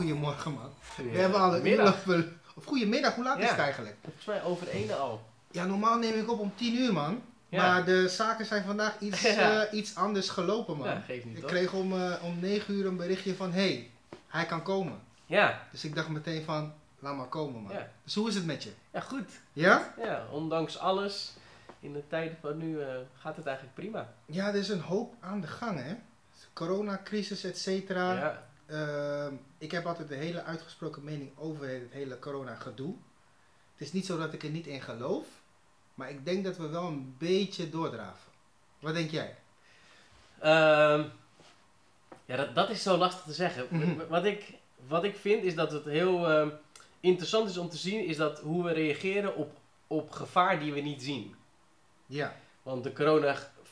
Goedemorgen man. We hebben al een uur Middag. of, of goedemiddag, hoe laat is het eigenlijk? Volgens mij over de ene al. Ja, normaal neem ik op om 10 uur man. Ja. Maar de zaken zijn vandaag iets, eh, iets anders gelopen man. Ja, geeft niet ik toch? kreeg om, eh, om 9 uur een berichtje van hé, hey, hij kan komen. Ja. Dus ik dacht meteen van, laat maar komen man. Ja. Dus hoe is het met je? ja, goed. Ja? Ja, ondanks alles, in de tijden van nu, eh, gaat het eigenlijk prima. Ja, er is een hoop aan de gang hè. Coronacrisis, et cetera. Ja. Ehm, ik heb altijd een hele uitgesproken mening over het hele corona gedoe. Het is niet zo dat ik er niet in geloof, maar ik denk dat we wel een beetje doordraven. Wat denk jij? Ehm, ja, dat, dat is zo lastig te zeggen. Mhm. Wat, ik, wat ik vind is dat het heel ehm, interessant is om te zien, is dat hoe we reageren op, op gevaar die we niet zien. Ja, Want de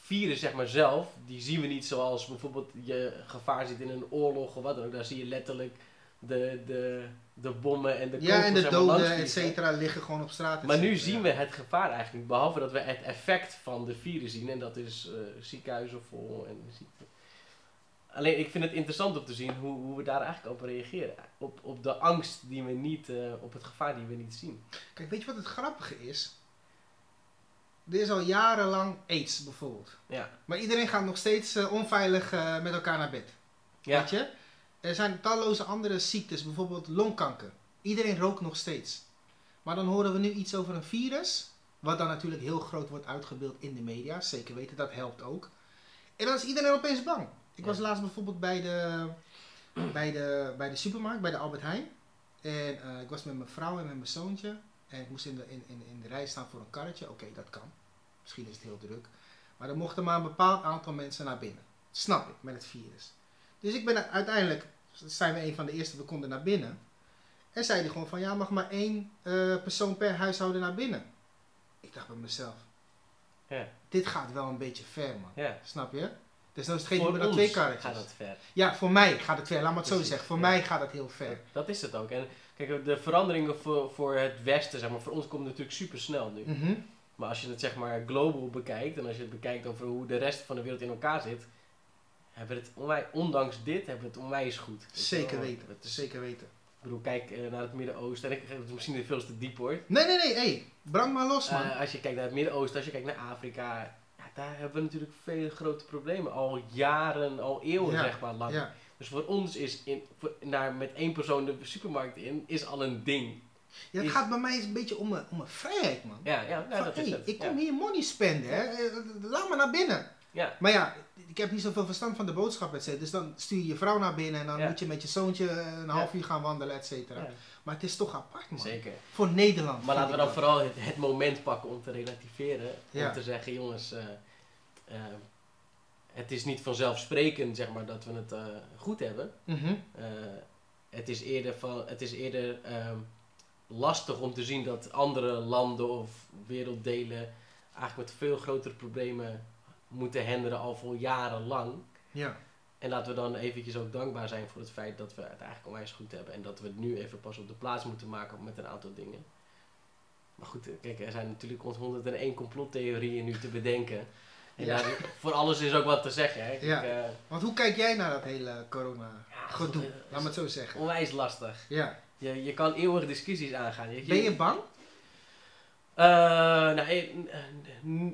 coronavirus, zeg maar zelf, die zien we niet zoals bijvoorbeeld je gevaar zit in een oorlog of wat dan ook. Daar zie je letterlijk de, de, de bommen en de ja en de kogels zeg maar doden, et cetera, liggen gewoon op straat. Maar nu zien we het gevaar eigenlijk behalve dat we het effect van de virus zien. En dat is eh, ziekenhuizen vol en ziekte. Alleen ik vind het interessant om te zien hoe, hoe we daar eigenlijk op reageren. Op, op de angst die we niet, eh, op het gevaar die we niet zien. Kijk, weet je wat het grappige is? Er is al jarenlang aids bijvoorbeeld. Ja. Maar iedereen gaat nog steeds eh, onveilig eh, met elkaar naar bed. Ja. Weet je? Er zijn talloze andere ziektes, bijvoorbeeld longkanker. Iedereen rookt nog steeds. Maar dan horen we nu iets over een virus, wat dan natuurlijk heel groot wordt uitgebeeld in de media. Zeker weten, dat helpt ook. En dan is iedereen opeens bang. Ik was Ja. laatst bijvoorbeeld bij de, bij, de, bij de supermarkt, bij de Albert Heijn. En eh, ik was met mijn vrouw en met mijn zoontje. En ik moest in de, in, in, in de rij staan voor een karretje. Oké, dat kan. Misschien is het heel druk. Maar er mochten maar een bepaald aantal mensen naar binnen. Snap ik, met het virus. Dus ik ben uiteindelijk, zijn we een van de eerste, we konden naar binnen. En zeiden gewoon van, ja, mag maar één eh, persoon per huishouden naar binnen. Ik dacht bij mezelf, dit gaat wel een beetje ver, man. Snap je? Dus dan geef je Voor me dan ons twee karretjes. gaat dat ver. Ja, voor mij gaat het ver. Laat me het zo zeggen. Voor ja. mij gaat het heel ver. Dat is het ook. En kijk, de veranderingen voor, voor het Westen, zeg maar, voor ons komt natuurlijk super snel nu. Mhm. Maar als je het zeg maar global bekijkt en als je het bekijkt over hoe de rest van de wereld in elkaar zit, hebben we het onwijs, ondanks dit hebben we het onwijs goed. Zeker weten. Het is, Zeker weten. Ik bedoel, kijk eh, naar het Midden-Oosten. En ik het is misschien veel te diep hoor. Nee, nee, nee. Hey, brand maar los, man. Eh, als je kijkt naar het Midden-Oosten, als je kijkt naar Afrika, ja, daar hebben we natuurlijk veel grote problemen. Al jaren, al eeuwen Ja, zeg maar lang. ja. Dus voor ons is in, naar met één persoon de supermarkt in, is al een ding. ja, het is- gaat bij mij een beetje om mijn, om mijn vrijheid, man. Ja, ja, nou, Van, dat is het. ik ja. kom hier money spenden, hè. Eh, Laat me naar binnen. Ja. Maar ja, ik heb niet zoveel verstand van de boodschap, et cetera. Dus dan stuur je je vrouw naar binnen en dan Ja. moet je met je zoontje eh, een half uur gaan wandelen, et cetera. Maar het is toch apart, man. zeker. Voor Nederland. Maar laten we dan vooral het, het moment pakken om te relativeren. Om te zeggen, jongens, eh, eh, het is niet vanzelfsprekend zeg maar, dat we het eh, goed hebben. Mhm. Eh, het is eerder, van, het is eerder ehm, lastig om te zien dat andere landen of werelddelen eigenlijk met veel grotere problemen moeten henderen al voor jarenlang. Ja. En laten we dan eventjes ook dankbaar zijn voor het feit dat we het eigenlijk onwijs goed hebben. En dat we het nu even pas op de plaats moeten maken met een aantal dingen. Maar goed, eh, kijk, er zijn natuurlijk 101 complottheorieën nu te bedenken. Ja. voor alles is ook wat te zeggen. Hè? Ja. eh, Want hoe kijk jij naar dat hele corona ja, gedoe? eh, Laat me het zo zeggen. Onwijs lastig. Ja. Je, je kan eeuwige discussies aangaan. Je, Ben je bang? Eh, nou, ik,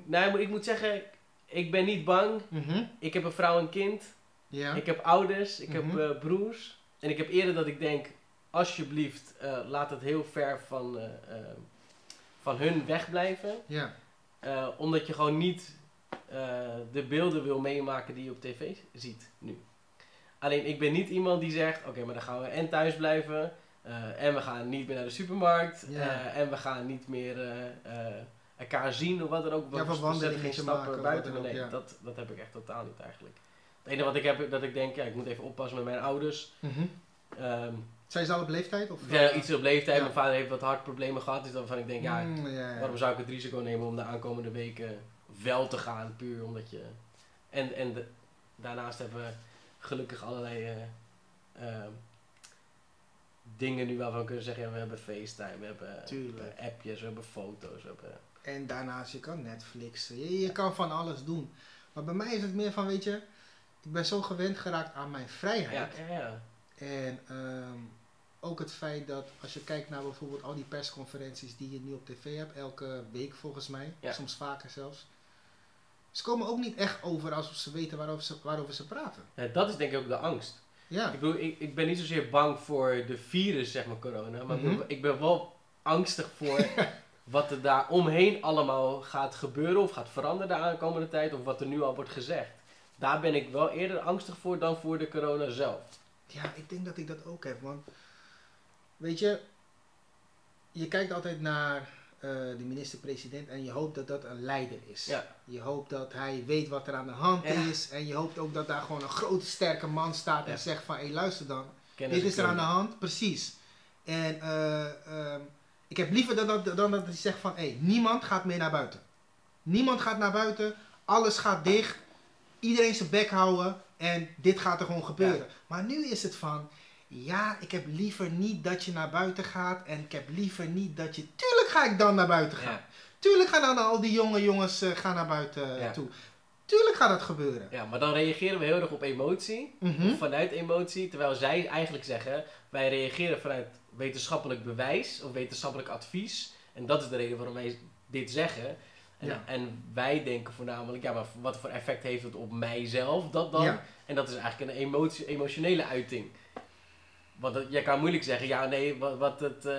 nou, ik moet zeggen, ik ben niet bang. Mhm. Ik heb een vrouw en kind. Ja. Ik heb ouders. Ik Mhm. heb eh, broers. En ik heb eerder dat ik denk, alsjeblieft, laat het heel ver van, van hun wegblijven. Ja. Omdat je gewoon niet de beelden wil meemaken die je op tv ziet nu. Alleen ik ben niet iemand die zegt, oké, maar dan gaan we en thuis blijven. eh, en we gaan niet meer naar de supermarkt. Eh, en we gaan niet meer eh, eh, elkaar zien of wat dan ook. Ja, We zetten wandelingen geen stappen maken buiten. ook, nee, ja. dat, dat heb ik echt totaal niet eigenlijk. Het enige wat ik heb, dat ik denk, ja, ik moet even oppassen met mijn ouders. Mhm. Ehm, Zijn ze al op leeftijd? Of, ja, eh, iets op leeftijd. Ja. Mijn vader heeft wat hartproblemen gehad. Dus dan van ik denk, ja, Mm, ja. Waarom zou ik het risico nemen om de aankomende weken wel te gaan, puur omdat je... En, en de- daarnaast hebben we gelukkig allerlei eh, ehm, dingen nu waarvan we kunnen zeggen, ja, we hebben FaceTime, we hebben eh, appjes, we hebben foto's, we hebben... En daarnaast, je kan Netflixen. Je, je kan van alles doen. Maar bij mij is het meer van, weet je, ik ben zo gewend geraakt aan mijn vrijheid. ja, ja. En ehm, ook het feit dat als je kijkt naar bijvoorbeeld al die persconferenties die je nu op tv hebt, elke week volgens mij, Ja. soms vaker zelfs. Ze komen ook niet echt over alsof ze weten waarover ze, waarover ze praten. Ja, dat is denk ik ook de angst. Ja, Ik, bedoel, ik, ik ben niet zozeer bang voor de virus, zeg maar, corona. Maar ik Mhm. ben- ik ben wel angstig voor wat er daar omheen allemaal gaat gebeuren of gaat veranderen de aankomende tijd. Of wat er nu al wordt gezegd. Daar ben ik wel eerder angstig voor dan voor de corona zelf. ja, ik denk dat ik dat ook heb. Want weet je, je kijkt altijd naar eh, de minister-president en je hoopt dat dat een leider is. Ja. Je hoopt dat hij weet wat er aan de hand Ja. is. En je hoopt ook dat daar gewoon een grote, sterke man staat Ja. en zegt van, hé luister dan. Kennis Dit is er aan de hand, precies. En eh, ehm, ik heb liever dat, dat, dan dat hij zegt van, hé, niemand gaat meer naar buiten. Niemand gaat naar buiten, alles gaat dicht, iedereen zijn bek houden en dit gaat er gewoon gebeuren. Maar nu is het van, ja, ik heb liever niet dat je naar buiten gaat en ik heb liever niet dat je, tuurlijk ga ik dan naar buiten gaan. Ja. Tuurlijk gaan dan al die jonge jongens eh, gaan naar buiten Ja. toe. Tuurlijk gaat dat gebeuren. ja, maar dan reageren we heel erg op emotie. Mhm. Of vanuit emotie. Terwijl zij eigenlijk zeggen, wij reageren vanuit wetenschappelijk bewijs of wetenschappelijk advies. En dat is de reden waarom wij dit zeggen. En, Ja. en wij denken voornamelijk, ja, maar wat voor effect heeft het op mijzelf dat dan? Ja. En dat is eigenlijk een emotie, emotionele uiting. Want dat- jij kan moeilijk zeggen, ja nee, wat, wat, het, eh,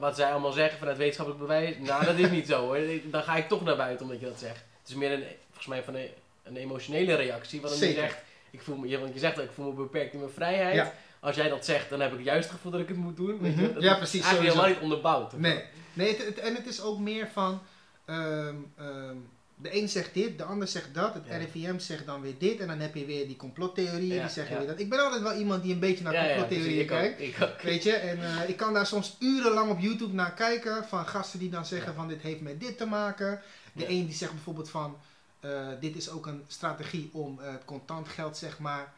wat zij allemaal zeggen vanuit wetenschappelijk bewijs, nou dat is niet zo hoor. Dan ga ik toch naar buiten omdat je dat zegt. Het is meer een, volgens mij van een, een emotionele reactie. Want je zegt, ik voel me, je- want je zegt dat ik voel me beperkt in mijn vrijheid. Ja. Als jij dat zegt, dan heb ik juist het gevoel dat ik het moet doen. Weet je? Mhm. Dat Ja, precies, Eigenlijk helemaal niet onderbouwd. Nee, nee het, het- en het is ook meer van. ehm, ehm, de een zegt dit, de ander zegt dat, het Ja. RIVM zegt dan weer dit, en dan heb je weer die complottheorieën Ja, die zeggen ja. weer dat. Ik ben altijd wel iemand die een beetje naar complottheorieën kijkt. ik ook. Weet je, en eh, ik kan daar soms urenlang op YouTube naar kijken van gasten die dan zeggen van dit heeft met dit te maken. De een die zegt bijvoorbeeld van eh, dit is ook een strategie om het contant geld zeg maar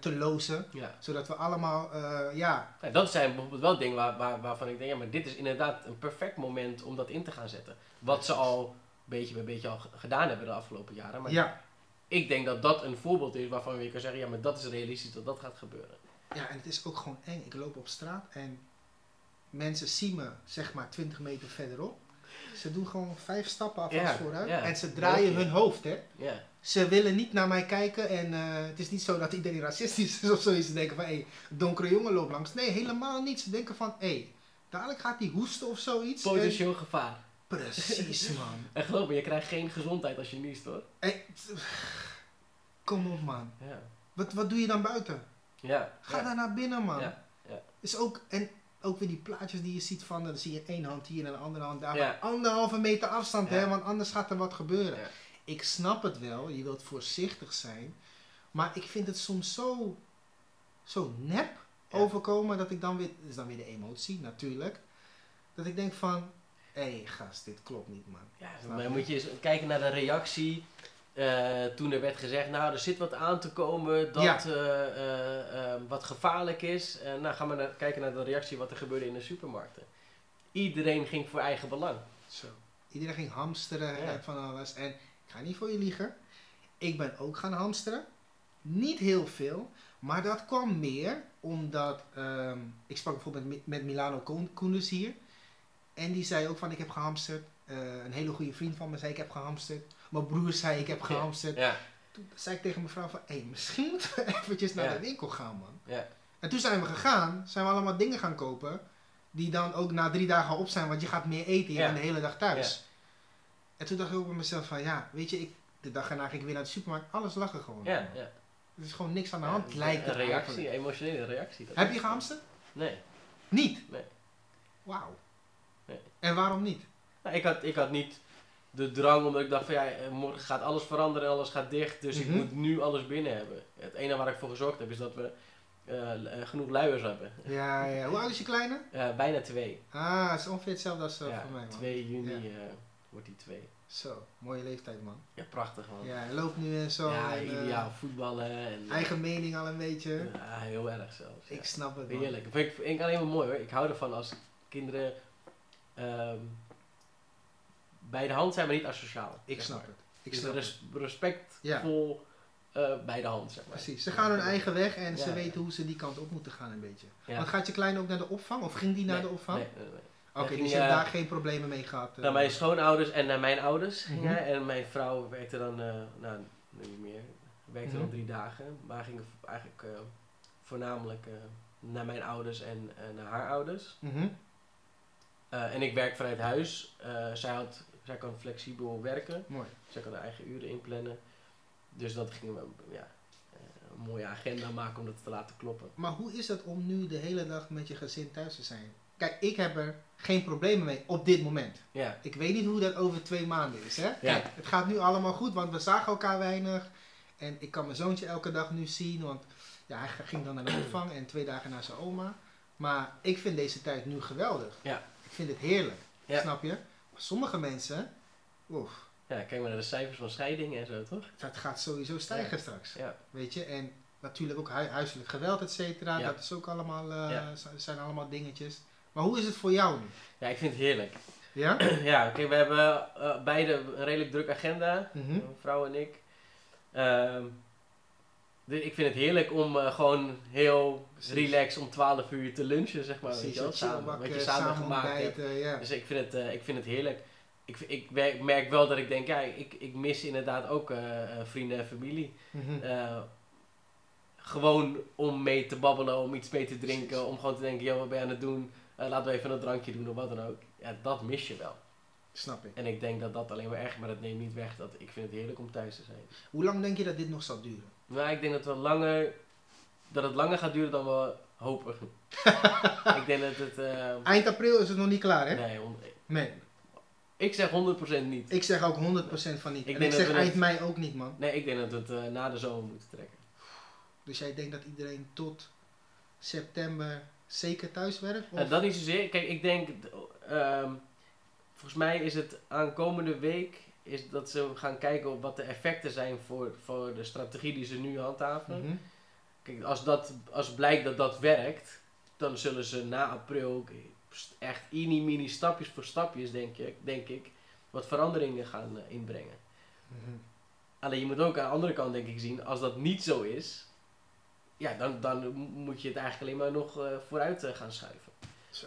te lozen. Zodat we allemaal, ja, Ja, dat zijn bijvoorbeeld wel dingen waar, waar, waarvan ik denk, ja, maar dit is inderdaad een perfect moment om dat in te gaan zetten. Wat ze al beetje bij beetje al gedaan hebben de afgelopen jaren. Maar ja, ik denk dat dat een voorbeeld is waarvan je kan zeggen, ja, maar dat is realistisch dat dat gaat gebeuren. Ja, en het is ook gewoon eng. Ik loop op straat en mensen zien me zeg maar 20 meter verderop. Ze doen gewoon vijf stappen alvast Ja, vooruit. ja. En ze draaien hun hoofd, hè. Ja, Ze willen niet naar mij kijken en eh, het is niet zo dat iedereen racistisch is of zoiets. Ze denken van, hé, hey, donkere jongen loopt langs. Nee, helemaal niet. Ze denken van, hé, hey, dadelijk gaat hij hoesten of zoiets. En- potentieel gevaar. Precies, man. En geloof me, je krijgt geen gezondheid als je niest hoor. Hey, kom op, man. Ja. Wat, wat doe je dan buiten? Ja. Ga ja. daar naar binnen, man. Ja, ja. Is ook, en ook weer die plaatjes die je ziet van, dan zie je één hand hier en een andere hand daar. Ja. Maar Anderhalve meter afstand, hè, want anders gaat er wat gebeuren. Ja. Ik snap het wel, je wilt voorzichtig zijn. Maar ik vind het soms zo, zo nep overkomen dat ik dan weer, dat is dan weer de emotie natuurlijk. Dat ik denk van, hé hey, gast, dit klopt niet man. Ja, maar je? moet je eens kijken naar de reactie eh, toen er werd gezegd, nou er zit wat aan te komen dat Ja. eh, eh, wat gevaarlijk is. Nou gaan we naar, kijken naar de reactie wat er gebeurde in de supermarkten. Iedereen ging voor eigen belang. Zo. Iedereen ging hamsteren Ja. en van alles. En ik ga niet voor je liegen. Ik ben ook gaan hamsteren. Niet heel veel. Maar dat kwam meer omdat... ehm, ik sprak bijvoorbeeld met, met Milano Koen- Koenders hier. En die zei ook van ik heb gehamsterd. Eh, een hele goede vriend van me zei ik heb gehamsterd. Mijn broer zei ik heb gehamsterd. Ja, Toen zei ik tegen mijn vrouw van... Hé, misschien moeten we eventjes naar de winkel gaan man. ja, En toen zijn we gegaan. Zijn we allemaal dingen gaan kopen. Die dan ook na drie dagen op zijn. Want je gaat meer eten. Je bent de hele dag thuis. En toen dacht ik ook bij mezelf van ja, weet je, ik, de dag erna ging ik weer naar de supermarkt, alles lag er gewoon. ja. ja. Er is gewoon niks aan de Ja, hand, lijkt Een reactie, eigenlijk. emotionele reactie. Heb je gehamsterd? Nee. Niet? Nee. Wauw. En waarom niet? Nou, ik, had, ik had niet de drang, omdat ik dacht van ja, eh, morgen gaat alles veranderen en alles gaat dicht, dus ik Mhm. moet nu alles binnen hebben. Het enige waar ik voor gezorgd heb is dat we eh, eh, genoeg luiers hebben. Ja, ja. Hoe oud is je kleine? Eh, bijna twee. Ah, het is ongeveer hetzelfde als ja, voor mij man. 2 juni Ja. wordt die twee. Zo, mooie leeftijd man. Ja, prachtig man. Ja, hij loopt nu en zo. Ja, en, ideaal voetballen en eigen mening al een beetje. ja, heel erg zelfs. Ik snap het man. Heerlijk. Vind ik, vind ik alleen maar mooi hoor. Ik hou ervan als kinderen ehm, bij de hand zijn, maar niet asociaal. Ik snap maar. het. Ik Dus snap res- respectvol eh, bij de hand, zeg maar. Precies. Ze gaan hun eigen weg en ze weten hoe ze die kant op moeten gaan een beetje. Want gaat je kleine ook naar de opvang of ging die naar Nee, de opvang? Nee, nee, nee. Oké, Hij dus je hebt eh, daar geen problemen mee gehad. eh. Naar mijn schoonouders en naar mijn ouders ging Mhm. hij. En mijn vrouw werkte dan, eh, nou, nu niet meer, werkte Mhm. dan drie dagen. Maar ging eigenlijk eh, voornamelijk eh, naar mijn ouders en eh, naar haar ouders. Mhm. Eh, en ik werk vanuit huis. Eh, zij, had, zij kan flexibel werken. Mooi. Zij kan haar eigen uren inplannen. Dus dat gingen we ja, eh, een mooie agenda maken om dat te laten kloppen. Maar hoe is het om nu de hele dag met je gezin thuis te zijn? Kijk, ik heb er geen problemen mee op dit moment. Ja, Ik weet niet hoe dat over twee maanden is. Hè? Ja. Kijk, het gaat nu allemaal goed, want we zagen elkaar weinig. En ik kan mijn zoontje elke dag nu zien, want ja, hij ging dan naar de opvang en twee dagen naar zijn oma. Maar ik vind deze tijd nu geweldig. Ja. Ik vind het heerlijk, Ja. snap je? Maar sommige mensen, oef, ja, kijk maar naar de cijfers van scheidingen en zo, toch? dat gaat sowieso stijgen straks. Ja. Weet je, en natuurlijk ook hui- huiselijk geweld, et cetera. Dat is ook allemaal, eh, zijn allemaal dingetjes. Maar hoe is het voor jou nu? Ja, ik vind het heerlijk. Ja? ja, oké, we hebben eh, beide een redelijk druk agenda. Mhm. Mijn vrouw en ik. Ehm, dus ik vind het heerlijk om eh, gewoon heel Precies. relaxed om 12 uur te lunchen, zeg maar. weet je wel, samen, wat je samen, samen gemaakt hebt. ja. Dus ik vind het, eh, ik vind het heerlijk. Ik, ik merk- merk wel dat ik denk, ja, ik, ik mis inderdaad ook eh, vrienden en familie. Mhm. Gewoon om mee te babbelen, om iets mee te drinken, Precies. om gewoon te denken, joh, wat ben je aan het doen? Laten we even een drankje doen of wat dan ook. Ja, dat mis je wel. Snap ik. En ik denk dat dat alleen maar erg, maar dat neemt niet weg dat ik vind het heerlijk om thuis te zijn. Hoe lang denk je dat dit nog zal duren? Maar ik denk dat, we langer, dat het langer gaat duren dan we hopen. ik denk dat het... eh, Eind april is het nog niet klaar, hè? nee, Nee. ik zeg 100% niet. Ik zeg ook 100% van niet. Ik en ik zeg eind het- mei ook niet, man. Nee, ik denk dat we het eh, na de zomer moeten trekken. Dus jij denkt dat iedereen tot september zeker thuis werkt? Of? Eh, dat niet zozeer. Kijk, ik denk... ehm, volgens mij is het aankomende week... Is dat ze gaan kijken op wat de effecten zijn voor, voor de strategie die ze nu handhaven. Mhm. Kijk, als, dat, als blijkt dat dat werkt, dan zullen ze na april echt mini-mini stapjes voor stapjes, denk ik, denk ik wat veranderingen gaan eh, inbrengen. Mhm. Alleen je moet ook aan de andere kant denk ik zien, als dat niet zo is, ja, dan, dan moet je het eigenlijk alleen maar nog eh, vooruit eh, gaan schuiven. Zo.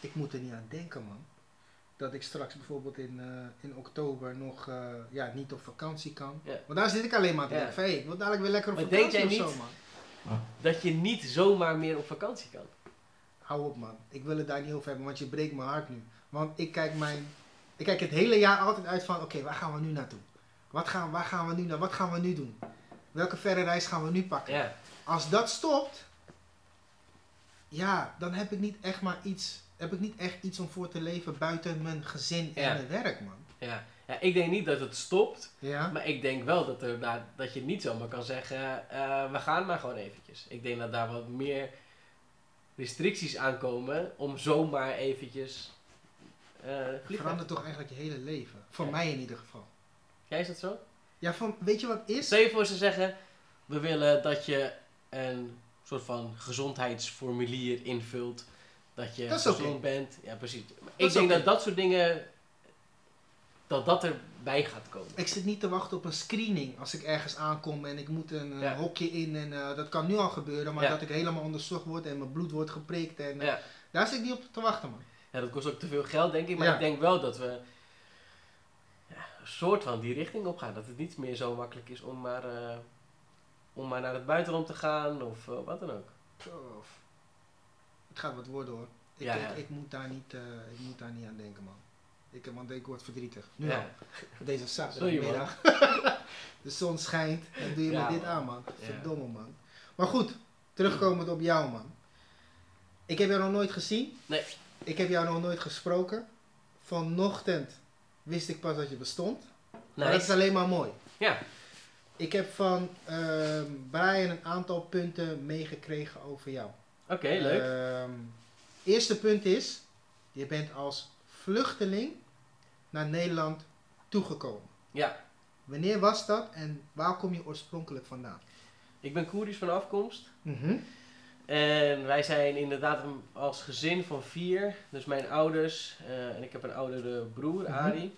Ik moet er niet aan denken, man. Dat ik straks bijvoorbeeld in, eh, in oktober nog eh, ja, niet op vakantie kan. Ja. Want daar zit ik alleen maar te Ja. denken. hey, ik wil dadelijk weer lekker op Maar denk vakantie jij of zo, man. Dat je niet zomaar meer op vakantie kan. Hou op, man. Ik wil het daar niet over hebben, want je breekt mijn hart nu. Want ik kijk, mijn, ik kijk het hele jaar altijd uit van, oké, waar gaan we nu naartoe? Wat gaan, waar gaan we nu naar? Wat gaan we nu doen? Welke verre reis gaan we nu pakken? Ja, Als dat stopt, ja, dan heb ik niet echt maar iets, heb ik niet echt iets om voor te leven buiten mijn gezin en Ja. mijn werk, man. ja. ja, ik denk niet dat het stopt, Ja? Maar ik denk wel dat, er, daar- dat je niet zomaar kan zeggen, eh, we gaan maar gewoon eventjes. Ik denk dat daar wat meer restricties aankomen om zomaar eventjes eh vliegen. verandert toch eigenlijk je hele leven. Voor Ja. mij in ieder geval. Ja, is dat zo? Ja, van, weet je wat het is? Stel je voor ze zeggen, we willen dat je een soort van gezondheidsformulier invult. Dat je Dat bent. Ja, precies. ik denk dat dat soort dingen, dat dat erbij gaat komen. Ik zit niet te wachten op een screening als ik ergens aankom en ik moet een Ja. hokje in. En eh, dat kan nu al gebeuren, maar Ja. dat ik helemaal onderzocht word en mijn bloed wordt geprikt. En, eh, Ja. Daar zit ik niet op te wachten, man. Ja, dat kost ook te veel geld, denk ik. Maar ik denk wel dat we ja, een soort van die richting op gaan. Dat het niet meer zo makkelijk is om maar, eh, om maar naar het buitenland te gaan of wat dan ook. Het gaat wat worden hoor. Ik, Ja, ik, ja. ik, moet daar niet, eh, ik moet daar niet aan denken, man. Ik, want ik word verdrietig. Nu Ja. al. Deze zaterdagmiddag. De zon schijnt. En doe je Ja, me dit man. aan, man. Ja. Verdomme, man. Maar goed, terugkomend op jou, man. Ik heb jou nog nooit gezien. Nee. Ik heb jou nog nooit gesproken. Vanochtend wist ik pas dat je bestond. Maar dat is alleen maar mooi. Ja. Ik heb van ehm, Brian een aantal punten meegekregen over jou. Oké, leuk. Ehm, eerste punt is, je bent als vluchteling naar Nederland toegekomen. Ja. Wanneer was dat en waar kom je oorspronkelijk vandaan? Ik ben Koerdisch van afkomst. Mhm. En wij zijn inderdaad als gezin van vier. Dus mijn ouders eh, en ik heb een oudere broer, Mhm. Ari.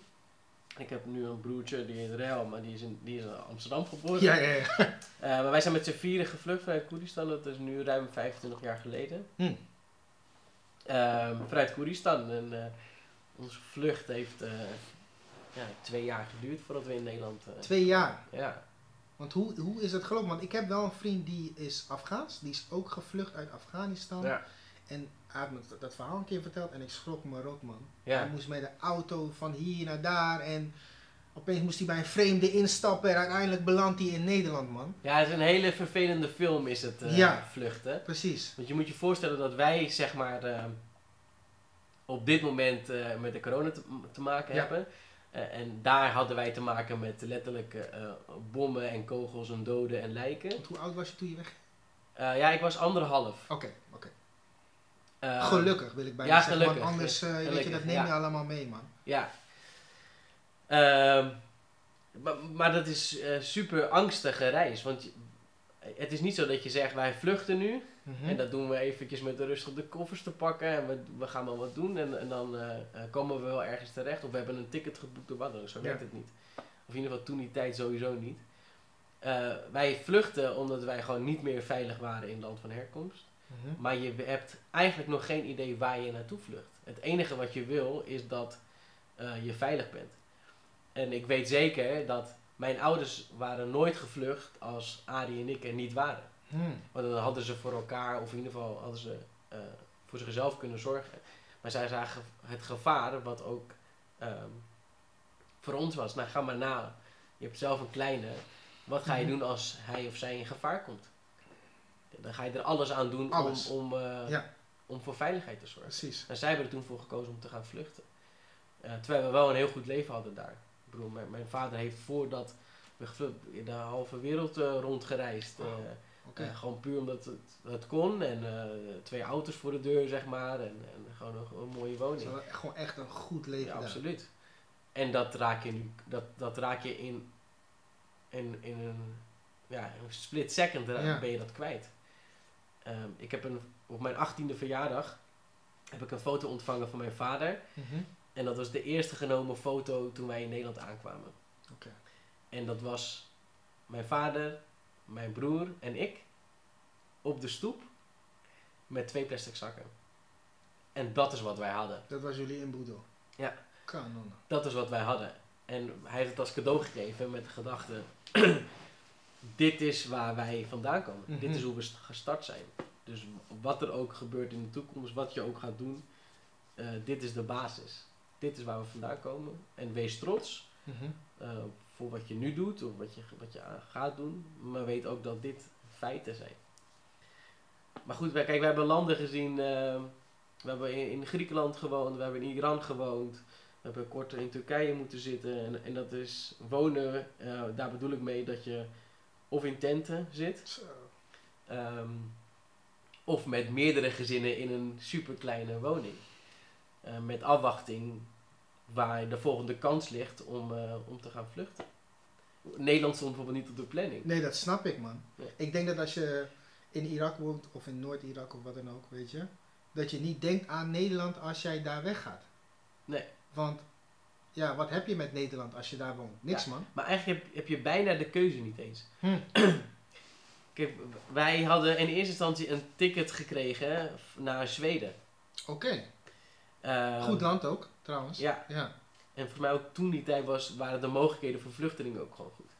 Ik heb nu een broertje, die heet Rel, maar die is in, die is in Amsterdam geboren. Ja, ja, ja. Eh, maar wij zijn met z'n vieren gevlucht vanuit Koeristan, dat is nu ruim 25 jaar geleden. Hm. Ehm, vanuit Koeristan. En eh, onze vlucht heeft eh, ja, twee jaar geduurd voordat we in Nederland... Twee jaar. ja. Want hoe, hoe is het gelopen? Want ik heb wel een vriend die is Afghaans. Die is ook gevlucht uit Afghanistan. Ja. En hij had me dat, dat verhaal een keer verteld en ik schrok me rot, man. Ja. Hij moest met de auto van hier naar daar en opeens moest hij bij een vreemde instappen en uiteindelijk belandt hij in Nederland, man. ja, het is een hele vervelende film is het eh, Ja. vluchten. Precies. Want je moet je voorstellen dat wij, zeg maar, eh, op dit moment eh, met de corona te, te maken Ja. hebben. En daar hadden wij te maken met letterlijk bommen en kogels en doden en lijken. Want hoe oud was je toen je weg? Ja, ik was anderhalf. Oké, oké. Eh, gelukkig wil ik bijna ja, zeggen, gelukkig. want anders eh, weet je, dat neem ja. je allemaal mee, man. Ja. Ehm, maar, maar dat is een super angstige reis. Want het is niet zo dat je zegt, wij vluchten nu. Mhm. En dat doen we eventjes met de rust op de koffers te pakken. En we, we gaan wel wat doen. En, en dan eh, eh, komen we wel ergens terecht. Of we hebben een ticket geboekt of wat dan ook. Zo Ja. werkt het niet. Of in ieder geval toen die tijd sowieso niet. Eh, wij vluchten omdat wij gewoon niet meer veilig waren in het land van herkomst. Mhm. Maar je hebt eigenlijk nog geen idee waar je naartoe vlucht. Het enige wat je wil is dat eh, je veilig bent. En ik weet zeker dat mijn ouders waren nooit gevlucht als Arie en ik er niet waren. Hm. Want dan hadden ze voor elkaar, of in ieder geval hadden ze eh, voor zichzelf kunnen zorgen. Maar zij zagen het gevaar wat ook ehm, voor ons was. Nou, ga maar na. Je hebt zelf een kleine. Wat ga je Mhm. doen als hij of zij in gevaar komt? Dan ga je er alles aan doen Alles. om, om, eh, Ja. om voor veiligheid te zorgen. Precies. En zij hebben er toen voor gekozen om te gaan vluchten. Eh, terwijl we wel een heel goed leven hadden daar. Ik bedoel, mijn, mijn vader heeft voordat we gevlucht, de halve wereld eh, rondgereisd. eh, gewoon puur omdat het, het kon. En twee auto's voor de deur, zeg maar. En, en gewoon een, een mooie woning. gewoon echt een goed leven Ja, daar. absoluut. En dat raak je nu, dat, dat raak je in, in, in een, ja, een split second Ja. ben je dat kwijt. Ehm, ik heb een, op mijn achttiende verjaardag heb ik een foto ontvangen van mijn vader. Mhm. En dat was de eerste genomen foto toen wij in Nederland aankwamen. En dat was mijn vader, mijn broer en ik op de stoep met twee plastic zakken. En dat is wat wij hadden. Dat was jullie inboedel. Ja. Kanon. Dat is wat wij hadden. En hij heeft het als cadeau gegeven met de gedachte: dit is waar wij vandaan komen. Mhm. Dit is hoe we st- gestart zijn. Dus wat er ook gebeurt in de toekomst, wat je ook gaat doen, eh, dit is de basis. Dit is waar we vandaan komen. En wees trots Mhm. eh, voor wat je nu doet of wat je, wat je gaat doen. Maar weet ook dat dit feiten zijn. Maar goed, wij, kijk, we hebben landen gezien. eh, we hebben in, in Griekenland gewoond, we hebben in Iran gewoond. We hebben kort in Turkije moeten zitten. En, en dat is wonen, daar bedoel ik mee dat je of in tenten zit. Zo. ehm, of met meerdere gezinnen in een superkleine woning. Eh, met afwachting waar de volgende kans ligt om, eh, om te gaan vluchten. Nederland stond bijvoorbeeld niet op de planning. Nee, dat snap ik, man. Ja. Ik denk dat als je in Irak woont, of in Noord-Irak of wat dan ook, weet je, dat je niet denkt aan Nederland als jij daar weggaat. Nee. Want, ja, wat heb je met Nederland als je daar woont? Niks, man. Maar eigenlijk heb, heb je bijna de keuze niet eens. Hm. Kijk, wij hadden in eerste instantie een ticket gekregen naar Zweden. Oké. Eh, Goed land ook, trouwens. Ja, Ja. en volgens mij ook toen die tijd was, waren de mogelijkheden voor vluchtelingen ook gewoon goed.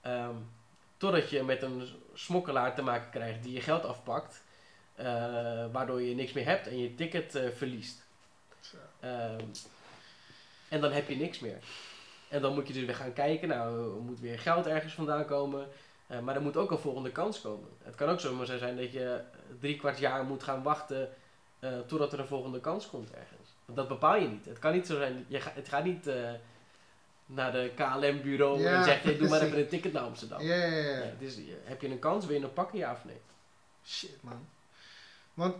Ehm, totdat je met een smokkelaar te maken krijgt die je geld afpakt, eh, waardoor je niks meer hebt en je ticket eh, verliest. Zo. En dan heb je niks meer. En dan moet je dus weer gaan kijken, nou, er moet weer geld ergens vandaan komen. Eh, maar er moet ook een volgende kans komen. Het kan ook zomaar zo zijn dat je drie kwart jaar moet gaan wachten eh, totdat er een volgende kans komt ergens. Want dat bepaal je niet. Het kan niet zo zijn, je ga, het gaat niet eh, naar de KLM-bureau Ja, en zegt, hey, doe maar even een ticket naar Amsterdam. Ja, ja, ja. Nee, heb je een kans, wil je een pakken, ja of nee? Shit, man. Want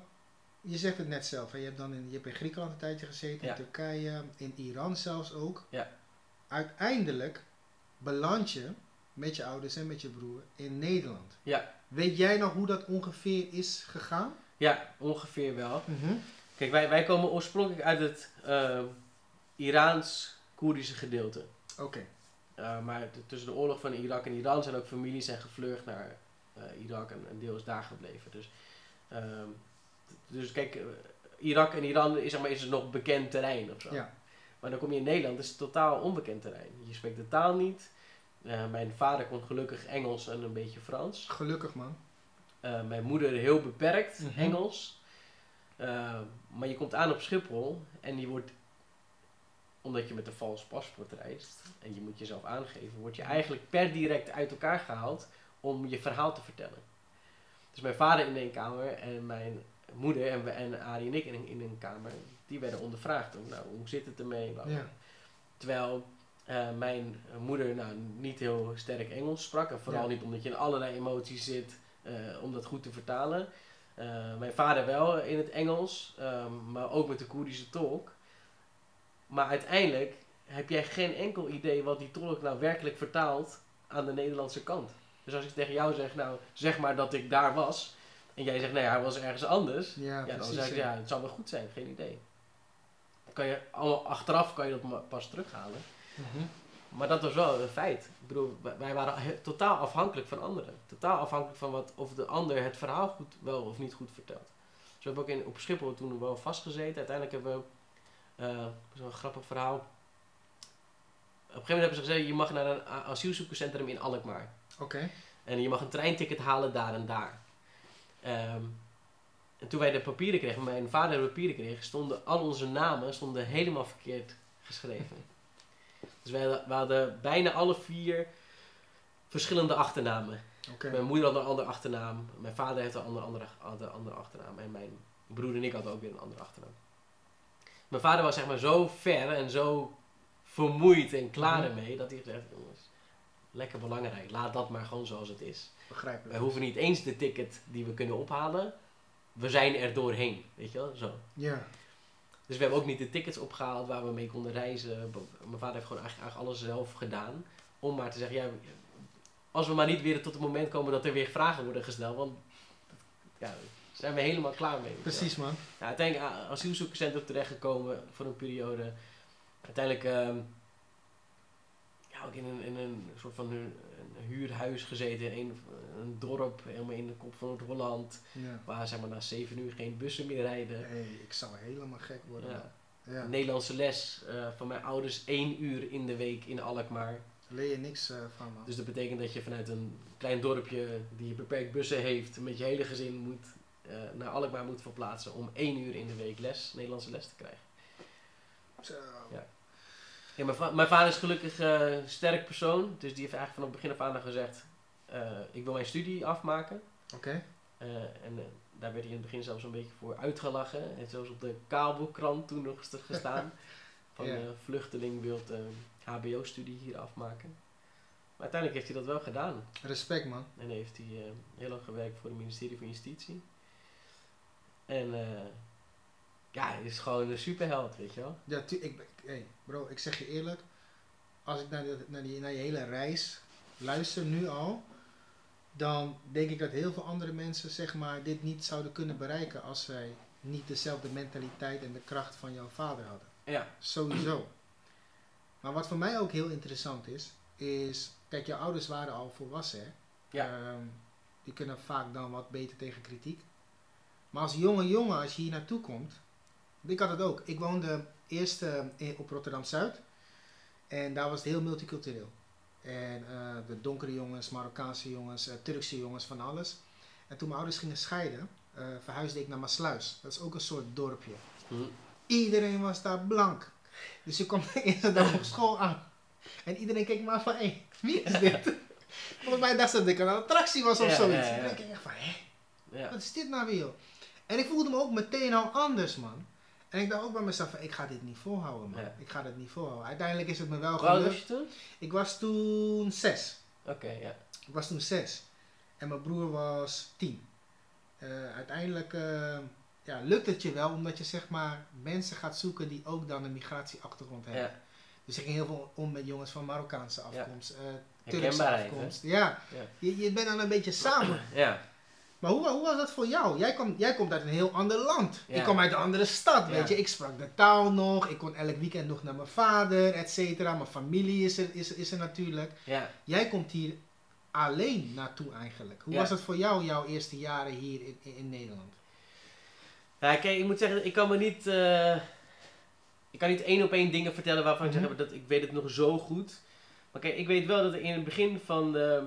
je zegt het net zelf, hè? je hebt dan in, je hebt in Griekenland een tijdje gezeten, in Turkije, in Iran zelfs ook. Ja. Uiteindelijk beland je met je ouders en met je broer in Nederland. Ja. Weet jij nog hoe dat ongeveer is gegaan? Ja, ongeveer wel. Kijk, wij, wij komen oorspronkelijk uit het eh, Iraans Koerdische gedeelte. Oké. Uh, maar tussen de oorlog van Irak en Iran zijn ook families zijn gevlucht naar uh, Irak en een deel is daar gebleven. Dus, uh, dus kijk, uh, Irak en Iran is, zeg maar, is het nog bekend terrein of zo. Ja. Maar dan kom je in Nederland, is het totaal onbekend terrein. Je spreekt de taal niet. mijn vader kon gelukkig Engels en een beetje Frans. Gelukkig man. mijn moeder heel beperkt Mhm. Engels. maar je komt aan op Schiphol en je wordt omdat je met een vals paspoort reist en je moet jezelf aangeven, word je eigenlijk per direct uit elkaar gehaald om je verhaal te vertellen. Dus mijn vader in één kamer en mijn moeder en, en Arie en ik in, in een kamer, die werden ondervraagd. Om, nou, hoe zit het ermee? Ja. Terwijl uh, mijn moeder nou, niet heel sterk Engels sprak. En vooral Ja. niet omdat je in allerlei emoties zit uh, om dat goed te vertalen. Uh, mijn vader wel in het Engels, um, maar ook met de Koerdische tolk. Maar uiteindelijk heb jij geen enkel idee wat die tolk nou werkelijk vertaalt aan de Nederlandse kant. Dus als ik tegen jou zeg, nou zeg maar dat ik daar was. En jij zegt, nee, hij was ergens anders. Ja, Ja, dan zeg ik, ja. het zou wel goed zijn, geen idee. Dan kan je, allemaal achteraf kan je dat pas terughalen. Mhm. Maar dat was wel een feit. Ik bedoel, wij- waren totaal afhankelijk van anderen. Totaal afhankelijk van wat, of de ander het verhaal goed, wel of niet goed vertelt. Dus we hebben ook in, op Schiphol toen wel vastgezeten. Uiteindelijk hebben we, eh zo'n grappig verhaal. Op een gegeven moment hebben ze gezegd, je mag naar een asielzoekerscentrum in Alkmaar. Oké. En je mag een treinticket halen daar en daar. Ehm, en toen wij de papieren kregen, mijn vader de papieren kreeg, stonden al onze namen stonden helemaal verkeerd geschreven. dus wij hadden, we hadden bijna alle vier verschillende achternamen. Mijn moeder had een andere achternaam, mijn vader heeft een andere, andere, andere, andere achternaam en mijn broer en ik hadden ook weer een andere achternaam. Mijn vader was zeg maar zo ver en zo vermoeid en klaar Mhm. ermee dat hij gezegd lekker belangrijk, laat dat maar gewoon zoals het is. Begrijpelijk. Wij hoeven niet eens de ticket die we kunnen ophalen, we zijn er doorheen, weet je wel, zo. Ja. Dus we hebben ook niet de tickets opgehaald waar we mee konden reizen. Mijn vader heeft gewoon eigenlijk, alles zelf gedaan. Om maar te zeggen, ja, als we maar niet weer tot het moment komen dat er weer vragen worden gesteld. Want ja, zijn we helemaal klaar mee. Precies man. Ja, uiteindelijk a- asielzoekerscentrum terechtgekomen voor een periode. Uiteindelijk ehm, ook in een, in een soort van een huurhuis gezeten. In een, een dorp, helemaal in de kop van Noord-Holland. Ja. Waar zeg maar na zeven uur geen bussen meer rijden. Hey, ik zou helemaal gek worden. Ja. Nederlandse les eh, van mijn ouders één uur in de week in Alkmaar. Leer je niks eh, van man. Dus dat betekent dat je vanuit een klein dorpje die beperkt bussen heeft, met je hele gezin moet, eh, naar Alkmaar moet verplaatsen om één uur in de week les, Nederlandse les te krijgen. Zo. Ja. Ja, mijn, va- mijn vader is gelukkig eh, een sterk persoon, dus die heeft eigenlijk vanaf het begin af aan al gezegd, eh, ik wil mijn studie afmaken. Oké. Eh, en eh, daar werd hij in het begin zelfs een beetje voor uitgelachen. Hij heeft zelfs op de kabelkrant toen nog st- gestaan. van Ja. eh, vluchteling wil een hbo-studie hier afmaken. Maar uiteindelijk heeft hij dat wel gedaan. Respect man. En heeft hij eh, heel lang gewerkt voor het ministerie van Justitie. En eh, ja, hij is gewoon een superheld, weet je wel. Ja, tu- ik, hey, bro, ik zeg je eerlijk. Als ik naar, de, naar, die, naar je hele reis luister nu al. Dan denk ik dat heel veel andere mensen zeg maar, dit niet zouden kunnen bereiken als zij niet dezelfde mentaliteit en de kracht van jouw vader hadden. Ja, Sowieso. Maar wat voor mij ook heel interessant is, is, kijk, jouw ouders waren al volwassen, hè? Ja. Ehm, die kunnen vaak dan wat beter tegen kritiek. Maar als jonge jongen, als je hier naartoe komt, ik had het ook. Ik woonde eerst eh, op Rotterdam Zuid en daar was het heel multicultureel. En eh, de donkere jongens, Marokkaanse jongens, eh, Turkse jongens, van alles. En toen mijn ouders gingen scheiden, verhuisde ik naar Maasluis. Dat is ook een soort dorpje. Hm. Iedereen was daar blank. Dus ik kwam de eerste dag op school aan. En iedereen keek me aan van, hé, hey, wie is dit? Volgens mij dacht ze dat ik een attractie was of Ja, zoiets. ja, ja. En ik echt van, hé, ja. wat is dit nou weer? En ik voelde me ook meteen al anders, man. En ik dacht ook bij mezelf, ik ga dit niet volhouden, man. Ja. Ik ga dit niet volhouden. Uiteindelijk is het me wel Hoe oud was gelukt. je toen? Ik was toen zes. Oké, ja. Ik was toen zes. En mijn broer was tien. Eh, uiteindelijk eh, ja, lukt het je wel, omdat je zeg maar mensen gaat zoeken die ook dan een migratieachtergrond hebben. ja. Dus ik ging heel veel om met jongens van Marokkaanse afkomst, eh Turkse afkomst. Ja, Ja. je, je bent dan een beetje samen. Ja. Maar hoe, hoe was dat voor jou? Jij, komt jij komt uit een heel ander land. Ja. Ik kom uit een andere stad, weet je. Ik sprak de taal nog. Ik kon elk weekend nog naar mijn vader, et cetera. Mijn familie is er, is, is er natuurlijk. Ja. Jij komt hier alleen naartoe eigenlijk. Hoe was het voor jou, jouw eerste jaren hier in, in, in Nederland? Ja, kijk, ik moet zeggen, ik kan me niet. eh, ik kan niet één op één dingen vertellen waarvan ik Mhm. zeg dat ik weet het nog zo goed. Maar kijk, ik weet wel dat in het begin van. de-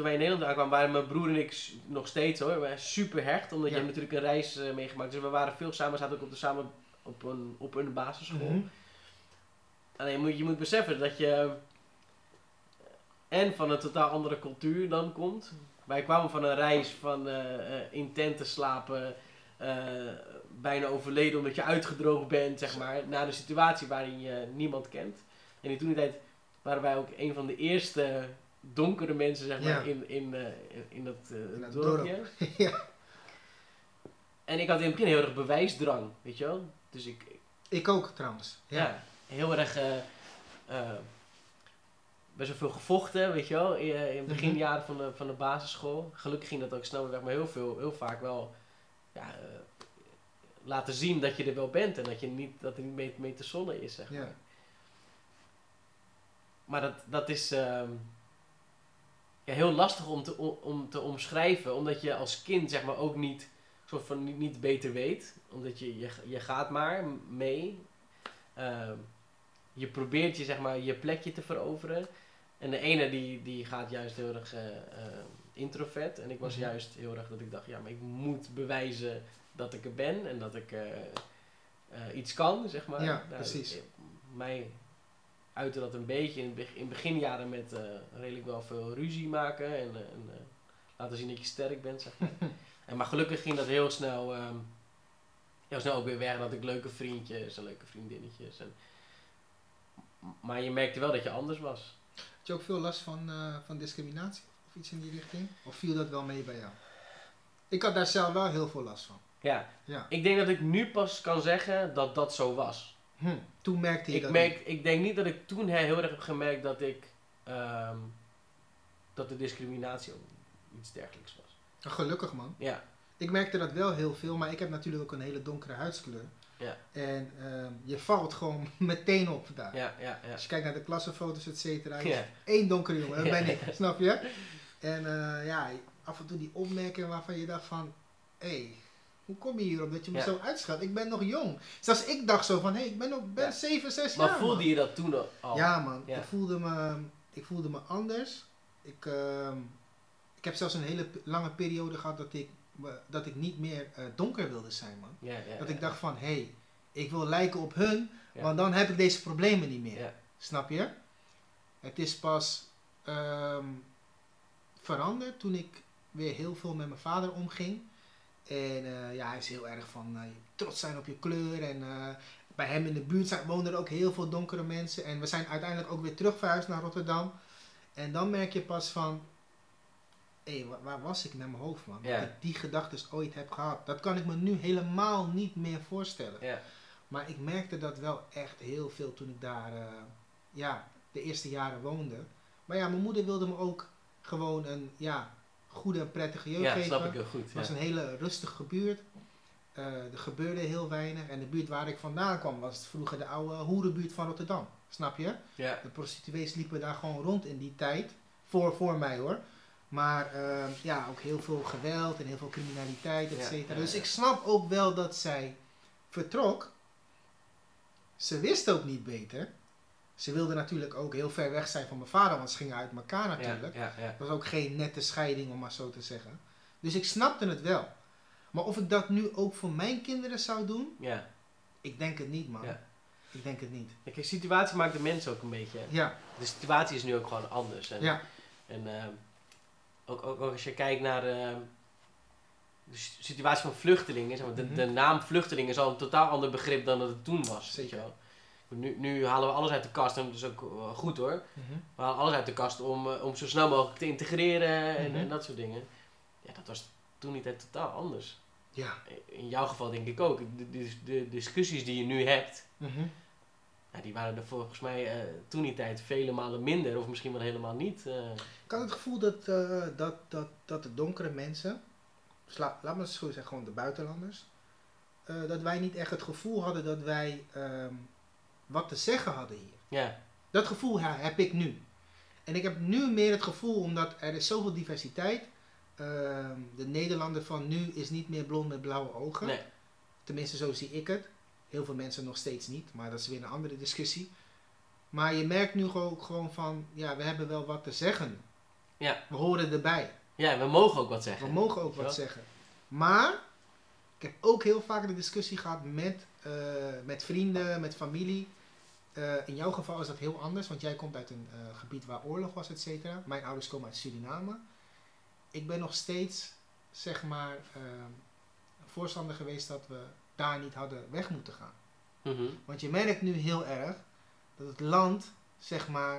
toen wij in Nederland aankwamen, waren mijn broer en ik nog steeds hoor. We waren super hecht, omdat Ja. je hebt natuurlijk een reis eh, meegemaakt. Dus we waren veel samen, zaten ook op de, samen op een, op een basisschool. Mhm. Alleen je moet, je moet beseffen dat je en van een totaal andere cultuur dan komt. Wij kwamen van een reis van eh, eh, in tenten slapen, eh, bijna overleden omdat je uitgedroogd bent, zeg maar, naar een situatie waarin je niemand kent. En in toen tijd waren wij ook een van de eerste donkere mensen, zeg maar, in, in, eh, in, in dat, eh, In dat dorpje. ja. En ik had in het begin heel erg bewijsdrang, weet je wel. Dus ik, Ik ook trouwens. ja, heel erg. eh best wel veel gevochten, weet je wel, in, in het beginjaren van de, van de basisschool. Gelukkig ging dat ook snel weg, maar heel, veel, heel vaak wel ja, laten zien dat je er wel bent en dat, je niet, dat er niet mee, mee te zonnen is, zeg maar. Ja. Maar dat, dat is ehm, ja, heel lastig om te, om- te omschrijven, omdat je als kind zeg maar ook niet, soort van niet, niet beter weet. Omdat je, je, je gaat maar mee. Ehm, je probeert je, zeg maar, je plekje te veroveren. En de ene die, die gaat juist heel erg eh, eh, introvert. En ik was Mhm. juist heel erg dat ik dacht, ja, maar ik moet bewijzen dat ik er ben en dat ik eh, iets kan, zeg maar. Ja, precies. eh, Mij uitte dat een beetje in, in beginjaren met eh, redelijk wel veel ruzie maken en, eh, en eh, laten zien dat je sterk bent, zeg maar. en, maar gelukkig ging dat heel snel, heel snel ook weer weg. Dat ik leuke vriendjes en leuke vriendinnetjes. En, maar je merkte wel dat je anders was. Had je ook veel last van, van discriminatie of iets in die richting? Of viel dat wel mee bij jou? Ik had daar zelf wel heel veel last van. Ja, Ja. ik denk dat ik nu pas kan zeggen dat dat zo was. Hm. Toen merkte je Ik, dat merk, ik denk niet dat ik toen he- heel erg heb gemerkt dat ik ehm, dat de discriminatie ook iets dergelijks was. niet. Gelukkig man. Ja, Ik merkte dat wel heel veel, maar ik heb natuurlijk ook een hele donkere huidskleur. Ja. En ehm, je valt gewoon meteen op daar. ja, ja, ja. Als je kijkt naar de klassenfoto's, et cetera. Ja. Eén donkere jongen, dat Ja. ben ik, snap je? En eh, ja, af en toe die opmerkingen waarvan je dacht van... Hé, hey, hoe kom je hierop dat je me Ja. zo uitschat? Ik ben nog jong. Zelfs ik dacht zo van, hé, hey, ik ben, nog, ben Ja. 7, 6 Maar jaar, voelde man. je dat toen al? Ja man, Ja. Ik, voelde me, ik voelde me anders. Ik, ehm, ik heb zelfs een hele lange periode gehad dat ik, dat ik niet meer eh, donker wilde zijn man. Dat ik dacht van, hé, hey, ik wil lijken op hun, want dan heb ik deze problemen niet meer. Snap je? Het is pas ehm, veranderd toen ik weer heel veel met mijn vader omging. En eh, ja, hij is heel erg van eh, trots zijn op je kleur. En eh, bij hem in de buurt zijn, woonden er ook heel veel donkere mensen. En we zijn uiteindelijk ook weer terug verhuisd naar Rotterdam. En dan merk je pas van, hé, waar, waar was ik met mijn hoofd man? Dat ik die gedachten ooit heb gehad. Dat kan ik me nu helemaal niet meer voorstellen. Maar ik merkte dat wel echt heel veel toen ik daar ja, de eerste jaren woonde. Maar ja, mijn moeder wilde me ook gewoon een ja, goede en prettige jeugd Ja, snap ik heel goed. Het was ja. een hele rustige buurt. Eh, er gebeurde heel weinig. En de buurt waar ik vandaan kwam was vroeger de oude hoerenbuurt van Rotterdam. Snap je? Ja. De prostituees liepen daar gewoon rond in die tijd. Voor, voor mij hoor. Maar eh, ja, ook heel veel geweld en heel veel criminaliteit, et Ja, cetera. ja, Dus ik snap ook wel dat zij vertrok. Ze wist ook niet beter. Ze wilde natuurlijk ook heel ver weg zijn van mijn vader, want ze gingen uit elkaar natuurlijk. Ja, ja, ja. Het was ook geen nette scheiding, om maar zo te zeggen. Dus ik snapte het wel. Maar of ik dat nu ook voor mijn kinderen zou doen, ja. ik denk het niet, man. Ja. Ik denk het niet. Kijk, de situatie maakt de mens ook een beetje. Ja, De situatie is nu ook gewoon anders. En, ja, en ehm, ook, ook, ook als je kijkt naar ehm, de situatie van vluchtelingen. Zeg maar, de, Mhm. de naam vluchteling is al een totaal ander begrip dan dat het toen was. weet Zeker. je wel. Nu, nu halen we alles uit de kast en dat is ook eh, goed hoor. Mhm. We halen alles uit de kast om, eh, om zo snel mogelijk te integreren en, Mhm. en dat soort dingen. Ja, dat was toen niet echt totaal anders. ja. In jouw geval denk ik ook. De, de, de discussies die je nu hebt, Mhm. die waren er volgens mij eh, toen die tijd vele malen minder of misschien wel helemaal niet. eh. Ik had het gevoel dat, dat, dat, dat de donkere mensen dus la- laat me zo zeggen, gewoon de buitenlanders, dat wij niet echt het gevoel hadden dat wij ehm, wat te zeggen hadden hier. Ja, Dat gevoel heb ik nu. En ik heb nu meer het gevoel, omdat er is zoveel diversiteit. ehm, de Nederlander van nu is niet meer blond met blauwe ogen. nee. Tenminste, zo zie ik het. Heel veel mensen nog steeds niet, maar dat is weer een andere discussie. Maar je merkt nu gewoon, gewoon van, ja, we hebben wel wat te zeggen. Ja. We horen erbij. Ja, we mogen ook wat zeggen. We mogen ook wat Ja. zeggen. Maar, ik heb ook heel vaak de discussie gehad met, eh, met vrienden, met familie. Eh, in jouw geval is dat heel anders, want jij komt uit een eh, gebied waar oorlog was, et cetera. Mijn ouders komen uit Suriname. Ik ben nog steeds, zeg maar, eh, voorstander geweest dat we daar niet hadden weg moeten gaan. Mhm. Want je merkt nu heel erg dat het land, zeg maar,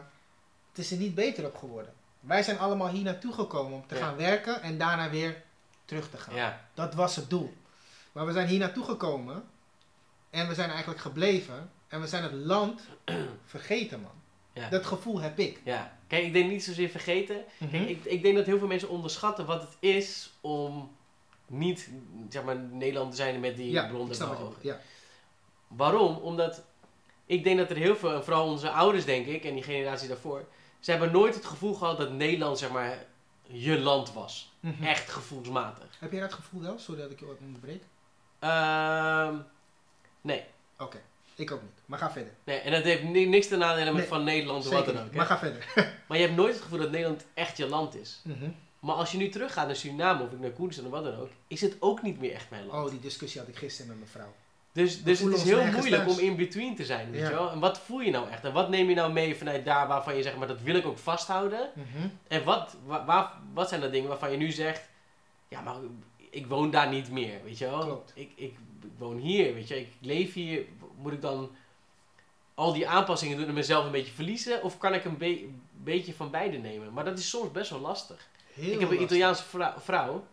het is er niet beter op geworden. Wij zijn allemaal hier naartoe gekomen om te Ja. gaan werken en daarna weer terug te gaan. Ja, Dat was het doel. Maar we zijn hier naartoe gekomen en we zijn eigenlijk gebleven en we zijn het land vergeten, man. ja. Dat gevoel heb ik. ja. Kijk, ik denk niet zozeer vergeten. Mhm. Kijk, ik, ik denk dat heel veel mensen onderschatten wat het is om niet, zeg maar, Nederland te zijn met die ja, blonde ogen. Ja. Waarom? Omdat ik denk dat er heel veel, en vooral onze ouders denk ik, en die generatie daarvoor, ze hebben nooit het gevoel gehad dat Nederland, zeg maar, je land was. Mhm. Echt gevoelsmatig. Heb jij dat gevoel wel? Sorry dat ik je wat onderbreek. Ehm nee. Oké, ik ook niet. Maar ga verder. nee. En dat heeft ni- niks te nadelen met Nee, van Nederland of Zeker wat dan niet. ook. hè. Maar ga verder. Maar je hebt nooit het gevoel dat Nederland echt je land is. Mhm. Maar als je nu teruggaat naar Suriname of naar Koerdistan of wat dan ook, is het ook niet meer echt mijn land. Oh, die discussie had ik gisteren met mijn vrouw. Dus, dus het voelen is ons heel nergens moeilijk thuis. om in between te zijn, weet Ja. je wel? En wat voel je nou echt? En wat neem je nou mee vanuit daar waarvan je zegt, maar dat wil ik ook vasthouden? Mhm. En wat, wa- waar, wat zijn dat dingen waarvan je nu zegt, ja, maar ik woon daar niet meer, weet je wel? Klopt. Ik, ik, ik woon hier, weet je, ik leef hier. Moet ik dan al die aanpassingen doen en mezelf een beetje verliezen? Of kan ik een be- beetje van beide nemen? Maar dat is soms best wel lastig. Heel ik heb een. Italiaanse vrou- vrouw.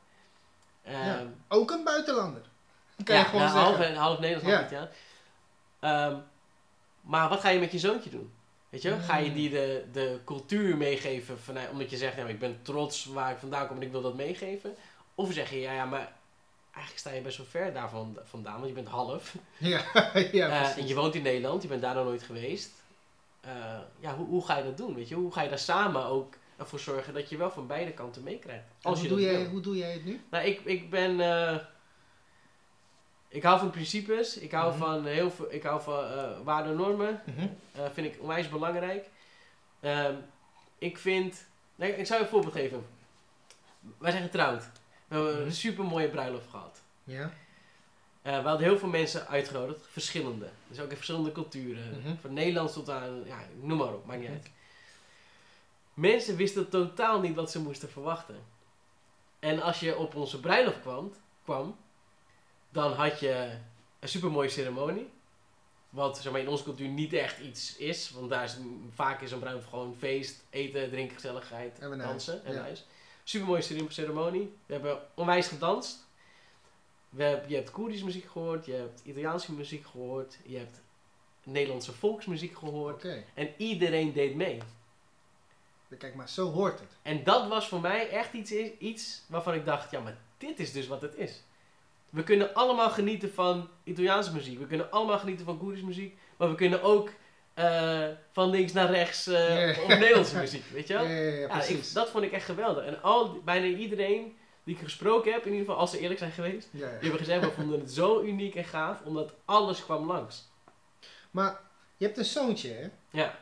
Ja. Ehm, Ook een buitenlander. Kan ja, je gewoon nou, zeggen. half, half Nederlands, half Ja. Italiaans. Ehm, maar wat ga je met je zoontje doen? Weet je, ga je die de, de cultuur meegeven vanuit, omdat je zegt, ik ben trots waar ik vandaan kom en ik wil dat meegeven? Of zeg je, ja, ja, maar eigenlijk sta je best wel ver daarvan vandaan, want je bent half. Ja, ja Eh, precies. en je woont in Nederland, je bent daar nog nooit geweest. Eh, ja, hoe, hoe ga je dat doen? Weet je? Hoe ga je daar samen ook ervoor zorgen dat je wel van beide kanten meekrijgt? Als hoe, je doe jij, wil. hoe doe jij het nu? Nou, ik, ik ben. eh, ik hou van principes. Ik hou Mhm. van heel veel. Ik hou van waarden en normen. Eh, vind ik onwijs belangrijk. Ehm, ik vind. Nee, ik zou je een voorbeeld geven. Wij zijn getrouwd. We hebben Mhm. een super mooie bruiloft gehad. Ja. Eh, we hadden heel veel mensen uitgenodigd, verschillende. Dus ook in verschillende culturen. Mhm. Van Nederlands tot aan, ja, noem maar op, maakt niet Mhm. uit. Mensen wisten totaal niet wat ze moesten verwachten. En als je op onze bruiloft kwam, kwam dan had je een supermooie ceremonie. Wat zeg maar, in onze cultuur niet echt iets is. Want daar is vaak is een bruiloft gewoon feest, eten, drinken, gezelligheid, En dansen en ja. huis. Supermooie cere- ceremonie. We hebben onwijs gedanst. We hebben, je hebt Koerdische muziek gehoord, je hebt Italiaanse muziek gehoord, je hebt Nederlandse volksmuziek gehoord. En iedereen deed mee. Kijk maar, zo hoort het. En dat was voor mij echt iets, iets waarvan ik dacht, ja, maar dit is dus wat het is. We kunnen allemaal genieten van Italiaanse muziek. We kunnen allemaal genieten van Koerdische muziek. Maar we kunnen ook eh, van links naar rechts eh Ja. op Nederlandse muziek, weet je wel? ja, ik, dat vond ik echt geweldig. En al, bijna iedereen die ik gesproken heb, in ieder geval als ze eerlijk zijn geweest, die hebben gezegd, we vonden het zo uniek en gaaf, omdat alles kwam langs. Maar je hebt een zoontje, hè? Ja,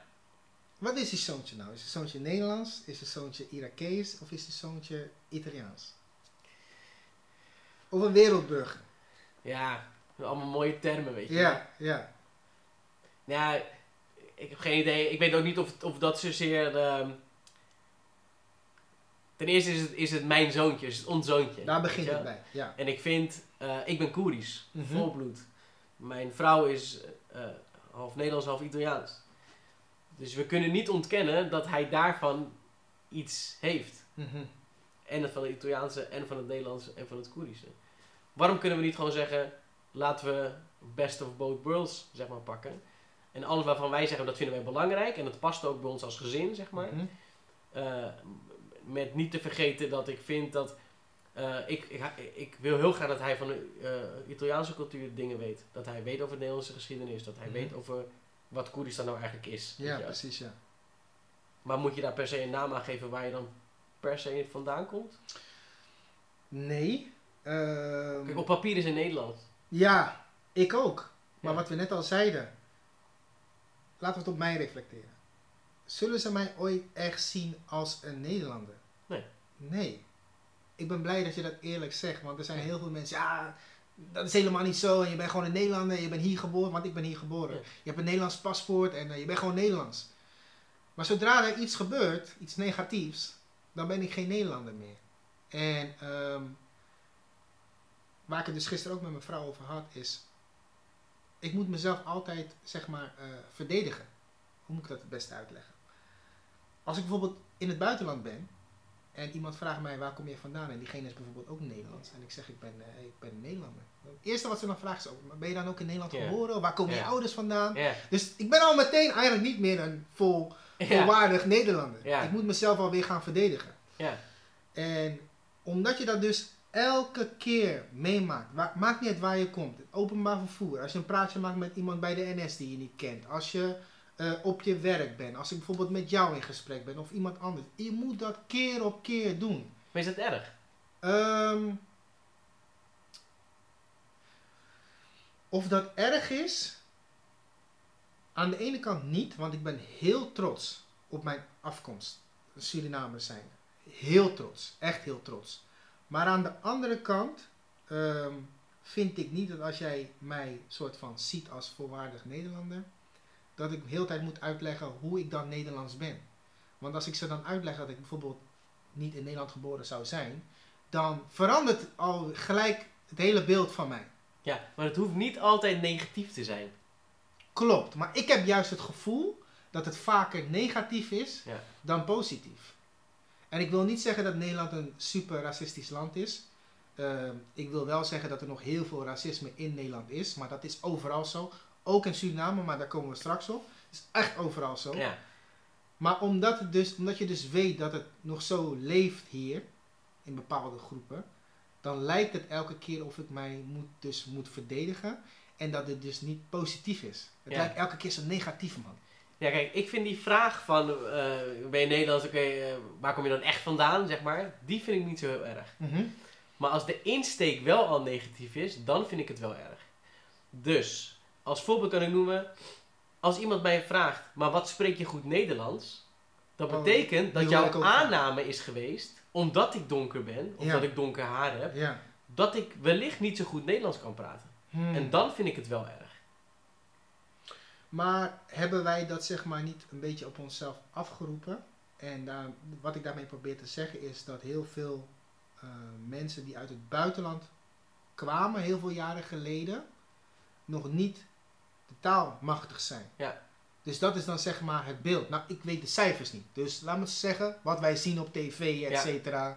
Wat is die zoontje nou? Is het zoontje Nederlands? Is het zoontje Irakees? Of is het zoontje Italiaans? Of een wereldburger? ja, allemaal mooie termen, weet je. Ja, ja. Ja, ik heb geen idee. Ik weet ook niet of, of dat zozeer. ehm, ten eerste is het, is het mijn zoontje, is het ons zoontje. Daar begint het bij. Ja. En ik vind, eh, ik ben Koerisch, Mhm. volbloed. Mijn vrouw is eh, half Nederlands, half Italiaans. Dus we kunnen niet ontkennen dat hij daarvan iets heeft. Mhm. En het van het Italiaanse, en van het Nederlandse, en van het Koerdische. Waarom kunnen we niet gewoon zeggen, laten we best of both worlds, zeg maar, pakken. En alles waarvan wij zeggen, dat vinden wij belangrijk. En dat past ook bij ons als gezin, zeg maar. Mhm. Eh, met niet te vergeten dat ik vind dat Eh, ik, ik, ik wil heel graag dat hij van de eh, Italiaanse cultuur dingen weet. Dat hij weet over de Nederlandse geschiedenis. Dat hij Mhm. weet over wat Koerdistan nou eigenlijk is. Ja, precies, ja. Maar moet je daar per se een naam aan geven waar je dan per se vandaan komt? Nee. ehm, Kijk, op papier is in Nederland. Ja, ik ook. Maar Ja. wat we net al zeiden, laten we het op mij reflecteren. Zullen ze mij ooit echt zien als een Nederlander? Nee. Nee. Ik ben blij dat je dat eerlijk zegt, want er zijn heel veel mensen, ja, dat is helemaal niet zo. En je bent gewoon een Nederlander, je bent hier geboren, want ik ben hier geboren. Ja. Je hebt een Nederlands paspoort en eh, je bent gewoon Nederlands. Maar zodra er iets gebeurt, iets negatiefs, dan ben ik geen Nederlander meer. En ehm, waar ik het dus gisteren ook met mijn vrouw over had, is. Ik moet mezelf altijd, zeg maar, eh, verdedigen. Hoe moet ik dat het beste uitleggen? Als ik bijvoorbeeld in het buitenland ben en iemand vraagt mij waar kom je vandaan en diegene is bijvoorbeeld ook Nederlands en ik zeg ik ben, eh, ik ben Nederlander. Het eerste wat ze dan vragen is ook, maar ben je dan ook in Nederland Ja. geboren? Of waar komen je ouders vandaan? Dus ik ben al meteen eigenlijk niet meer een vol, volwaardig Nederlander. Ik moet mezelf alweer gaan verdedigen. En omdat je dat dus elke keer meemaakt, maakt niet uit waar je komt, het openbaar vervoer, als je een praatje maakt met iemand bij de NS die je niet kent, als je eh, op je werk bent, als ik bijvoorbeeld met jou in gesprek ben of iemand anders, je moet dat keer op keer doen. Maar is dat erg? Ehm, of dat erg is, aan de ene kant niet, want ik ben heel trots op mijn afkomst, Surinamers zijn. Heel trots, echt heel trots. Maar aan de andere kant ehm, vind ik niet dat als jij mij soort van ziet als volwaardig Nederlander, dat ik de hele tijd moet uitleggen hoe ik dan Nederlands ben. Want als ik ze dan uitleg dat ik bijvoorbeeld niet in Nederland geboren zou zijn, dan verandert al gelijk het hele beeld van mij. Ja, maar het hoeft niet altijd negatief te zijn. Klopt, maar ik heb juist het gevoel dat het vaker negatief is Ja. dan positief. En ik wil niet zeggen dat Nederland een super racistisch land is. Ehm, ik wil wel zeggen dat er nog heel veel racisme in Nederland is, maar dat is overal zo. Ook in Suriname, maar daar komen we straks op. Het is echt overal zo. Ja. Maar omdat, het dus, omdat je dus weet dat het nog zo leeft hier, in bepaalde groepen, dan lijkt het elke keer of ik mij moet, dus moet verdedigen. En dat het dus niet positief is. Het Ja. lijkt elke keer zo negatief, man. Ja, kijk, ik vind die vraag van, eh, ben je Nederlands, oké, eh, waar kom je dan echt vandaan, zeg maar, die vind ik niet zo heel erg. Maar als de insteek wel al negatief is, dan vind ik het wel erg. Dus, als voorbeeld kan ik noemen, als iemand mij vraagt, maar wat spreek je goed Nederlands? Dat Oh, betekent dat jouw aanname is geweest, omdat ik donker ben, of Ja. dat ik donker haar heb, Ja. dat ik wellicht niet zo goed Nederlands kan praten. Hmm. En dan vind ik het wel erg. Maar hebben wij dat zeg maar niet een beetje op onszelf afgeroepen? En daar, wat ik daarmee probeer te zeggen is dat heel veel eh, mensen die uit het buitenland kwamen, heel veel jaren geleden, nog niet de taal machtig zijn. Ja. Dus dat is dan zeg maar het beeld. Nou, ik weet de cijfers niet. Dus laat me zeggen, wat wij zien op tv, et Ja. cetera.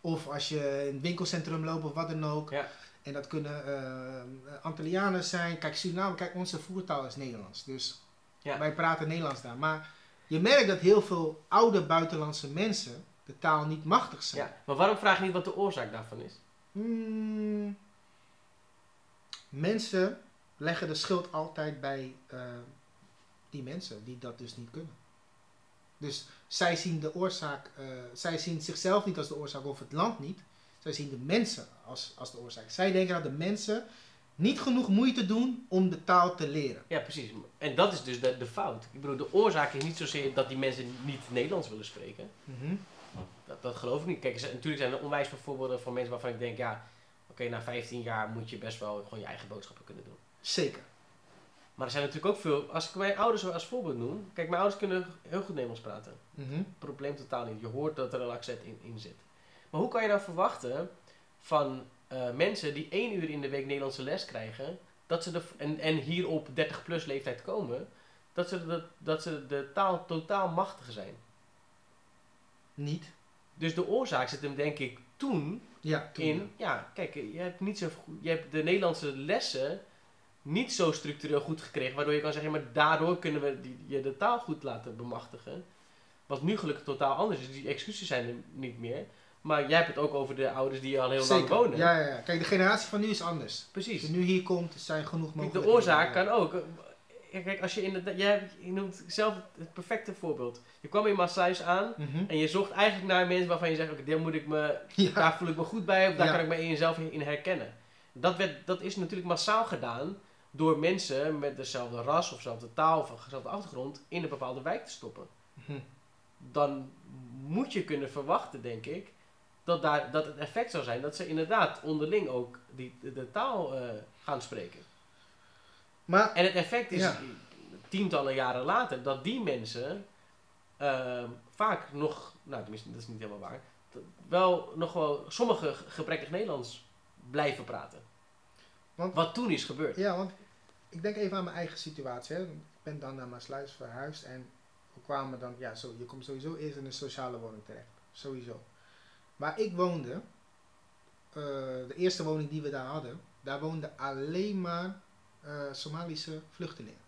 Of als je in een winkelcentrum loopt of wat dan ook. Ja. En dat kunnen eh Antillianers zijn. Kijk, Suriname, kijk, onze voertaal is Nederlands. Dus Ja. wij praten Nederlands daar. Maar je merkt dat heel veel oude buitenlandse mensen de taal niet machtig zijn. Ja. Maar waarom vraag je niet wat de oorzaak daarvan is? Hmm, mensen leggen de schuld altijd bij eh, die mensen die dat dus niet kunnen. Dus zij zien de oorzaak, eh, zij zien zichzelf niet als de oorzaak of het land niet. Zij zien de mensen als, als de oorzaak. Zij denken dat de mensen niet genoeg moeite doen om de taal te leren. Ja, precies. En dat is dus de, de fout. Ik bedoel, de oorzaak is niet zozeer dat die mensen niet Nederlands willen spreken. Dat, dat geloof ik niet. Kijk, natuurlijk zijn er onwijs veel voorbeelden van mensen waarvan ik denk, ja, oké, na 15 jaar moet je best wel gewoon je eigen boodschappen kunnen doen. Zeker. Maar er zijn natuurlijk ook veel, als ik mijn ouders als voorbeeld noem, kijk, mijn ouders kunnen heel goed Nederlands praten. Mhm. Probleem totaal niet. Je hoort dat er een accent in, in zit. Maar hoe kan je dan verwachten van eh, mensen die één uur in de week Nederlandse les krijgen, dat ze de, en, en hier op 30 plus leeftijd komen, dat ze, de, dat ze de taal totaal machtig zijn? Niet. Dus de oorzaak zit hem denk ik toen Ja, toen. in, ja, kijk, je hebt, niet zo goed, je hebt de Nederlandse lessen niet zo structureel goed gekregen, waardoor je kan zeggen, maar daardoor kunnen we je de taal goed laten bemachtigen. Wat nu gelukkig totaal anders is, die excuses zijn er niet meer. Maar jij hebt het ook over de ouders die al heel Zeker. lang wonen. Ja, ja, ja. Kijk, de generatie van nu is anders. Als Precies. je nu hier komt, er zijn genoeg mogelijkheden. de oorzaak kan ook. Kijk, als je inderdaad, jij je noemt zelf het perfecte voorbeeld. Je kwam in Maasluis aan Mhm. en je zocht eigenlijk naar mensen waarvan je zegt, oké, daar moet ik me, Ja. daar voel ik me goed bij, of daar Ja. kan ik me in jezelf in herkennen. Dat, werd, dat is natuurlijk massaal gedaan door mensen met dezelfde ras of dezelfde taal of dezelfde achtergrond in een bepaalde wijk te stoppen. Mhm. Dan moet je kunnen verwachten, denk ik, dat, daar, dat het effect zou zijn dat ze inderdaad onderling ook die, de, de taal eh, gaan spreken. Maar, En het effect is Ja. tientallen jaren later dat die mensen ehm, vaak nog, nou tenminste dat is niet helemaal waar, wel nog wel sommige gebrekkig Nederlands blijven praten. Want- Wat toen is gebeurd. ja, want ik denk even aan mijn eigen situatie. Hè. Ik ben dan naar Maasluis verhuisd en we kwamen dan, ja, zo, je komt sowieso eerst in een sociale woning terecht. Sowieso. Waar ik woonde, eh, de eerste woning die we daar hadden, daar woonden alleen maar eh, Somalische vluchtelingen.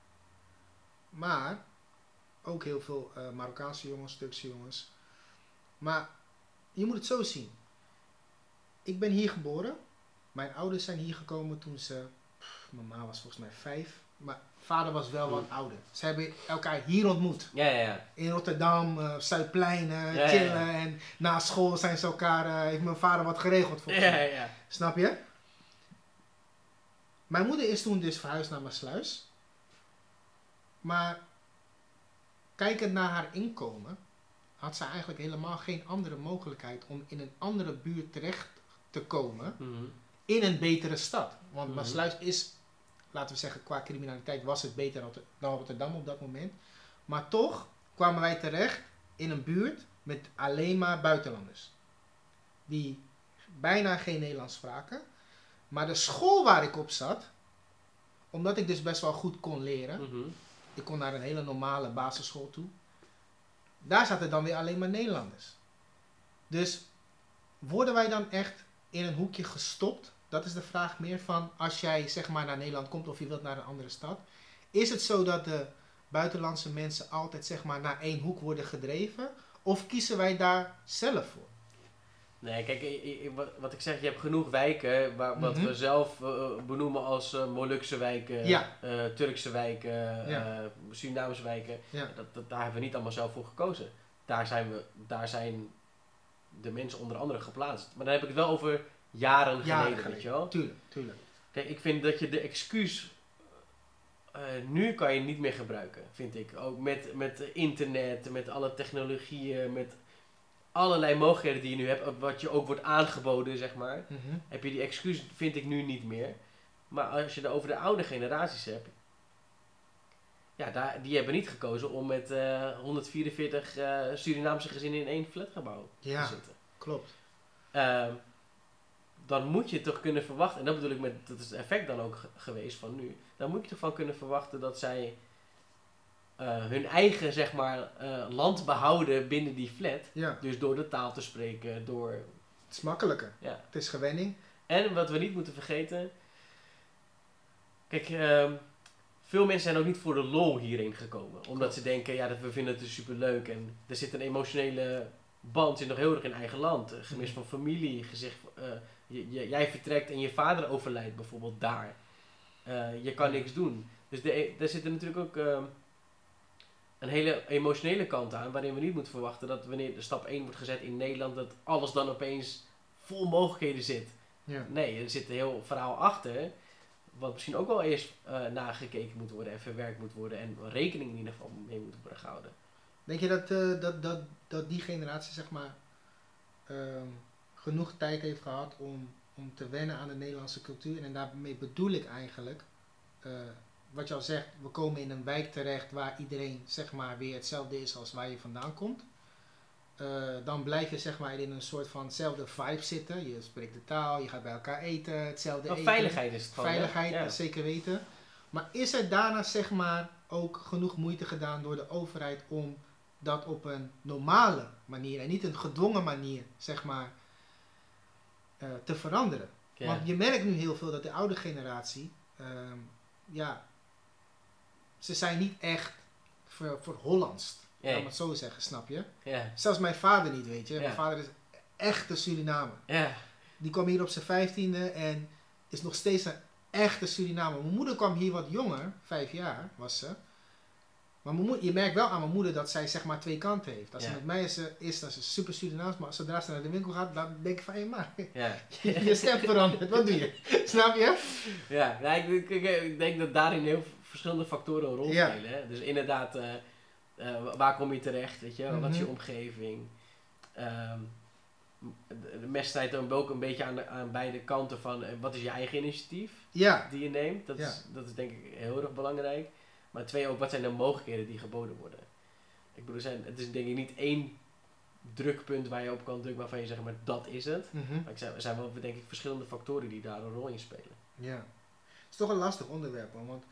Maar ook heel veel eh, Marokkaanse jongens, Turkse jongens. Maar je moet het zo zien. Ik ben hier geboren. Mijn ouders zijn hier gekomen toen ze. pff, mijn ma was volgens mij vijf. Maar vader was wel wat ouder. Ze hebben elkaar hier ontmoet. Ja, ja, ja. In Rotterdam, Zuidplein, Ja, ja, chillen. ja. En na school zijn ze elkaar. eh, heeft mijn vader wat geregeld volgens ja, ja, ja. Snap je? Mijn moeder is toen dus verhuisd naar Maasluis. Maar kijkend naar haar inkomen, had ze eigenlijk helemaal geen andere mogelijkheid om in een andere buurt terecht te komen Mhm. in een betere stad. Want. Maasluis is, laten we zeggen, qua criminaliteit was het beter dan- Rotterdam op dat moment. Maar toch kwamen wij terecht in een buurt met alleen maar buitenlanders. Die bijna geen Nederlands spraken. Maar de school waar ik op zat, omdat ik dus best wel goed kon leren, Mhm. ik kon naar een hele normale basisschool toe. Daar zaten dan weer alleen maar Nederlanders. Dus worden wij dan echt in een hoekje gestopt? Dat is de vraag meer van als jij zeg maar naar Nederland komt of je wilt naar een andere stad. Is het zo dat de buitenlandse mensen altijd zeg maar naar één hoek worden gedreven? Of kiezen wij daar zelf voor? Nee, kijk, wat, ik zeg, je hebt genoeg wijken waar, wat Mhm. we zelf eh, benoemen als eh Molukse wijken, Ja. eh, Turkse wijken, Ja. Surinaamse wijken. Ja. Dat, dat, daar hebben we niet allemaal zelf voor gekozen. Daar zijn, we, daar zijn de mensen onder andere geplaatst. Maar dan heb ik het wel over jaren, Jaren geleden, geleden. weet je wel. Tuurlijk, tuurlijk. Kijk, ik vind dat je de excuus eh, nu kan je niet meer gebruiken, vind ik. Ook met, met internet, met alle technologieën, met allerlei mogelijkheden die je nu hebt, wat je ook wordt aangeboden, zeg maar. Mhm. Heb je die excuus, vind ik nu niet meer. Maar als je het over de oude generaties hebt, ja, daar, die hebben niet gekozen om met eh, 144 eh, Surinaamse gezinnen in één flatgebouw Ja, te zitten. klopt. Ehm, dan moet je toch kunnen verwachten, en dat bedoel ik met, dat is het effect dan ook ge- geweest van nu, dan moet je toch van kunnen verwachten dat zij eh, hun eigen, zeg maar, eh, land behouden binnen die flat. Ja, Dus door de taal te spreken, door... het is makkelijker. Ja. Het is gewenning. En wat we niet moeten vergeten, kijk, ehm, veel mensen zijn ook niet voor de lol hierheen gekomen. Omdat Klopt. ze denken, ja, dat we vinden het dus superleuk en er zit een emotionele band, zit nog heel erg in eigen land. Eh, Gemis Mhm. van familie, gezicht, je, je- jij vertrekt en je vader overlijdt bijvoorbeeld daar. Eh, je kan niks doen. Dus de, daar zit er natuurlijk ook ehm, een hele emotionele kant aan, waarin we niet moeten verwachten dat wanneer de stap 1 wordt gezet in Nederland, dat alles dan opeens vol mogelijkheden zit. Ja. Nee, er zit een heel verhaal achter, wat misschien ook wel eerst eh, nagekeken moet worden en verwerkt moet worden en rekening in ieder geval mee moet worden gehouden. Denk je dat, eh, dat, dat, dat die generatie zeg maar ehm, genoeg tijd heeft gehad om, om te wennen aan de Nederlandse cultuur? En daarmee bedoel ik eigenlijk, eh, wat je al zegt, we komen in een wijk terecht waar iedereen zeg maar weer hetzelfde is als waar je vandaan komt. Eh, dan blijf je zeg maar in een soort vanzelfde vibe zitten. Je spreekt de taal, je gaat bij elkaar eten, hetzelfde Nou, eten. veiligheid is het gewoon. Veiligheid, Ja. zeker weten. Maar is er daarna zeg maar ook genoeg moeite gedaan door de overheid om dat op een normale manier en niet een gedwongen manier zeg maar eh, te veranderen? Ja. Want je merkt nu heel veel dat de oude generatie, ehm, ja, ze zijn niet echt voor, voor Hollands. Laat me het zo zeggen, snap je? Ja. Zelfs mijn vader niet, weet je. Ja. Mijn vader is echte Surinamer. Ja. Die kwam hier op zijn vijftiende en is nog steeds een echte Surinamer. Mijn moeder kwam hier wat jonger, vijf jaar was ze. Maar mijn moeder, je merkt wel aan mijn moeder dat zij zeg maar twee kanten heeft. Als ze met mij is, ze- is dat ze super Surinaams, maar zodra ze naar de winkel gaat, dan denk ik van, hé maar, Ja. je stem verandert, wat doe je? Snap je? Ja, nou, ik, ik, denk dat daarin heel verschillende factoren een rol spelen. Hè? Dus inderdaad, eh, eh, waar kom je terecht, weet je? Wat is je Mhm. omgeving? Ehm, de, de mes staat dan ook een beetje aan, de, aan beide kanten van eh, wat is je eigen initiatief Ja, die je neemt. Dat, Ja. is, dat is denk ik heel erg belangrijk. Maar twee ook, wat zijn de mogelijkheden die geboden worden? Ik bedoel, zijn, het is denk ik niet één drukpunt waar je op kan drukken waarvan je zegt, maar dat is het. Mhm. Maar ik zei, er zijn wel denk ik verschillende factoren die daar een rol in spelen. ja. Het is toch een lastig onderwerp, hoor, want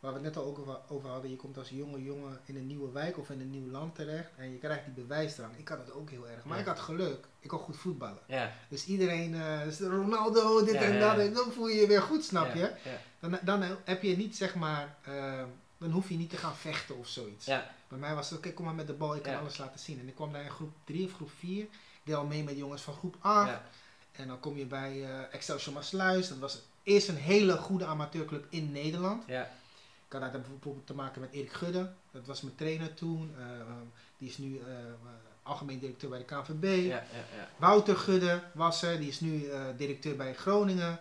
waar we het net al ook over, hadden, je komt als jonge jongen in een nieuwe wijk of in een nieuw land terecht en je krijgt die bewijsdrang. Ik had het ook heel erg, maar Ja. ik had geluk. Ik kon goed voetballen. Ja. Dus iedereen, eh, is Ronaldo, dit Ja, en dat, en dan voel je je weer goed, snap je? Dan, dan heb je niet, zeg maar, eh, dan hoef je niet te gaan vechten of zoiets. Ja. Bij mij was het, oké, kom maar met de bal, ik kan Ja. alles laten zien. En ik kwam daar in groep 3 of groep 4. Ik deed al mee met jongens van groep 8. Ja. En dan kom je bij eh Excelsior Maasluis. Dat was eerst een hele goede amateurclub in Nederland. Ja. Ik had daar bijvoorbeeld te maken met Erik Gudde. Dat was mijn trainer toen. Eh, die is nu eh, algemeen directeur bij de KNVB. Ja, ja, ja. Wouter Gudde was er, die is nu directeur bij Groningen.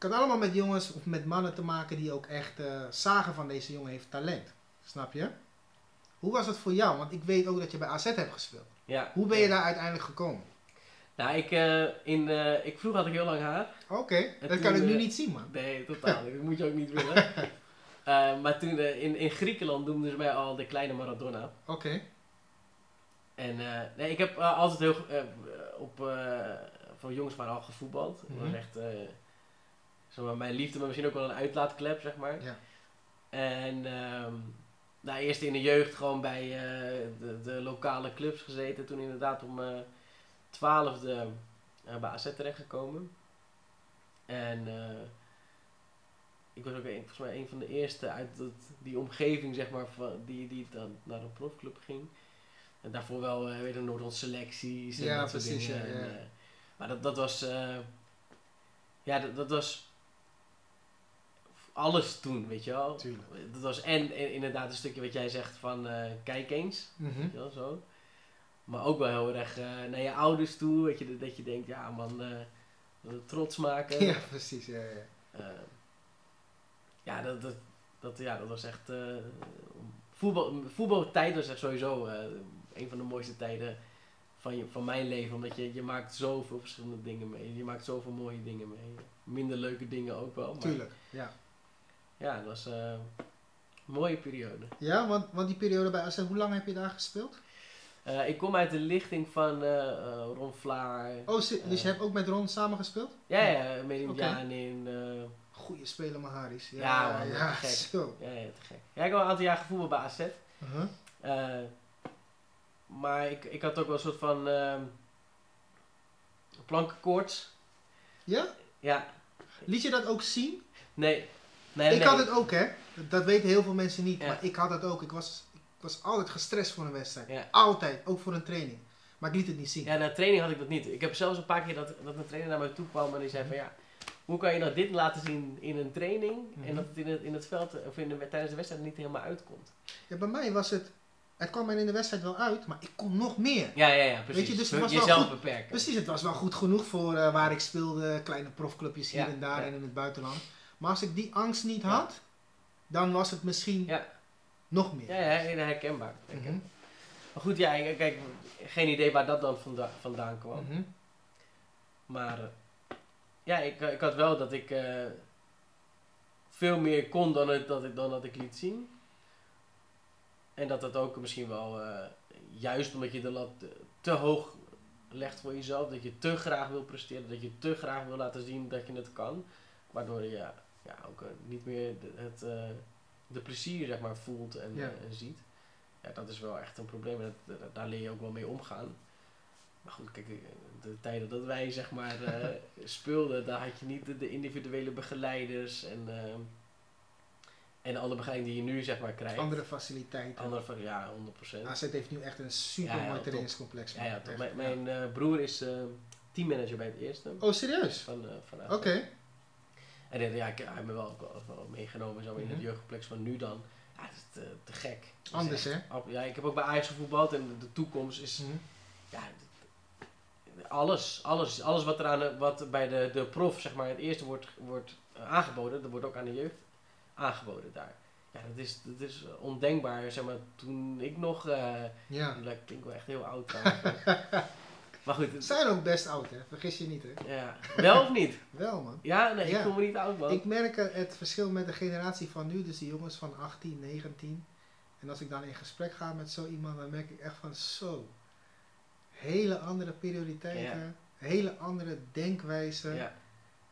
Ik had allemaal met jongens of met mannen te maken die ook echt eh, zagen van deze jongen heeft talent. Snap je? Hoe was het voor jou? Want ik weet ook dat je bij AZ hebt gespeeld. ja. Hoe ben je daar uiteindelijk gekomen? Nou, ik, eh, in, eh, ik vroeg had ik heel lang haar. Oké, dat toen, kan ik nu niet zien man. Nee, totaal. Dat moet je ook niet willen. Maar toen in, in Griekenland noemden ze mij al de kleine Maradona. Oké. En nee, ik heb altijd heel op, van jongens maar al gevoetbald. Dat was Mhm. echt zeg maar, mijn liefde, maar misschien ook wel een uitlaatklep, zeg maar. Ja. En ehm, nou, eerst in de jeugd gewoon bij eh, de, de lokale clubs gezeten. Toen inderdaad om eh twaalfde uh, bij AZ terechtgekomen. En ik was ook een, volgens mij een van de eerste uit dat, die omgeving, zeg maar, van, die, die dan naar een profclub ging. En daarvoor wel weer de Noord-Holland selecties en Ja, dat soort dingen. ja, ja. maar dat, dat was... ja, dat, dat was... Alles toen, weet je wel. Tuurlijk. Dat was en, en inderdaad een stukje wat jij zegt van eh, kijk eens, Mhm. weet je wel, zo. Maar ook wel heel erg eh, naar je ouders toe, weet je, dat- dat je denkt, ja man, eh, trots maken. Ja, precies. Ja, ja. Eh, ja, dat, dat, dat, ja, dat was echt. voetbal, voetbaltijd was echt sowieso een van de mooiste tijden van, je, van mijn leven. Omdat je, je maakt zoveel verschillende dingen mee. Je maakt zoveel mooie dingen mee. Minder leuke dingen ook wel. Maar Tuurlijk. Ja, ja, dat was eh, een mooie periode. ja want, want die periode bij AZ, hoe lang heb je daar gespeeld? Eh, ik kom uit de lichting van eh Ron Vlaar. Oh, dus je hebt ook met Ron samen gespeeld? Ja, ja, met Oké. Indiaan in. Goeie speler, Maharis. Ja, Ja, man, ja, gek. zo. ja, ja, te gek. Ja, ik heb al een aantal jaar gevoetbald bij AZ. Uh-huh. Maar ik, ik had ook wel een soort van ehm plankenkoorts. Ja? Ja, Liet je dat ook zien? nee. Nee ik nee. had het ook, hè. Dat weten heel veel mensen niet. Ja. Maar ik had het ook. Ik was, ik was altijd gestrest voor een wedstrijd. Ja. Altijd. Ook voor een training. Maar ik liet het niet zien. Ja, na training had ik dat niet. Ik heb zelfs een paar keer dat, dat een trainer naar mij toe kwam en die zei van ja, hoe kan je nou dit laten zien in een training Mhm. en dat het in het, in het veld of in de, tijdens de wedstrijd niet helemaal uitkomt. Ja, bij mij was het... Het kwam er in de wedstrijd wel uit, maar ik kon nog meer. Ja, ja, ja, precies. Weet je, dus het was wel goed. beperken. Precies, het was wel goed genoeg voor eh, waar ik speelde. Kleine profclubjes hier Ja, en daar ja. en in het buitenland. Maar als ik die angst niet had, dan was het misschien Ja. nog meer. Ja, ja, herkenbaar. herkenbaar. Mhm. Maar goed, ja, kijk, geen idee waar dat dan vanda- vandaan kwam. Mhm. Maar eh, ja, ik, ik had wel dat ik eh, veel meer kon dan, het, dat ik, dan dat ik liet zien. En dat dat ook misschien wel, eh, juist omdat je de lat te, te hoog legt voor jezelf, dat je te graag wil presteren, dat je te graag wil laten zien dat je het kan. Waardoor je ja, ja, ook eh, niet meer de, het, eh, de plezier zeg maar, voelt en, Ja. eh, en ziet. Ja, dat is wel echt een probleem en dat, daar leer je ook wel mee omgaan. Maar goed, kijk, de tijden dat wij zeg maar speelden, daar had je niet de, de individuele begeleiders en En alle begeleiding die je nu zeg maar krijgt. Andere faciliteiten. Andere van, ja, 100%. AZ heeft nu echt een super Ja, mooi trainingscomplex. Ja, ja, Mijn, mijn broer is teammanager bij het eerste. Oh, serieus? Van, van. Oké. En ja, ik, hij heeft me wel, meegenomen zo in Mhm. het jeugdcomplex van nu dan. Ja, dat is te, te gek. Is Anders, hè? Ja, ik heb ook bij Ajax gevoetbald en de, de toekomst is... Mhm. Ja, alles, alles, alles wat, er aan de, wat bij de, de prof, zeg maar, het eerste wordt, wordt aangeboden, dat wordt ook aan de jeugd aangeboden daar. Ja, dat is, dat is ondenkbaar, zeg maar, toen ik nog... eh Ja. dat klinkt wel echt heel oud. maar goed, Ze zijn ook best oud, hè? Vergis je niet, hè? ja. wel of niet? Wel, man. Ja, nee, Ja. ik voel me niet oud, man. Ik merk het verschil met de generatie van nu, dus die jongens van 18, 19. En als ik dan in gesprek ga met zo iemand, dan merk ik echt van zo. Hele andere prioriteiten, hele andere denkwijze. ja.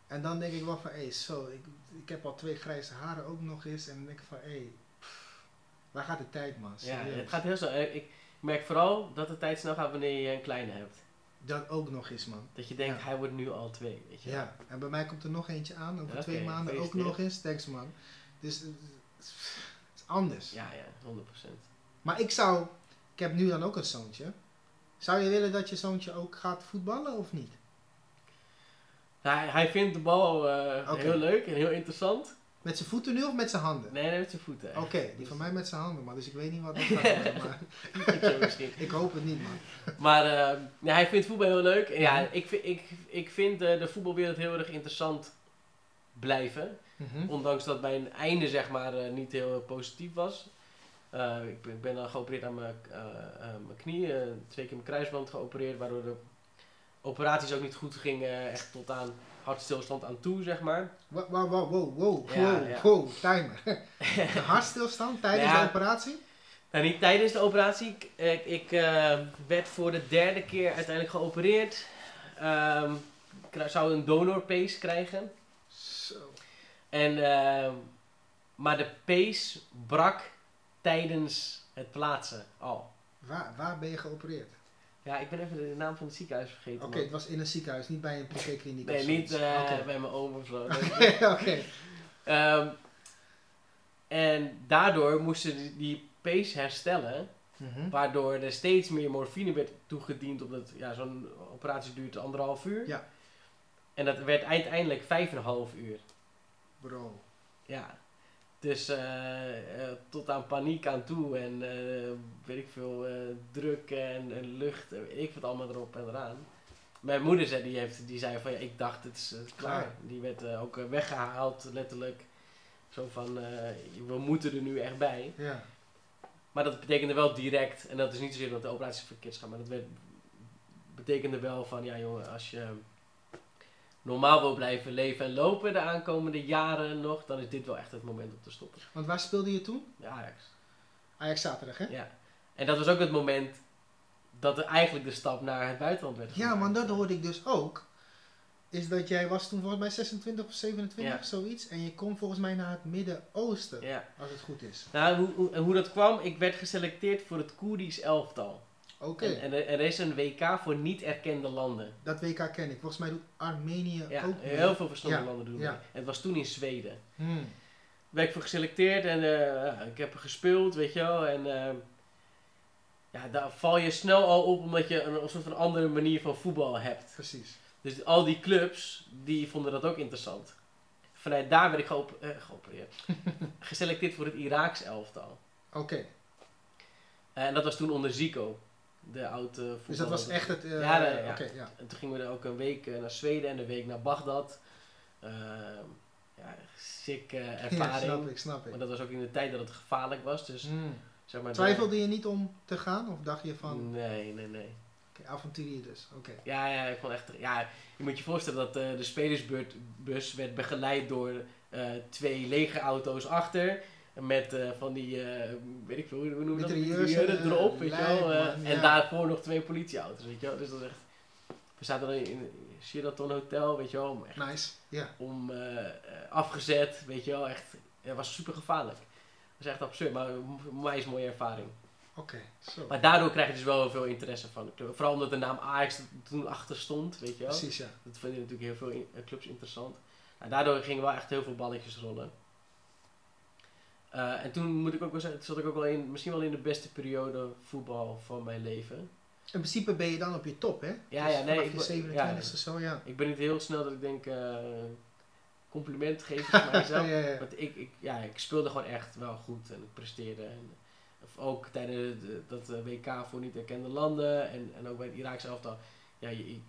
En dan denk ik wel van, hé, hey, zo, ik, ik heb al twee grijze haren ook nog eens. En dan denk ik van, hé, hey, waar gaat de tijd, man? Ja, het gaat heel snel. Eh, Ik merk vooral dat de tijd snel gaat wanneer je een kleine hebt. Dat ook nog eens, man. Dat je denkt, Ja. hij wordt nu al twee, weet je. Ja, en bij mij komt er nog eentje aan, over Oké, twee maanden ook nog eens. Thanks, man. Dus eh, het is anders. Ja, ja, 100%. Maar ik zou, ik heb nu dan ook een zoontje. Zou je willen dat je zoontje ook gaat voetballen of niet? Hij, hij vindt de bal eh, Oké. heel leuk en heel interessant. Met zijn voeten nu of met zijn handen? Nee, nee, met zijn voeten. Oké, die van mij met zijn handen, maar dus ik weet niet wat dat gaat maar ik hoop het niet, man. Maar eh, ja, hij vindt voetbal heel leuk. En ja, Mhm. ik, vind- ik, ik vind eh, de voetbalwereld heel erg interessant blijven. Mhm. Ondanks dat mijn einde zeg maar eh, niet heel positief was. Eh, ik, ben, ik ben dan geopereerd aan mijn, eh, mijn knie. twee keer mijn kruisband geopereerd. Waardoor de operaties ook niet goed gingen. Echt tot aan hartstilstand aan toe zeg maar. Wow, wow, wow, wow, wow, Ja, wow, ja. wow, timer. De hartstilstand tijdens Ja. de operatie? Nou, niet tijdens de operatie. Ik, ik, eh, werd voor de derde keer uiteindelijk geopereerd. Ehm, ik zou een donorpace krijgen. Zo. En, ehm, maar de pace brak tijdens het plaatsen al. Waar, waar ben je geopereerd? Ja, ik ben even de naam van het ziekenhuis vergeten. Oké, het was in een ziekenhuis, niet bij een privékliniek Nee, niet eh, bij mijn oom of zo. Oké. Ehm, en daardoor moesten die, die pace herstellen. Mhm. Waardoor er steeds meer morfine werd toegediend. Omdat ja, zo'n operatie duurt anderhalf uur. Ja. En dat werd uiteindelijk vijf en een half uur. Bro. Ja. Dus eh, eh, tot aan paniek aan toe. En eh, weet ik veel, druk en, en lucht. en weet ik wat allemaal erop en eraan. Mijn moeder zei, die, heeft, die zei van ja, ik dacht het is klaar. Klaar. Die werd ook eh, weggehaald letterlijk. Zo van, we moeten er nu echt bij. Ja. Maar dat betekende wel direct, en dat is niet zozeer dat de operatie verkeerd gaat, maar dat werd, betekende wel van, ja jongen, als je normaal wil blijven leven en lopen de aankomende jaren nog, dan is dit wel echt het moment om te stoppen. Want waar speelde je toen? Ja, Ajax. Ajax zaterdag, hè? Ja. En dat was ook het moment dat er eigenlijk de stap naar het buitenland werd Ja, gemaakt. maar dat hoorde ik dus ook. Is dat jij was toen volgens mij 26 of 27, Ja. zoiets. En je komt volgens mij naar het Midden-Oosten, Ja. als het goed is. Nou, hoe, hoe, hoe dat kwam, ik werd geselecteerd voor het Koerdisch elftal. Oké, En, en er, is een WK voor niet erkende landen. dat WK ken ik. Volgens mij doet Armenië Ja, ook mee. heel veel verschillende Ja, landen doen ja. mee. En het was toen in Zweden. Hmm. werd ik voor geselecteerd en eh, ik heb gespeeld, weet je wel. En eh, ja, daar val je snel al op omdat je een, een soort van andere manier van voetbal hebt. Precies. Dus al die clubs, die vonden dat ook interessant. Vanuit daar werd ik geop eh, geopereerd. geselecteerd voor het Iraaks elftal. Oké, en dat was toen onder Zico, de oude dus dat was echt het... eh, Ja, nee, ja. Oké, ja. En toen gingen we er ook een week eh, naar Zweden en een week naar Bagdad. Ehm, ja, sick ja, ervaring. snap ik, snap ik. Maar dat was ook in de tijd dat het gevaarlijk was. Dus Hmm. zeg maar. de- Twijfelde je niet om te gaan? Of dacht je van, Nee, nee, nee. oké, avonturier dus. Oké. Ja, ja, ik vond echt. Ja, je moet je voorstellen dat eh, de spelersbus werd begeleid door twee legerauto's achter. Met eh, van die, eh, weet ik veel, hoe noem je dat? Eh, erop, weet je wel. eh, man, En daarvoor nog twee politieauto's, weet je wel. Dus dat is echt. We zaten dan in Sheraton Hotel, weet je wel. Echt Nice. Ja. om afgezet, weet je wel. Echt, het was super gevaarlijk. Dat is echt absurd, maar voor mij is een mooie ervaring. Oké, zo. Maar daardoor krijg je dus wel heel veel interesse van de club. Vooral omdat de naam Ajax toen achter stond, weet je wel. Precies, ja. Dat vinden natuurlijk heel veel in- clubs interessant. En daardoor gingen wel echt heel veel balletjes rollen. Eh, en toen moet ik ook wel zeggen, zat ik ook wel in, misschien wel in de beste periode voetbal van mijn leven. In principe ben je dan op je top, hè? Ja, Dus ja, nee, ik je be- 27 ja. zo, ja. Ik ben niet heel snel dat ik denk, eh compliment geven voor mijzelf. ja, ja. Want ik, ik, ja, ik speelde gewoon echt wel goed en ik presteerde. En, of ook tijdens de- dat eh, WK voor niet erkende landen en, en ook bij het Iraakse elftal. Ja, ik, ik,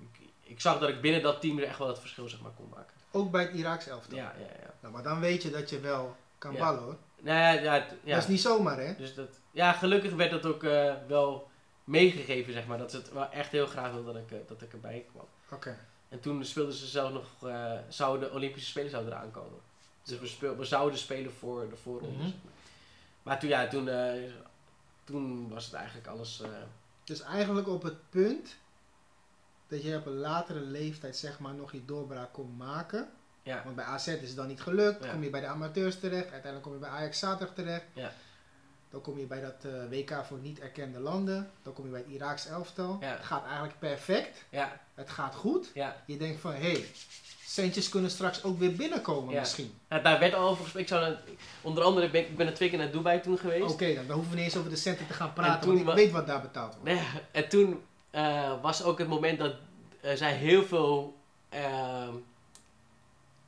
ik zag dat ik binnen dat team er echt wel het verschil zeg maar, kon maken. Ook bij het Iraaks elftal. Ja, ja, ja. Nou, maar dan weet je dat je wel kan ballen, hoor. Nou ja, ja, het- ja. Dat is niet zomaar, hè? Dus dat, ja, gelukkig werd dat ook eh, wel meegegeven, zeg maar. Dat ze het wel echt heel graag wilden dat ik, eh, dat ik erbij kwam. Oké. En toen speelden ze zelf nog, eh, zouden de Olympische Spelen zouden eraan komen. Dus we, speel, we zouden spelen voor de voorrondes. Mhm. Maar toen, ja, toen, eh, toen was het eigenlijk alles... eh, Dus eigenlijk op het punt dat je op een latere leeftijd zeg maar nog je doorbraak kon maken. Ja, Want bij AZ is het dan niet gelukt. Dan Ja. kom je bij de amateurs terecht. Uiteindelijk kom je bij Ajax zaterdag terecht. Ja. Dan kom je bij dat eh, WK voor niet erkende landen. Dan kom je bij het Iraaks elftal. Ja. Het gaat eigenlijk perfect. ja, Het gaat goed. ja. Je denkt van, hé, hey, centjes kunnen straks ook weer binnenkomen Ja. misschien. Nou, daar werd al over gesproken. Ik zou dan- onder andere ben ik ben er twee keer naar Dubai toen geweest. Oké, dan, dan hoeven we niet eens over de centen te gaan praten. toen want ik wa- weet wat daar betaald wordt. Nee, en toen eh, was ook het moment dat eh, zij heel veel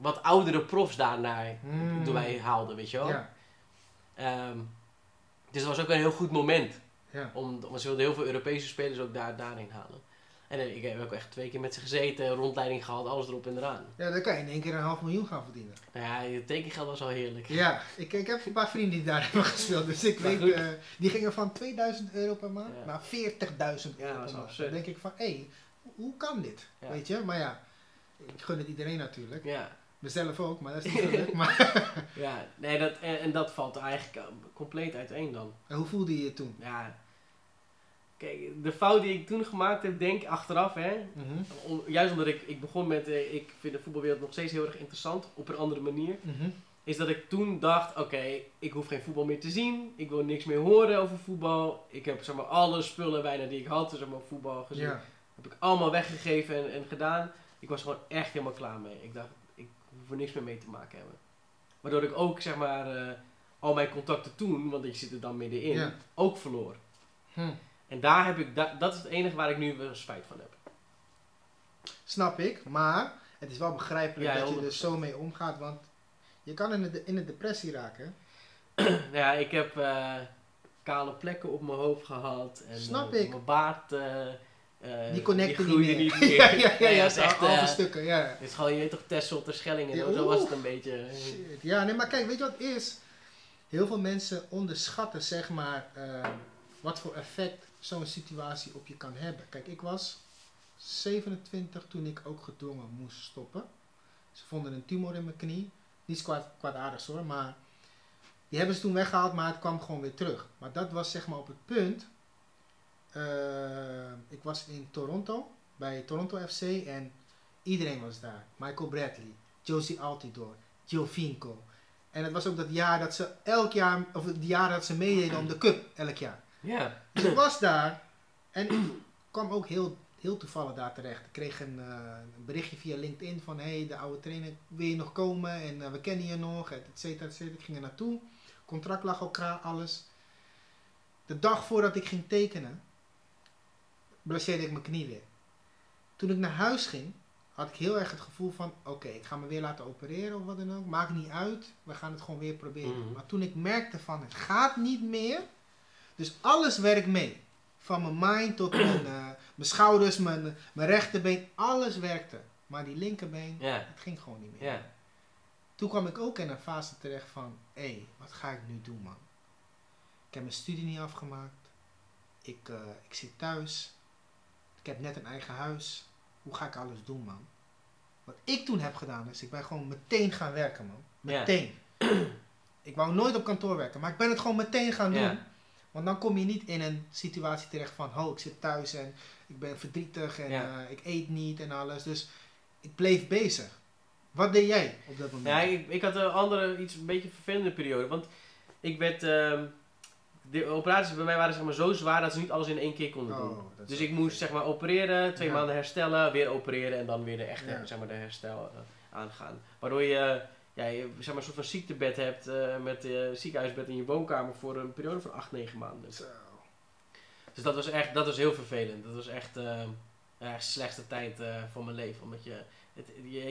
wat oudere profs daar naar Hmm. Dubai haalden, weet je wel. Ja, Ehm, dus dat was ook een heel goed moment. ja. Om, want ze wilden heel veel Europese spelers ook daar, daarin halen. En eh, ik heb ook echt twee keer met ze gezeten, rondleiding gehad, alles erop en eraan. ja, dan kan je in één keer een half miljoen gaan verdienen. Nou ja, je tekengeld was al heerlijk. Ja, ik, ik heb een paar vrienden die daar hebben gespeeld. Dus ik weet, eh, die gingen van 2000 euro per maand Ja. naar 40.000 Ja, euro dat per is maand. absurd. Dan denk ik van, hé, hey, hoe kan dit? Ja. Weet je, maar ja, ik gun het iedereen natuurlijk. Ja, Mezelf ook, maar dat is niet gelukt. maar ja. Nee, dat, en, en dat valt eigenlijk compleet uiteen dan. en hoe voelde je je toen? Ja. Kijk, de fout die ik toen gemaakt heb, denk ik achteraf, hè. Mhm, Om- juist omdat ik, ik begon met, eh, ik vind de voetbalwereld nog steeds heel erg interessant, op een andere manier. mhm. Is dat ik toen dacht, oké, ik hoef geen voetbal meer te zien. Ik wil niks meer horen over voetbal. Ik heb zeg maar alle spullen bijna die ik had, zeg maar voetbal gezien. Heb ik allemaal weggegeven en, en gedaan. Ik was gewoon echt helemaal klaar mee. Ik dacht, niks meer mee te maken hebben. Waardoor ik ook, zeg maar, eh, al mijn contacten toen, want ik zit er dan middenin, Ja. ook verloor. Hm. En daar heb ik, da- dat is het enige waar ik nu wel spijt van heb. snap ik. Maar het is wel begrijpelijk Ja, dat je er 100%. zo mee omgaat. Want je kan in de, in de depressie raken. nou ja, ik heb eh, kale plekken op mijn hoofd gehad. En, Snap eh, ik. Mijn baard, eh, Die connecten niet groeide meer. niet meer. ja, ja, ja, Nee, ja, dat is echt, halve eh, stukken, ja. Het is gewoon, je weet toch, Tessel ter Schelling en Ja, zo, was het een beetje. Shit. Ja, nee, maar kijk, weet je wat is? Heel veel mensen onderschatten, zeg maar, eh, wat voor effect zo'n situatie op je kan hebben. Kijk, ik was 27 toen ik ook gedwongen moest stoppen. Ze vonden een tumor in mijn knie. Niets kwaad, kwaadaardigs hoor, maar die hebben ze toen weggehaald, maar het kwam gewoon weer terug. Maar dat was zeg maar op het punt. Eh, ik was in Toronto, bij Toronto FC en iedereen was daar. Michael Bradley, Josie Altidore, Giovinco. En het was ook dat jaar dat ze elk jaar, of het jaar dat ze meededen om de cup, elk jaar. Ja, Dus ik was daar en ik kwam ook heel, heel toevallig daar terecht. Ik kreeg een, eh, een berichtje via LinkedIn van hey, de oude trainer wil je nog komen en eh, we kennen je nog, et cetera, et cetera. Ik ging er naartoe, contract lag al klaar, alles. De dag voordat ik ging tekenen, blesseerde ik mijn knie weer. Toen ik naar huis ging, had ik heel erg het gevoel van oké, ik ga me weer laten opereren of wat dan ook. Maakt niet uit, we gaan het gewoon weer proberen. Mhm. Maar toen ik merkte van het gaat niet meer, dus alles werkt mee. Van mijn mind tot mijn, eh, mijn schouders, mijn, mijn rechterbeen, alles werkte. Maar die linkerbeen, het ging gewoon niet meer. Toen kwam ik ook in een fase terecht van, hé, hey, wat ga ik nu doen man? Ik heb mijn studie niet afgemaakt. Ik, eh, ik zit thuis. Ik heb net een eigen huis. Hoe ga ik alles doen man? Wat ik toen heb gedaan is, ik ben gewoon meteen gaan werken man. Meteen. ik wou nooit op kantoor werken, maar ik ben het gewoon meteen gaan doen. Want dan kom je niet in een situatie terecht van, oh, ik zit thuis en ik ben verdrietig en eh, ik eet niet en alles. Dus ik bleef bezig. Wat deed jij op dat moment? Ja, ik, ik had een andere, iets een beetje vervelende periode. Want ik werd. ehm, de operaties bij mij waren zeg maar, zo zwaar dat ze niet alles in één keer konden doen. Oh, is Dus ik moest zeg maar opereren, twee Ja. maanden herstellen, weer opereren en dan weer de echte Ja. zeg maar, de herstel eh, aangaan. Waardoor je, ja, ja, je zeg maar, een soort van ziektebed hebt eh, met eh ziekenhuisbed in je woonkamer voor een periode van 8, 9 maanden. Zo. Dus dat was echt, dat was heel vervelend. Dat was echt eh de slechtste tijd eh, van mijn leven. Omdat je, het,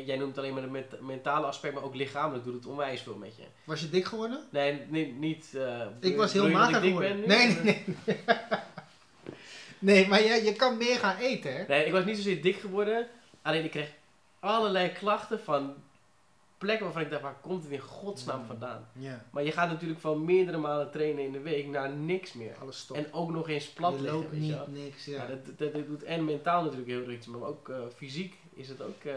jij noemt alleen maar het mentale aspect, maar ook lichamelijk doet het onwijs veel met je. Was je dik geworden? Nee, niet... niet eh, Ik was heel mager geworden. nu? Nee, nee, nee. nee, maar je, je kan meer gaan eten, hè? Nee, ik was niet zozeer dik geworden. Alleen ik kreeg allerlei klachten van plekken waarvan ik dacht, waar komt het in godsnaam Mm. vandaan? Ja, Maar je gaat natuurlijk van meerdere malen trainen in de week naar niks meer. alles stop. En ook nog eens plat je liggen, loopt niet, niks, Ja. ja. dat, dat, dat doet en mentaal natuurlijk heel iets, maar ook eh, fysiek is het ook eh,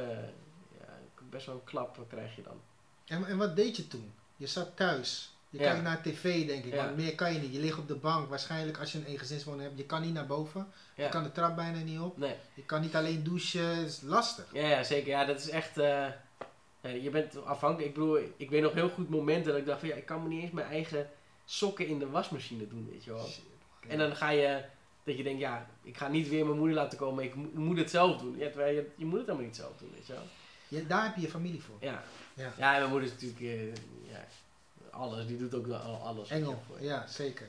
ja, best wel een klap eh, krijg je dan. En, en wat deed je toen? Je zat thuis. Je Ja. kijkt naar tv, denk ik. Ja. Want meer kan je niet. Je ligt op de bank. Waarschijnlijk als je een eengezinswoning hebt. Je kan niet naar boven. Ja. Je kan de trap bijna niet op. Nee, Je kan niet alleen douchen. Is lastig. ja, ja, zeker. Ja, dat is echt. eh, ja, je bent afhankelijk. Ik bedoel, ik weet nog heel goed momenten dat ik dacht van ja, ik kan me niet eens mijn eigen sokken in de wasmachine doen, weet je wel. Shit. En dan ga je, dat je denkt, ja, ik ga niet weer mijn moeder laten komen, ik mo- moet het zelf doen. Ja, terwijl je, je moet het helemaal niet zelf doen, weet je wel. Ja, daar heb je je familie voor. Ja. Ja. Ja, en mijn moeder is natuurlijk, eh, ja, alles, die doet ook alles. Engel. Ja, zeker.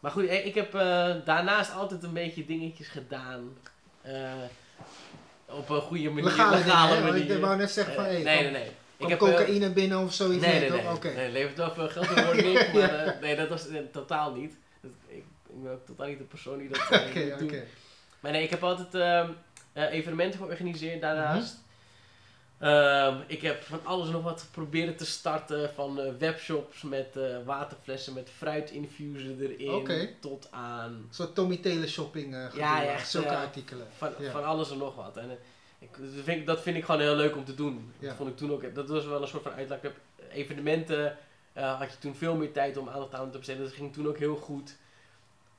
Maar goed, eh, ik heb eh, daarnaast altijd een beetje dingetjes gedaan. op een goede manier, Legale, legale dingen, manier. Ik wou net zeggen van, hé, nee, nee, nee. kom heb, cocaïne binnen of zoiets. Nee, Nee, nee, nee. Levert wel veel geld in niks, maar nee, dat was totaal niet. Ik, ben ook totaal niet de persoon die dat eh, Oké, moet doen. oké. Maar nee, ik heb altijd ehm, eh, evenementen georganiseerd daarnaast. Mhm. Ehm, ik heb van alles en nog wat proberen te starten. Van eh, webshops met eh, waterflessen met fruitinfusen erin. Tot aan Een soort Tommy Taylor shopping eh Ja, ja, eh, echt, Zulke eh, artikelen. van, Ja. van alles en nog wat. En, eh, ik, dat, vind ik, dat vind ik gewoon heel leuk om te doen. Ja. Dat vond ik toen ook. Dat was wel een soort van uitlaatklep. Evenementen eh, had je toen veel meer tijd om aandacht aan te besteden. Dat ging toen ook heel goed.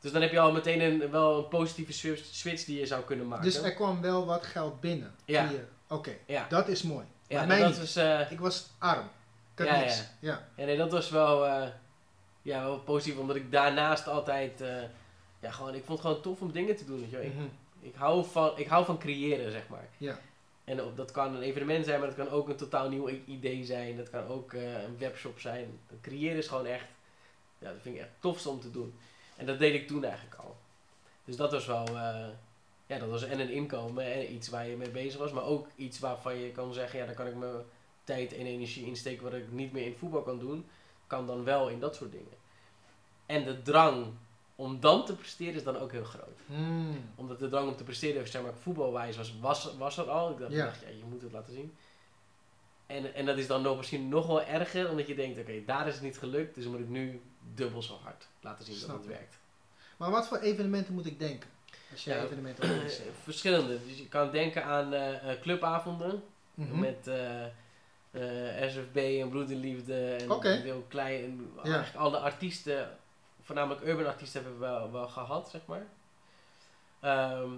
Dus dan heb je al meteen een, wel een positieve switch, switch die je zou kunnen maken. Dus er kwam wel wat geld binnen. Ja. Oké, ja, dat is mooi. ja mij dat niet. was, eh, Ik was arm. Ik had Ja, niks. ja. Ja. Nee, dat was wel, eh, ja, wel positief, omdat ik daarnaast altijd, eh, ja, gewoon, ik vond het gewoon tof om dingen te doen, weet je. Ik, Mhm. ik, hou van, ik hou van creëren, zeg maar. Ja. En op, dat kan een evenement zijn, maar dat kan ook een totaal nieuw idee zijn. Dat kan ook een webshop zijn. Creëren is gewoon echt, ja, dat vind ik echt tofste om te doen. En dat deed ik toen eigenlijk al. Dus dat was wel, eh, ja, dat was en een inkomen en iets waar je mee bezig was, maar ook iets waarvan je kan zeggen, ja, daar kan ik mijn tijd en energie insteken wat ik niet meer in voetbal kan doen, kan dan wel in dat soort dingen. En de drang om dan te presteren is dan ook heel groot. Hmm. Omdat de drang om te presteren, zeg maar, voetbalwijs was, was, was er al. Ik dacht, Ja. dacht, ja, je moet het laten zien. En, en dat is dan nog, misschien nog wel erger, omdat je denkt, oké, daar is het niet gelukt, dus moet ik nu dubbel zo hard laten zien Snap dat het werkt. Maar wat voor evenementen moet ik denken? Als je Ja. evenementen organiseert. Verschillende. Dus je kan denken aan eh, eh, clubavonden Mhm. met eh, eh, SFB en Broederliefde en Oké. heel klein. En Ja. Eigenlijk alle artiesten, voornamelijk urban artiesten, hebben we wel, wel gehad, zeg maar. Ehm,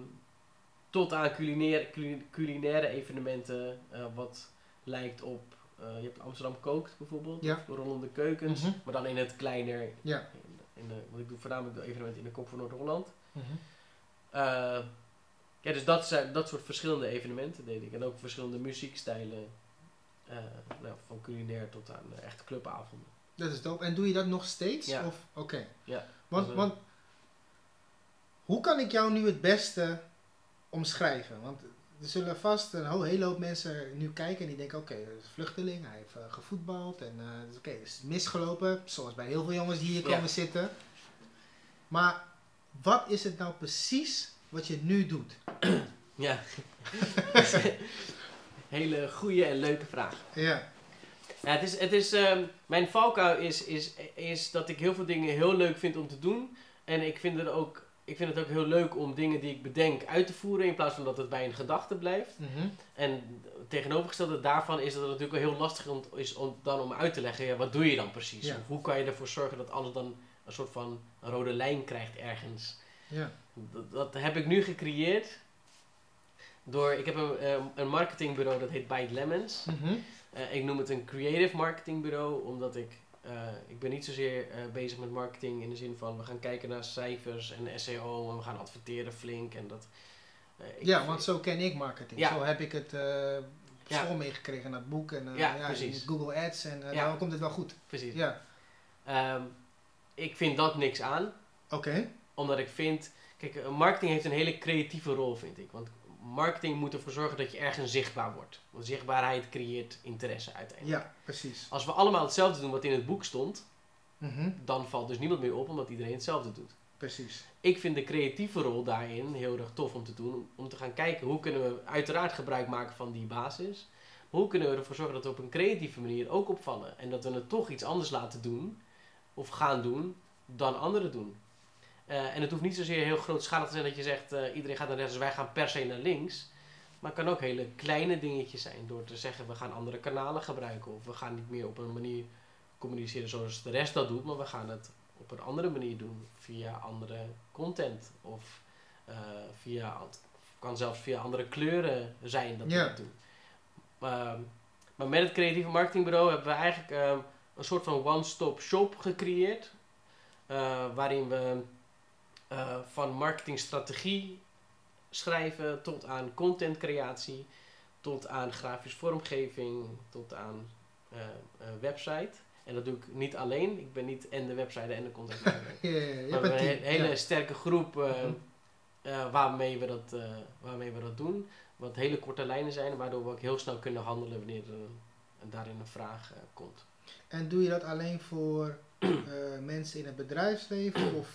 tot aan culinaire, culi- culinaire evenementen, wat lijkt op, eh, je hebt Amsterdam Kookt bijvoorbeeld, Ja. of Rollende Keukens, Mhm. maar dan in het kleiner, Ja. in, in de, want ik doe voornamelijk de evenementen in de Kop van Noord-Holland. Mhm. Eh, ja, dus dat, zijn, dat soort verschillende evenementen deed ik. En ook verschillende muziekstijlen. eh, nou, van culinair tot aan echte clubavonden. Dat is dope. En doe je dat nog steeds? Ja. Of, oké. Ja. Want, want, hoe kan ik jou nu het beste omschrijven? Want er zullen vast een hele hoop mensen nu kijken en die denken, oké, dat is een vluchteling, hij heeft eh, gevoetbald en eh, dus oké, is misgelopen, zoals bij heel veel jongens die hier Ja. komen zitten. Maar wat is het nou precies wat je nu doet? Ja. Hele goede en leuke vraag. Ja. Ja, het is, het is, ehm, mijn valkuil is, is, is dat ik heel veel dingen heel leuk vind om te doen. En ik vind, het ook, ik vind het ook heel leuk om dingen die ik bedenk uit te voeren. In plaats van dat het bij een gedachte blijft. Mhm. En tegenovergestelde daarvan is dat het natuurlijk wel heel lastig om, is om, dan om uit te leggen, ja, wat doe je dan precies? Ja. Of hoe kan je ervoor zorgen dat alles dan een soort van rode lijn krijgt ergens? Ja. Dat, dat heb ik nu gecreëerd door, ik heb een, eh, een marketingbureau dat heet Bite Lemons. Mhm. Eh, ik noem het een creative marketingbureau, omdat ik, eh, ik ben niet zozeer eh, bezig met marketing in de zin van we gaan kijken naar cijfers en SEO en we gaan adverteren flink en dat. eh, Ja, want zo ken ik marketing. Ja. Zo heb ik het, Ja. gewoon meegekregen naar het boek en Ja. Google Ads en Ja. dan komt het wel goed. Precies. Ja, Ehm, ik vind dat niks aan. oké. Omdat ik vind... Kijk, marketing heeft een hele creatieve rol, vind ik. Want marketing moet ervoor zorgen dat je ergens zichtbaar wordt. Want zichtbaarheid creëert interesse uiteindelijk. Ja, precies. Als we allemaal hetzelfde doen wat in het boek stond... Mhm, dan valt dus niemand meer op omdat iedereen hetzelfde doet. Precies. Ik vind de creatieve rol daarin heel erg tof om te doen. Om te gaan kijken hoe kunnen we uiteraard gebruik maken van die basis. Maar hoe kunnen we ervoor zorgen dat we op een creatieve manier ook opvallen. En dat we het toch iets anders laten doen. Of gaan doen dan anderen doen. Eh, en het hoeft niet zozeer heel grootschalig te zijn dat je zegt eh, iedereen gaat naar rechts, dus wij gaan per se naar links. Maar het kan ook hele kleine dingetjes zijn. Door te zeggen we gaan andere kanalen gebruiken. Of we gaan niet meer op een manier communiceren zoals de rest dat doet. Maar we gaan het op een andere manier doen. Via andere content. Of eh, via, kan zelfs via andere kleuren zijn dat we dat doen. Ehm, maar met het creatieve marketingbureau hebben we eigenlijk ehm, een soort van one-stop shop gecreëerd. waarin we eh, van marketingstrategie schrijven tot aan contentcreatie, tot aan grafisch vormgeving, tot aan eh, een website. En dat doe ik niet alleen. Ik ben niet en de website en de content. Ja, ja, ja, je we hebben een he- hele sterke groep eh, Mhm. eh, waarmee, we dat, eh, waarmee we dat doen. Wat hele korte lijnen zijn, waardoor we ook heel snel kunnen handelen wanneer er een, daarin een vraag eh, komt. En doe je dat alleen voor eh, mensen in het bedrijfsleven? Of,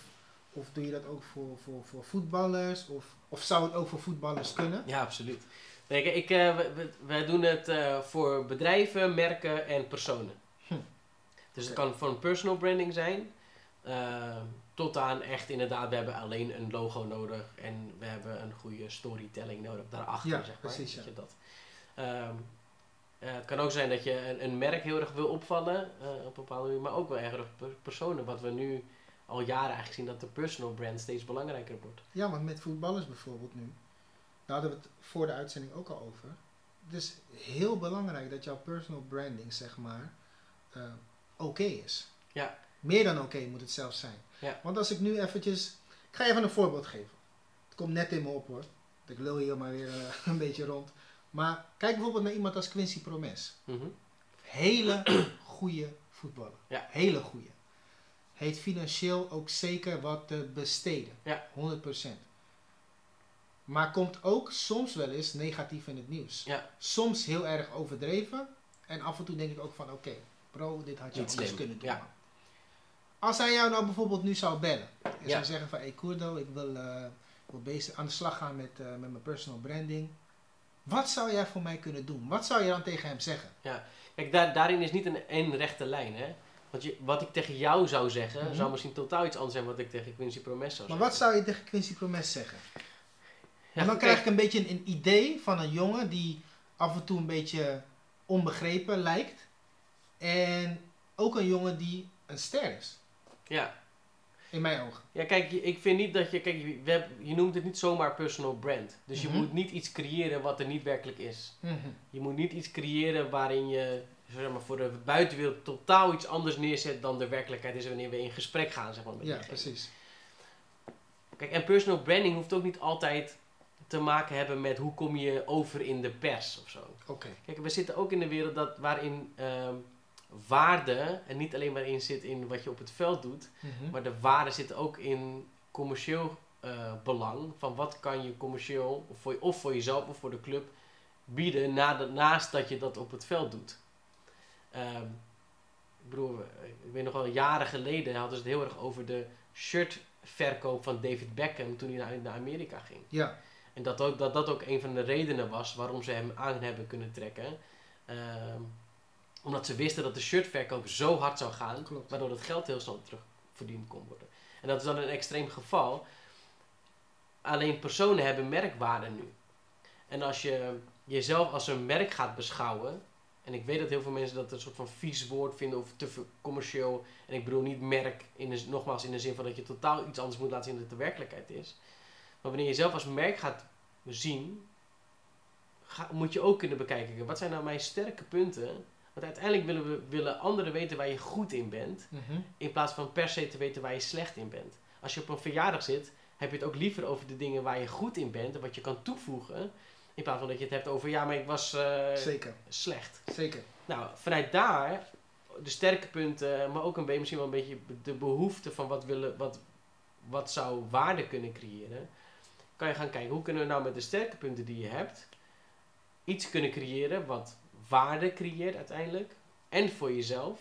of doe je dat ook voor, voor, voor voetballers? Of, of zou het ook voor voetballers kunnen? Ja, absoluut. Nee, kijk, ik, eh, we- we- wij doen het eh, voor bedrijven, merken en personen. Hm. Dus het kan van personal branding zijn, eh, tot aan echt inderdaad, we hebben alleen een logo nodig en we hebben een goede storytelling nodig daarachter, Ja, zeg maar. precies, Dat ja. je dat, Ehm, eh, het kan ook zijn dat je een, een merk heel erg wil opvallen op een bepaalde manier, maar ook wel erg per- personen. Wat we nu al jaren eigenlijk zien dat de personal brand steeds belangrijker wordt. Ja, want met voetballers bijvoorbeeld nu, daar hadden we het voor de uitzending ook al over. Het is heel belangrijk dat jouw personal branding, zeg maar, eh, oké is. Ja. Meer dan oké moet het zelfs zijn. Ja. Want als ik nu eventjes, ik ga even een voorbeeld geven. Het komt net in me op hoor. Ik lul hier maar weer eh, een beetje rond. Maar kijk bijvoorbeeld naar iemand als Quincy Promes. Mhm. Hele goede voetballer. Ja. Hele goede. Heeft financieel ook zeker wat te besteden. Ja. 100%. Maar komt ook soms wel eens negatief in het nieuws. Ja. Soms heel erg overdreven. En af en toe denk ik ook van oké, bro, dit had je Niet anders slim, kunnen doen. ja. Als hij jou nou bijvoorbeeld nu zou bellen. En Ja. zou zeggen van hey Kurdo, ik wil, ik wil bezig, aan de slag gaan met, eh, met mijn personal branding. Wat zou jij voor mij kunnen doen? Wat zou je dan tegen hem zeggen? Kijk, daar, daarin is niet een één rechte lijn, hè. Want je, wat ik tegen jou zou zeggen, Mhm. zou misschien totaal iets anders zijn wat ik tegen Quincy Promes zou Maar zeggen. wat zou je tegen Quincy Promes zeggen? Ja, en dan krijg ik een beetje een, een idee van een jongen die af en toe een beetje onbegrepen lijkt. En ook een jongen die een ster is. Ja. In mijn ogen. ja, kijk, ik vind niet dat je... Kijk, je, je noemt het niet zomaar personal brand. Dus je Mhm. moet niet iets creëren wat er niet werkelijk is. Je moet niet iets creëren waarin je zeg maar, voor de buitenwereld totaal iets anders neerzet dan de werkelijkheid is wanneer we in gesprek gaan, zeg maar. Met Ja, precies. Kijk, en personal branding hoeft ook niet altijd te maken hebben met hoe kom je over in de pers of zo. Oké. Kijk, we zitten ook in een wereld dat, waarin ehm, waarde, en niet alleen waarin zit in wat je op het veld doet, Mhm. maar de waarde zit ook in commercieel eh, belang. Van wat kan je commercieel, of voor, of voor jezelf of voor de club, bieden na de- naast dat je dat op het veld doet. Ehm, ik bedoel, eh, ik weet nog wel, jaren geleden hadden ze het heel erg over de shirtverkoop van David Beckham toen hij naar, naar Amerika ging. Ja, En dat, ook, dat dat ook een van de redenen was waarom ze hem aan hebben kunnen trekken. Ehm, omdat ze wisten dat de shirtverkoop zo hard zou gaan, Klopt. waardoor het geld heel snel terugverdiend kon worden. En dat is dan een extreem geval. Alleen personen hebben merkwaarde nu. En als je jezelf als een merk gaat beschouwen, en ik weet dat heel veel mensen dat een soort van vies woord vinden of te commercieel. En ik bedoel niet merk, in de, nogmaals in de zin van dat je totaal iets anders moet laten zien dan het de werkelijkheid is. Maar wanneer je jezelf als merk gaat zien, ga- moet je ook kunnen bekijken. Wat zijn nou mijn sterke punten? Want uiteindelijk willen, we, willen anderen weten waar je goed in bent. Mhm. In plaats van per se te weten waar je slecht in bent. Als je op een verjaardag zit, heb je het ook liever over de dingen waar je goed in bent en wat je kan toevoegen. In plaats van dat je het hebt over, ja, maar ik was eh, Zeker, slecht. zeker. Nou, vanuit daar, de sterke punten, maar ook een beetje, misschien wel een beetje de behoefte van wat, willen, wat, wat zou waarde kunnen creëren. Kan je gaan kijken, hoe kunnen we nou met de sterke punten die je hebt, iets kunnen creëren wat waarde creëert uiteindelijk. En voor jezelf.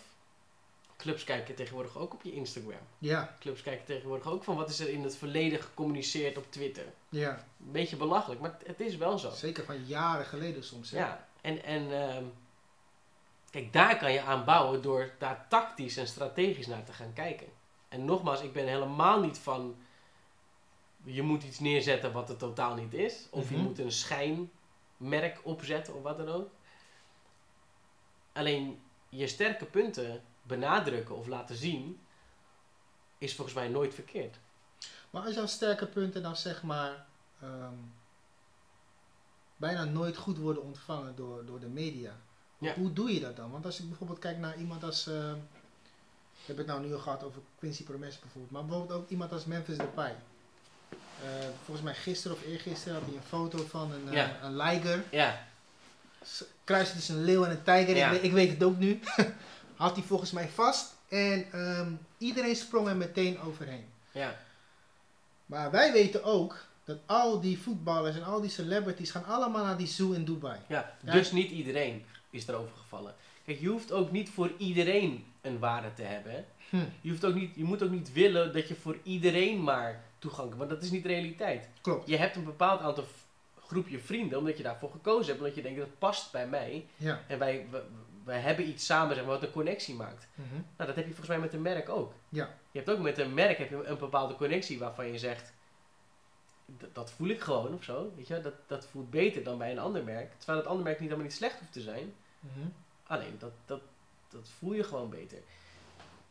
Clubs kijken tegenwoordig ook op je Instagram. Ja, Clubs kijken tegenwoordig ook van wat is er in het verleden gecommuniceerd op Twitter. ja. Beetje belachelijk, maar het is wel zo. Zeker van jaren geleden soms. Hè? Ja, en, en ehm, kijk, daar kan je aan bouwen door daar tactisch en strategisch naar te gaan kijken. En nogmaals, ik ben helemaal niet van je moet iets neerzetten wat het totaal niet is. Of je Mhm. moet een schijnmerk opzetten of wat dan ook. Alleen je sterke punten benadrukken of laten zien is volgens mij nooit verkeerd. Maar als jouw sterke punten dan zeg maar ehm, bijna nooit goed worden ontvangen door, door de media. Ja. Hoe doe je dat dan? Want als ik bijvoorbeeld kijk naar iemand als... ehm, ik heb het nou nu al gehad over Quincy Promes bijvoorbeeld. Maar bijvoorbeeld ook iemand als Memphis Depay. Eh, volgens mij gisteren of eergisteren had hij een foto van een, eh, Ja. een liger. Ja, S- Kruisje tussen een leeuw en een tijger. Ja. Ik, weet, ik weet het ook nu. had hij volgens mij vast. En ehm, iedereen sprong er meteen overheen. ja, Maar wij weten ook dat al die voetballers en al die celebrities gaan allemaal naar die zoo in Dubai. ja. Ja. Dus niet iedereen is erover gevallen. Kijk, je hoeft ook niet voor iedereen een waarde te hebben. Hm. Je, hoeft ook niet, je moet ook niet willen dat je voor iedereen maar toegang hebt. Want dat is niet de realiteit. Klopt. Je hebt een bepaald aantal groepje vrienden omdat je daarvoor gekozen hebt. Omdat je denkt dat past bij mij. Ja. En wij, we, hebben iets samen zeg maar, wat een connectie maakt. Mhm. Nou, dat heb je volgens mij met een merk ook. Ja. Je hebt ook met een merk heb je een bepaalde connectie waarvan je zegt... "D- Dat voel ik gewoon of zo. Weet je? Dat, dat voelt beter dan bij een ander merk. Terwijl het andere merk niet helemaal niet slecht hoeft te zijn. Mhm. Alleen, dat, dat, dat voel je gewoon beter.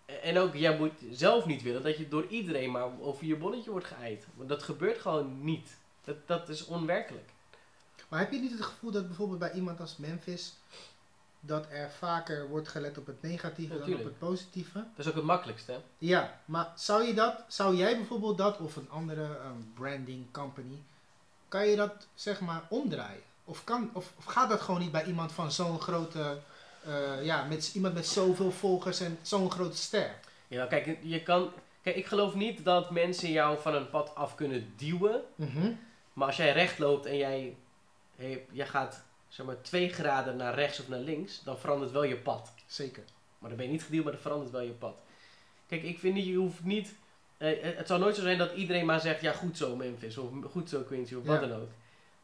En ook, jij moet zelf niet willen dat je door iedereen maar over je bonnetje wordt geëid. Want dat gebeurt gewoon niet. Dat, dat is onwerkelijk. Maar heb je niet het gevoel dat bijvoorbeeld bij iemand als Memphis dat er vaker wordt gelet op het negatieve dan op het positieve? Dat is ook het makkelijkste. hè? Ja, maar zou je dat, zou jij bijvoorbeeld dat of een andere ehm, branding company, kan je dat zeg maar omdraaien? Of, kan, of, of gaat dat gewoon niet bij iemand van zo'n grote, eh, ja, met iemand met zoveel volgers en zo'n grote ster? Ja, kijk, je kan, kijk, ik geloof niet dat mensen jou van een pad af kunnen duwen. Mhm. Maar als jij recht loopt en jij, hey, jij gaat zeg maar, twee graden naar rechts of naar links, dan verandert wel je pad. Zeker. Maar dan ben je niet gedeeld, maar dan verandert wel je pad. Kijk, ik vind niet, je hoeft niet. eh, het zou nooit zo zijn dat iedereen maar zegt: ja, goed zo Memphis, of goed zo Quincy, of wat dan ook.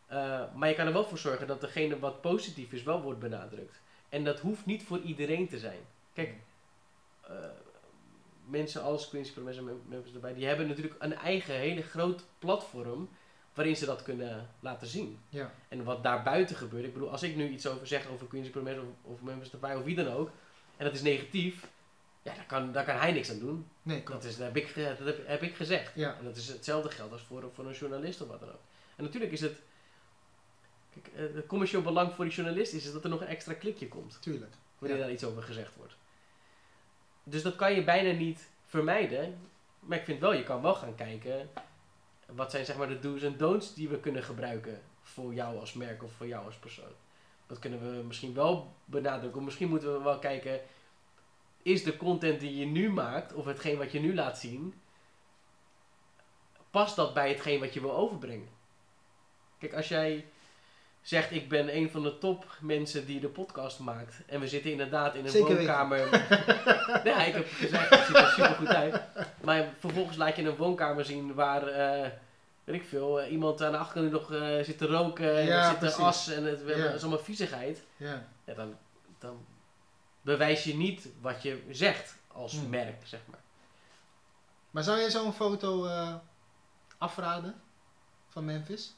Eh, maar je kan er wel voor zorgen dat degene wat positief is, wel wordt benadrukt. En dat hoeft niet voor iedereen te zijn. Kijk, eh, mensen als Quincy Promes en Mem- Memphis erbij, die hebben natuurlijk een eigen hele groot platform waarin ze dat kunnen laten zien. Ja. En wat daar buiten gebeurt, ik bedoel, als ik nu iets over zeg over Quincy Promes of, of Memphis of wie dan ook, en dat is negatief, ja, daar kan, daar kan hij niks aan doen. Nee, klopt. Dat, is, dat, heb, ik, dat heb, heb ik gezegd. Ja. En dat is hetzelfde geldt als voor, voor een journalist of wat dan ook. En natuurlijk is het, kijk, eh, het commercieel belang voor die journalist is dat er nog een extra klikje komt Tuurlijk. wanneer Ja. daar iets over gezegd wordt. Dus dat kan je bijna niet vermijden. Maar ik vind wel, je kan wel gaan kijken. Wat zijn zeg maar de do's en don'ts die we kunnen gebruiken voor jou als merk of voor jou als persoon. Dat kunnen we misschien wel benadrukken. Of misschien moeten we wel kijken. Is de content die je nu maakt, of hetgeen wat je nu laat zien, past dat bij hetgeen wat je wil overbrengen? Kijk, als jij zegt ik ben een van de top mensen die de podcast maakt. En we zitten inderdaad in een Zeker woonkamer. ja, ik heb gezegd, het ziet er super goed uit. Maar vervolgens laat je een woonkamer zien waar, eh, weet ik veel, eh, iemand aan de achterkant nog eh, zit te roken. En Ja, er zit precies. er as en het, is allemaal viezigheid. Ja. Ja, dan, dan bewijs je niet wat je zegt als Hmm. merk, zeg maar. Maar zou jij zo'n foto afraden van Memphis?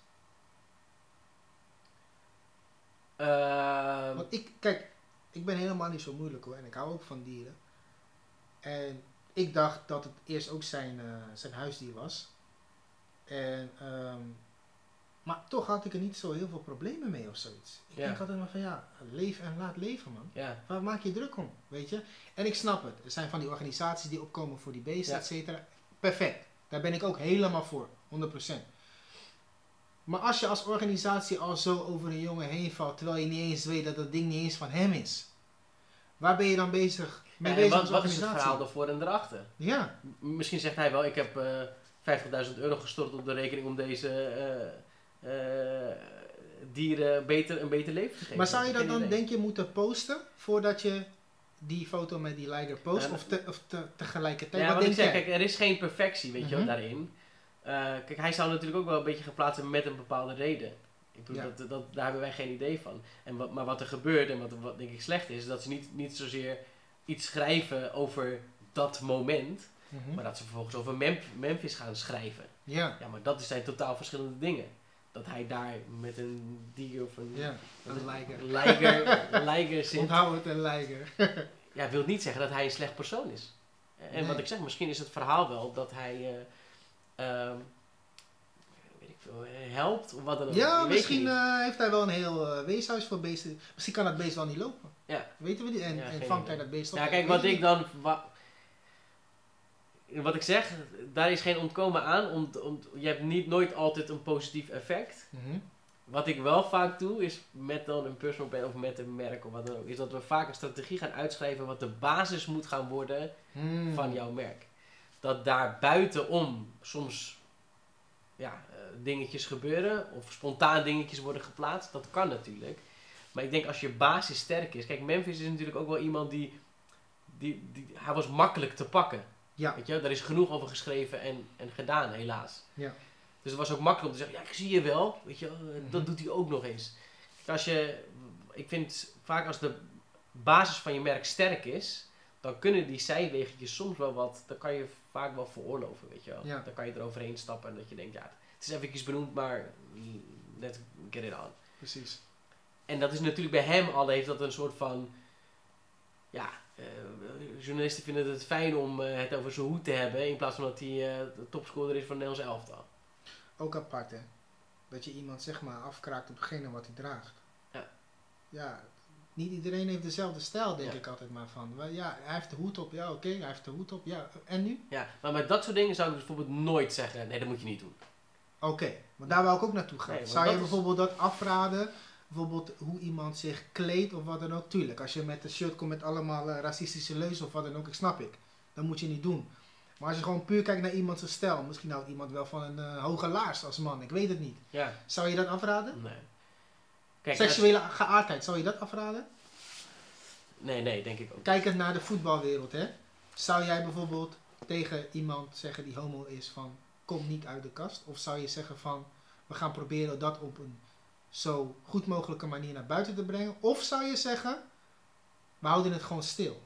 Ehm, Want ik, kijk, ik ben helemaal niet zo moeilijk hoor. En ik hou ook van dieren. En ik dacht dat het eerst ook zijn, eh, zijn huisdier was. En, ehm, maar toch had ik er niet zo heel veel problemen mee of zoiets. Ik Ja. denk altijd maar van ja, leef en laat leven man. ja, Waar maak je druk om, weet je? En ik snap het. Er zijn van die organisaties die opkomen voor die beesten, Ja. et cetera. Perfect. Daar ben ik ook helemaal voor, 100%. Maar als je als organisatie al zo over een jongen heen valt, terwijl je niet eens weet dat dat ding niet eens van hem is. Waar ben je dan bezig mee Ja, bezig wat, wat is het verhaal ervoor en erachter? Ja, M- Misschien zegt hij wel, ik heb eh 50.000 euro gestort op de rekening om deze eh, eh, dieren beter, een beter leven te geven. maar zou je dat dan idee. denk je moeten posten voordat je die foto met die liger post? Ja, of, te, of te, tegelijkertijd? Ja, wat wat ik denk zeg, kijk, er is geen perfectie, weet je wel, Mhm. daarin. Eh, kijk, hij zou natuurlijk ook wel een beetje geplaatst zijn met een bepaalde reden. Ik bedoel, Ja. dat, dat, daar hebben wij geen idee van. En wat, maar wat er gebeurt en wat, wat denk ik slecht is, dat ze niet, niet zozeer iets schrijven over dat moment, Mhm. maar dat ze vervolgens over Mem- Memphis gaan schrijven. Ja, Ja, maar dat zijn totaal verschillende dingen. Dat hij daar met een dier of een ja, een liger. liger, liger zit. Onthoud het, een liger. Ja, wil niet zeggen dat hij een slecht persoon is. En Nee. wat ik zeg, misschien is het verhaal wel dat hij eh, ehm, weet ik veel, helpt of wat dan ook. Ja, misschien eh, heeft hij wel een heel eh, weeshuis voor beesten. Misschien kan dat beest wel niet lopen. Ja. Weten we niet? En, Ja, en vangt hij dat beest op? ja, kijk, wat ik dan. Wa wat ik zeg, daar is geen ontkomen aan. Om, om, je hebt niet, nooit altijd een positief effect. Mhm. Wat ik wel vaak doe, is met dan een personal brand of met een merk of wat dan ook, is dat we vaak een strategie gaan uitschrijven wat de basis moet gaan worden Hmm. van jouw merk. Dat daar buitenom soms ja, eh, dingetjes gebeuren of spontaan dingetjes worden geplaatst, dat kan natuurlijk. Maar ik denk als je basis sterk is, kijk Memphis is natuurlijk ook wel iemand die, die, die hij was makkelijk te pakken. Ja. Weet je, daar is genoeg over geschreven en, en gedaan helaas. Ja. Dus het was ook makkelijk om te zeggen, ja ik zie je wel, weet je, eh, dat Mhm. doet hij ook nog eens. Kijk, als je, ik vind vaak als de basis van je merk sterk is, dan kunnen die zijwegentjes soms wel wat, dan kan je vaak wel veroorloven, weet je wel. Ja. Dan kan je eroverheen stappen en dat je denkt, ja, het is eventjes benoemd, maar let's get it on. Precies. En dat is natuurlijk bij hem al, heeft dat een soort van, ja, eh, journalisten vinden het fijn om eh, het over zijn hoed te hebben, in plaats van dat hij eh, de topscorer is van Nederlands elftal. Ook apart, hè? Dat je iemand zeg maar afkraakt op hetgene wat hij draagt. Ja. Ja, niet iedereen heeft dezelfde stijl, denk Ja. ik altijd maar van. Wel, Ja, hij heeft de hoed op, ja oké, hij heeft de hoed op, ja, en nu? Ja, maar met dat soort dingen zou ik dus bijvoorbeeld nooit zeggen, nee, dat moet je niet doen. Oké, maar daar wou ik ook naartoe gaan. Nee, Zou je is- bijvoorbeeld dat afraden? Bijvoorbeeld hoe iemand zich kleedt of wat dan ook. Tuurlijk, als je met een shirt komt met allemaal eh, racistische leuzen of wat dan ook, ik snap ik. Dat moet je niet doen. Maar als je gewoon puur kijkt naar iemands stijl, misschien houdt iemand wel van een eh, hoge laars als man, ik weet het niet. Ja, Zou je dat afraden? nee. Kijk, Seksuele geaardheid, zou je dat afraden? nee, nee, denk ik ook. Kijkend naar de voetbalwereld, hè. Zou jij bijvoorbeeld tegen iemand zeggen die homo is van, kom niet uit de kast? Of zou je zeggen van, we gaan proberen dat op een zo goed mogelijke manier naar buiten te brengen? Of zou je zeggen, we houden het gewoon stil?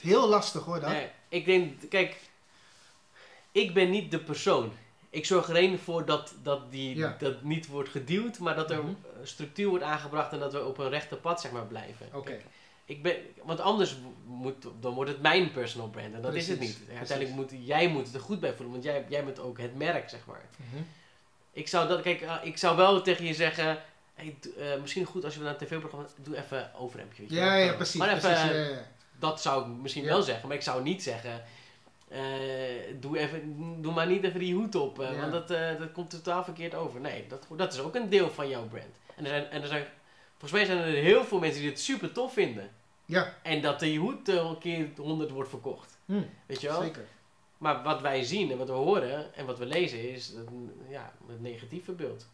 Heel lastig hoor, dat. Nee, ik denk, kijk, ik ben niet de persoon. Ik zorg er alleen voor dat, dat die Ja. dat niet wordt geduwd, maar dat er Mhm. structuur wordt aangebracht en dat we op een rechte pad zeg maar blijven. Oké. Ik ben, want anders moet, dan wordt het mijn personal brand en dat is het niet. Uiteindelijk moet jij moet het er goed bij voelen, want jij, jij bent ook het merk zeg maar. Mhm. Ik zou, dat, kijk, eh, ik zou wel tegen je zeggen, hey, eh, misschien goed als je naar een tv-programma, doe even overhemdje. weet je Ja, wel. ja, precies. Maar even, precies ja, ja. dat zou ik misschien Ja. wel zeggen, maar ik zou niet zeggen, eh, doe, even, doe maar niet even die hoed op, eh, Ja. want dat, eh, dat komt totaal verkeerd over. Nee, dat, dat is ook een deel van jouw brand. En er zijn, en er zijn, volgens mij zijn er heel veel mensen die het super tof vinden. Ja, En dat die hoed een keer 100 wordt verkocht. hm, Weet je wel? zeker. Maar wat wij zien en wat we horen en wat we lezen is het, ja, het negatieve beeld.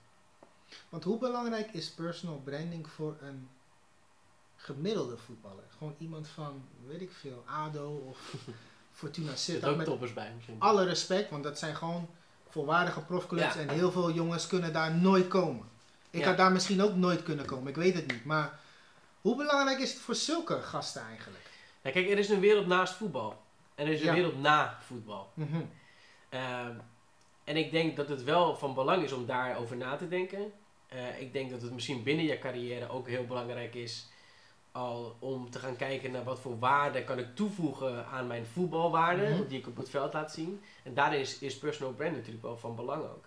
Want hoe belangrijk is personal branding voor een gemiddelde voetballer? Gewoon iemand van, weet ik veel, ADO of Fortuna Er Sittard. Met toppers bij misschien. alle respect, want dat zijn gewoon volwaardige profclubs Ja. en heel veel jongens kunnen daar nooit komen. Ik Ja. had daar misschien ook nooit kunnen komen, ik weet het niet. Maar hoe belangrijk is het voor zulke gasten eigenlijk? Ja, kijk, er is een wereld naast voetbal. En er is een wereld na voetbal. Mhm. Ehm, en ik denk dat het wel van belang is om daarover na te denken. Eh, ik denk dat het misschien binnen je carrière ook heel belangrijk is al om te gaan kijken naar wat voor waarde kan ik toevoegen aan mijn voetbalwaarden Mhm. die ik op het veld laat zien. En daarin is, is personal brand natuurlijk wel van belang ook.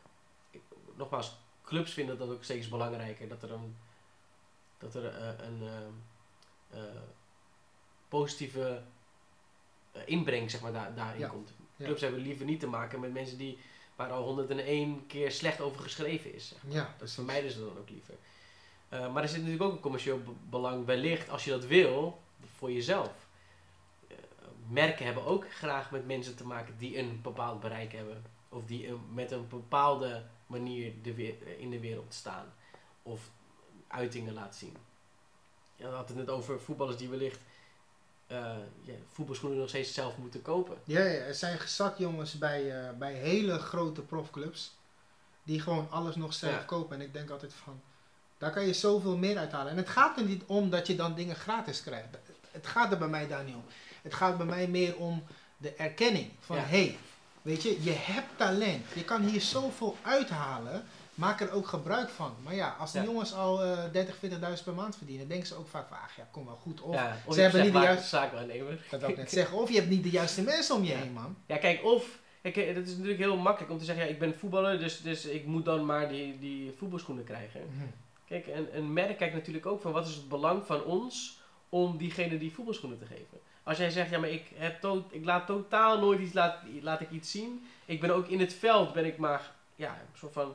Ik, nogmaals, clubs vinden dat ook steeds belangrijker dat er een, dat er, eh, een ehm, eh, positieve eh, inbreng zeg maar, daar daarin Ja. komt. Ja. Clubs hebben liever niet te maken met mensen die waar al 101 keer slecht over geschreven is. zeg maar. Ja, Dat precies. vermijden ze dan ook liever. Eh, maar er zit natuurlijk ook een commercieel be- belang wellicht, als je dat wil, voor jezelf. Eh, merken hebben ook graag met mensen te maken die een bepaald bereik hebben. Of die een- met een bepaalde manier de in de wereld staan. Of uitingen laten zien. Ja, we hadden het net over voetballers die wellicht eh, ja, voetbalschoenen nog steeds zelf moeten kopen. Ja, ja, er zijn gezakt jongens bij, eh, bij hele grote profclubs die gewoon alles nog zelf Ja. kopen. En ik denk altijd van, daar kan je zoveel meer uithalen. En het gaat er niet om dat je dan dingen gratis krijgt. Het gaat er bij mij daar niet om. Het gaat bij mij meer om de erkenning van, Ja. hey, weet je, je hebt talent. Je kan hier zoveel uithalen. Maak er ook gebruik van. Maar ja, als die Ja. jongens al eh 30, 40.000 per maand verdienen, denken ze ook vaak van, ach ja, kom wel goed. Of, ja, of ze je hebben niet de juiste- een zaakwaarnemer. dat wil ik net zeggen, of je hebt niet de juiste mensen om je heen, man. Ja, kijk, of... Kijk, eh, het is natuurlijk heel makkelijk om te zeggen, ja, ik ben voetballer, dus, dus ik moet dan maar die, die voetbalschoenen krijgen. Mhm. Kijk, een, een merk kijkt natuurlijk ook van wat is het belang van ons om diegene die voetbalschoenen te geven. Als jij zegt, ja, maar ik, heb to ik laat totaal nooit iets, laat, laat ik iets zien. Ik ben ook in het veld, ben ik maar, ja, een soort van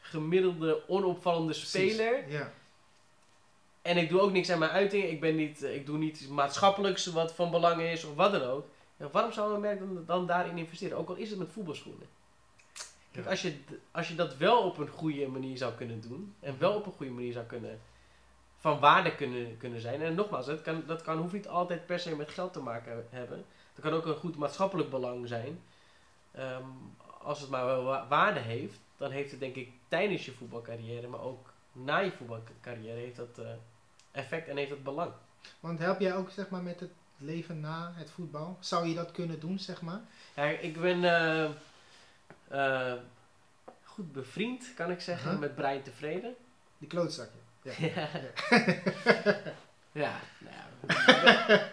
gemiddelde, onopvallende Precies. speler. Ja. En ik doe ook niks aan mijn uitingen. Ik, ben niet, eh, ik doe niet maatschappelijks wat van belang is of wat dan ook. Ja, waarom zou een merk dan, dan daarin investeren? Ook al is het met voetbalschoenen. Kijk, als, je, als je dat wel op een goede manier zou kunnen doen. En wel op een goede manier zou kunnen. van waarde kunnen, kunnen zijn. En nogmaals, dat, kan, dat kan, hoeft niet altijd per se met geld te maken hebben. Dat kan ook een goed maatschappelijk belang zijn. Ehm, als het maar wel wa- waarde heeft, dan heeft het denk ik tijdens je voetbalcarrière, maar ook na je voetbalcarrière, heeft dat eh, effect en heeft dat belang. Want help jij ook zeg maar met het leven na het voetbal? Zou je dat kunnen doen, zeg maar? Ja, ik ben eh, eh, goed bevriend, kan ik zeggen, met Brian Tevreden. Die klootzakje. Ja. Ja. ja,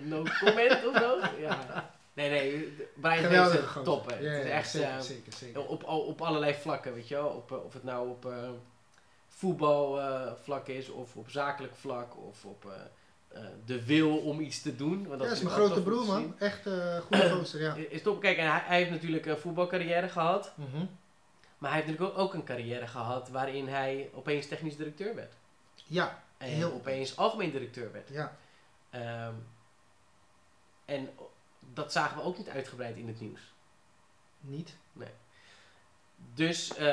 nou no comment of zo. Ja. Nee, nee, Brian is gozer. top. hè. Ja, het is echt zeker, eh, zeker, zeker. op, op allerlei vlakken, weet je wel. Op, eh, of het nou op eh, voetbalvlak is, of op zakelijk vlak, of op eh, eh, de wil om iets te doen. Want Ja, dat is mijn grote broer, man. Echt eh goede gozer, ja. Is top. Kijk, en hij, hij heeft natuurlijk een voetbalcarrière gehad. Mhm. Maar hij heeft natuurlijk ook, ook een carrière gehad waarin hij opeens technisch directeur werd. Ja, En Heel- opeens algemeen directeur werd. ja. Ehm, en dat zagen we ook niet uitgebreid in het nieuws. Niet. Dus eh,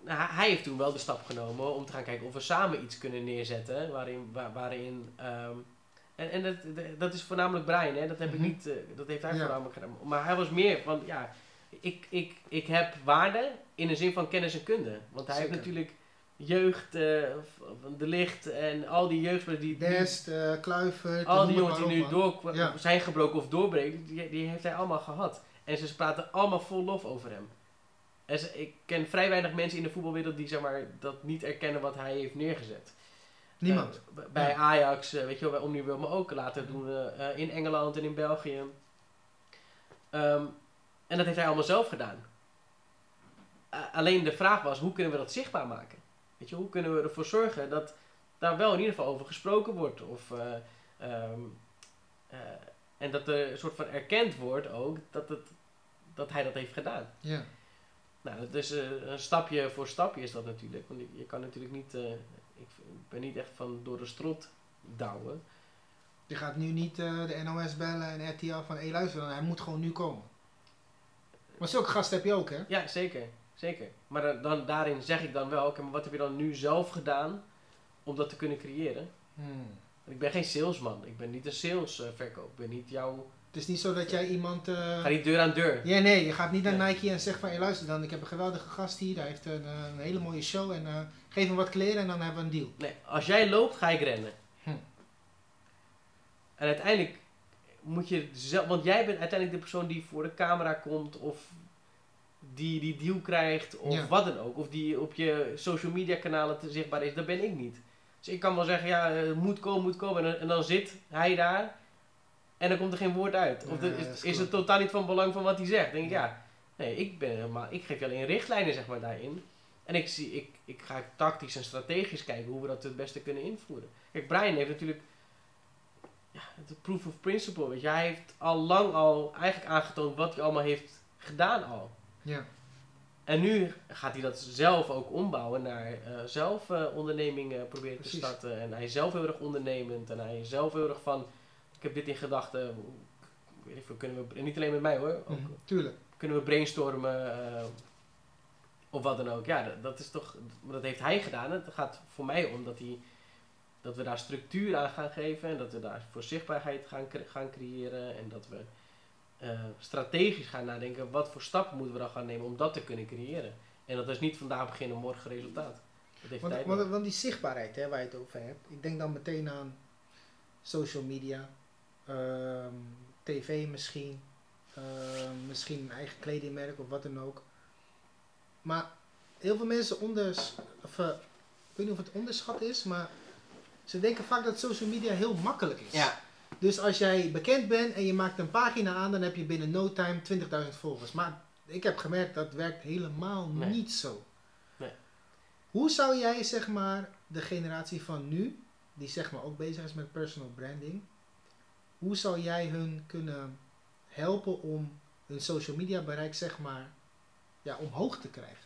nou, hij heeft toen wel de stap genomen om te gaan kijken of we samen iets kunnen neerzetten. Waarin, waar- waarin ehm, en en dat, dat is voornamelijk Brian, hè? Dat, heb Mhm. ik niet, eh, dat heeft hij Ja. voornamelijk gedaan. Maar hij was meer van, ja, ik, ik, ik heb waarde in de zin van kennis en kunde. Want hij Zeker. heeft natuurlijk jeugd, eh, de licht en al die jeugdspelers die, die Dest, eh Kluivert, al die jongens die nu door, Ja. zijn gebroken of doorbreken, die, die heeft hij allemaal gehad. En ze praten allemaal vol lof over hem. En ze- ik ken vrij weinig mensen in de voetbalwereld die zeg maar, dat niet erkennen wat hij heeft neergezet. Niemand. Eh, bij Ja. Ajax, eh, weet je wel, bij Omni wil maar ook laten doen eh, in Engeland en in België. Ehm, en dat heeft hij allemaal zelf gedaan. Alleen de vraag was, hoe kunnen we dat zichtbaar maken? Weet je, hoe kunnen we ervoor zorgen dat daar wel in ieder geval over gesproken wordt? Of, eh, ehm, eh, en dat er een soort van erkend wordt ook dat, het, dat hij dat heeft gedaan. Ja. Nou, dat is een stapje voor stapje is dat natuurlijk. Want je, je kan natuurlijk niet, ik ben niet echt van door de strot douwen. Je gaat nu niet eh, de NOS bellen en RTL van, hé luister, dan, hij moet gewoon nu komen. Maar zulke gasten heb je ook, hè? Ja, zeker. Zeker. Maar dan, dan, daarin zeg ik dan wel, oké, maar wat heb je dan nu zelf gedaan om dat te kunnen creëren? Hmm. Ik ben geen salesman. Ik ben niet een salesverkoop. Ik ben niet jouw... Het is niet zo dat jij iemand... eh, Ga niet deur aan deur. Ja, nee, je gaat niet naar Nee. Nike en zegt van, luister dan, ik heb een geweldige gast hier, hij heeft een, eh, een hele mooie show en eh, geef hem wat kleren en dan hebben we een deal. Nee, als jij loopt, ga ik rennen. Hm. En uiteindelijk moet je zelf, want jij bent uiteindelijk de persoon die voor de camera komt of die die deal krijgt of Ja. wat dan ook. Of die op je social media kanalen te zichtbaar is. Dat ben ik niet. Dus ik kan wel zeggen, ja, moet komen, moet komen. En dan zit hij daar en dan komt er geen woord uit. Of de- is, is het totaal niet van belang van wat hij zegt. Dan denk ik, ja, nee, ik ben helemaal, ik geef je alleen richtlijnen zeg maar daarin. En ik, zie, ik, ik ga tactisch en strategisch kijken hoe we dat het beste kunnen invoeren. Kijk, Brian heeft natuurlijk ja, de proof of principle. Weet je. Hij heeft al lang al eigenlijk aangetoond wat hij allemaal heeft gedaan al. Ja. En nu gaat hij dat zelf ook ombouwen naar eh, zelf eh, ondernemingen proberen te starten. En hij is zelf heel erg ondernemend. En hij is zelf heel erg van, ik heb dit in gedachten. Weet veel, kunnen we, en niet alleen met mij hoor. Ook, Mhm, Tuurlijk. kunnen we brainstormen eh, of wat dan ook. Ja, dat, dat is toch, dat heeft hij gedaan. Het gaat voor mij om dat, hij, dat we daar structuur aan gaan geven en dat we daar voor zichtbaarheid gaan, gaan creëren en dat we eh, strategisch gaan nadenken wat voor stappen moeten we dan gaan nemen om dat te kunnen creëren. En dat is niet vandaag beginnen, morgen resultaat. Dat heeft Want, tijd want, die zichtbaarheid hè, waar je het over hebt, ik denk dan meteen aan social media, tv misschien, ehm, misschien een eigen kledingmerk of wat dan ook. Maar heel veel mensen onders, of, eh, ik weet niet of het onderschat is, maar ze denken vaak dat social media heel makkelijk is. Ja, Dus als jij bekend bent en je maakt een pagina aan, dan heb je binnen no time 20.000 volgers. Maar ik heb gemerkt dat werkt helemaal Nee. niet zo. Nee. Hoe zou jij zeg maar de generatie van nu, die zeg maar ook bezig is met personal branding, hoe zou jij hun kunnen helpen om hun social media bereik zeg maar ja, omhoog te krijgen?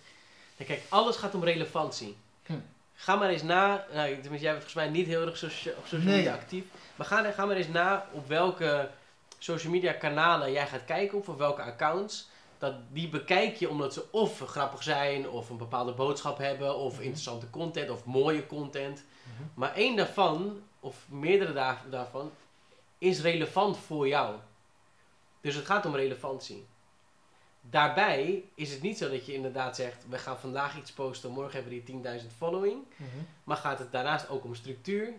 Ja, kijk, alles gaat om relevantie. Hm. Ga maar eens na, nou, tenminste jij bent volgens mij niet heel erg socia- op social Nee. media actief. Maar ga, ga maar eens na op welke social media kanalen jij gaat kijken of op welke accounts. Dat, die bekijk je omdat ze of grappig zijn, of een bepaalde boodschap hebben, of Mhm. interessante content, of mooie content. Maar één daarvan, of meerdere daar- daarvan, is relevant voor jou. Dus het gaat om relevantie. Daarbij is het niet zo dat je inderdaad zegt, we gaan vandaag iets posten, morgen hebben we die 10.000 following. Mhm. Maar gaat het daarnaast ook om structuur?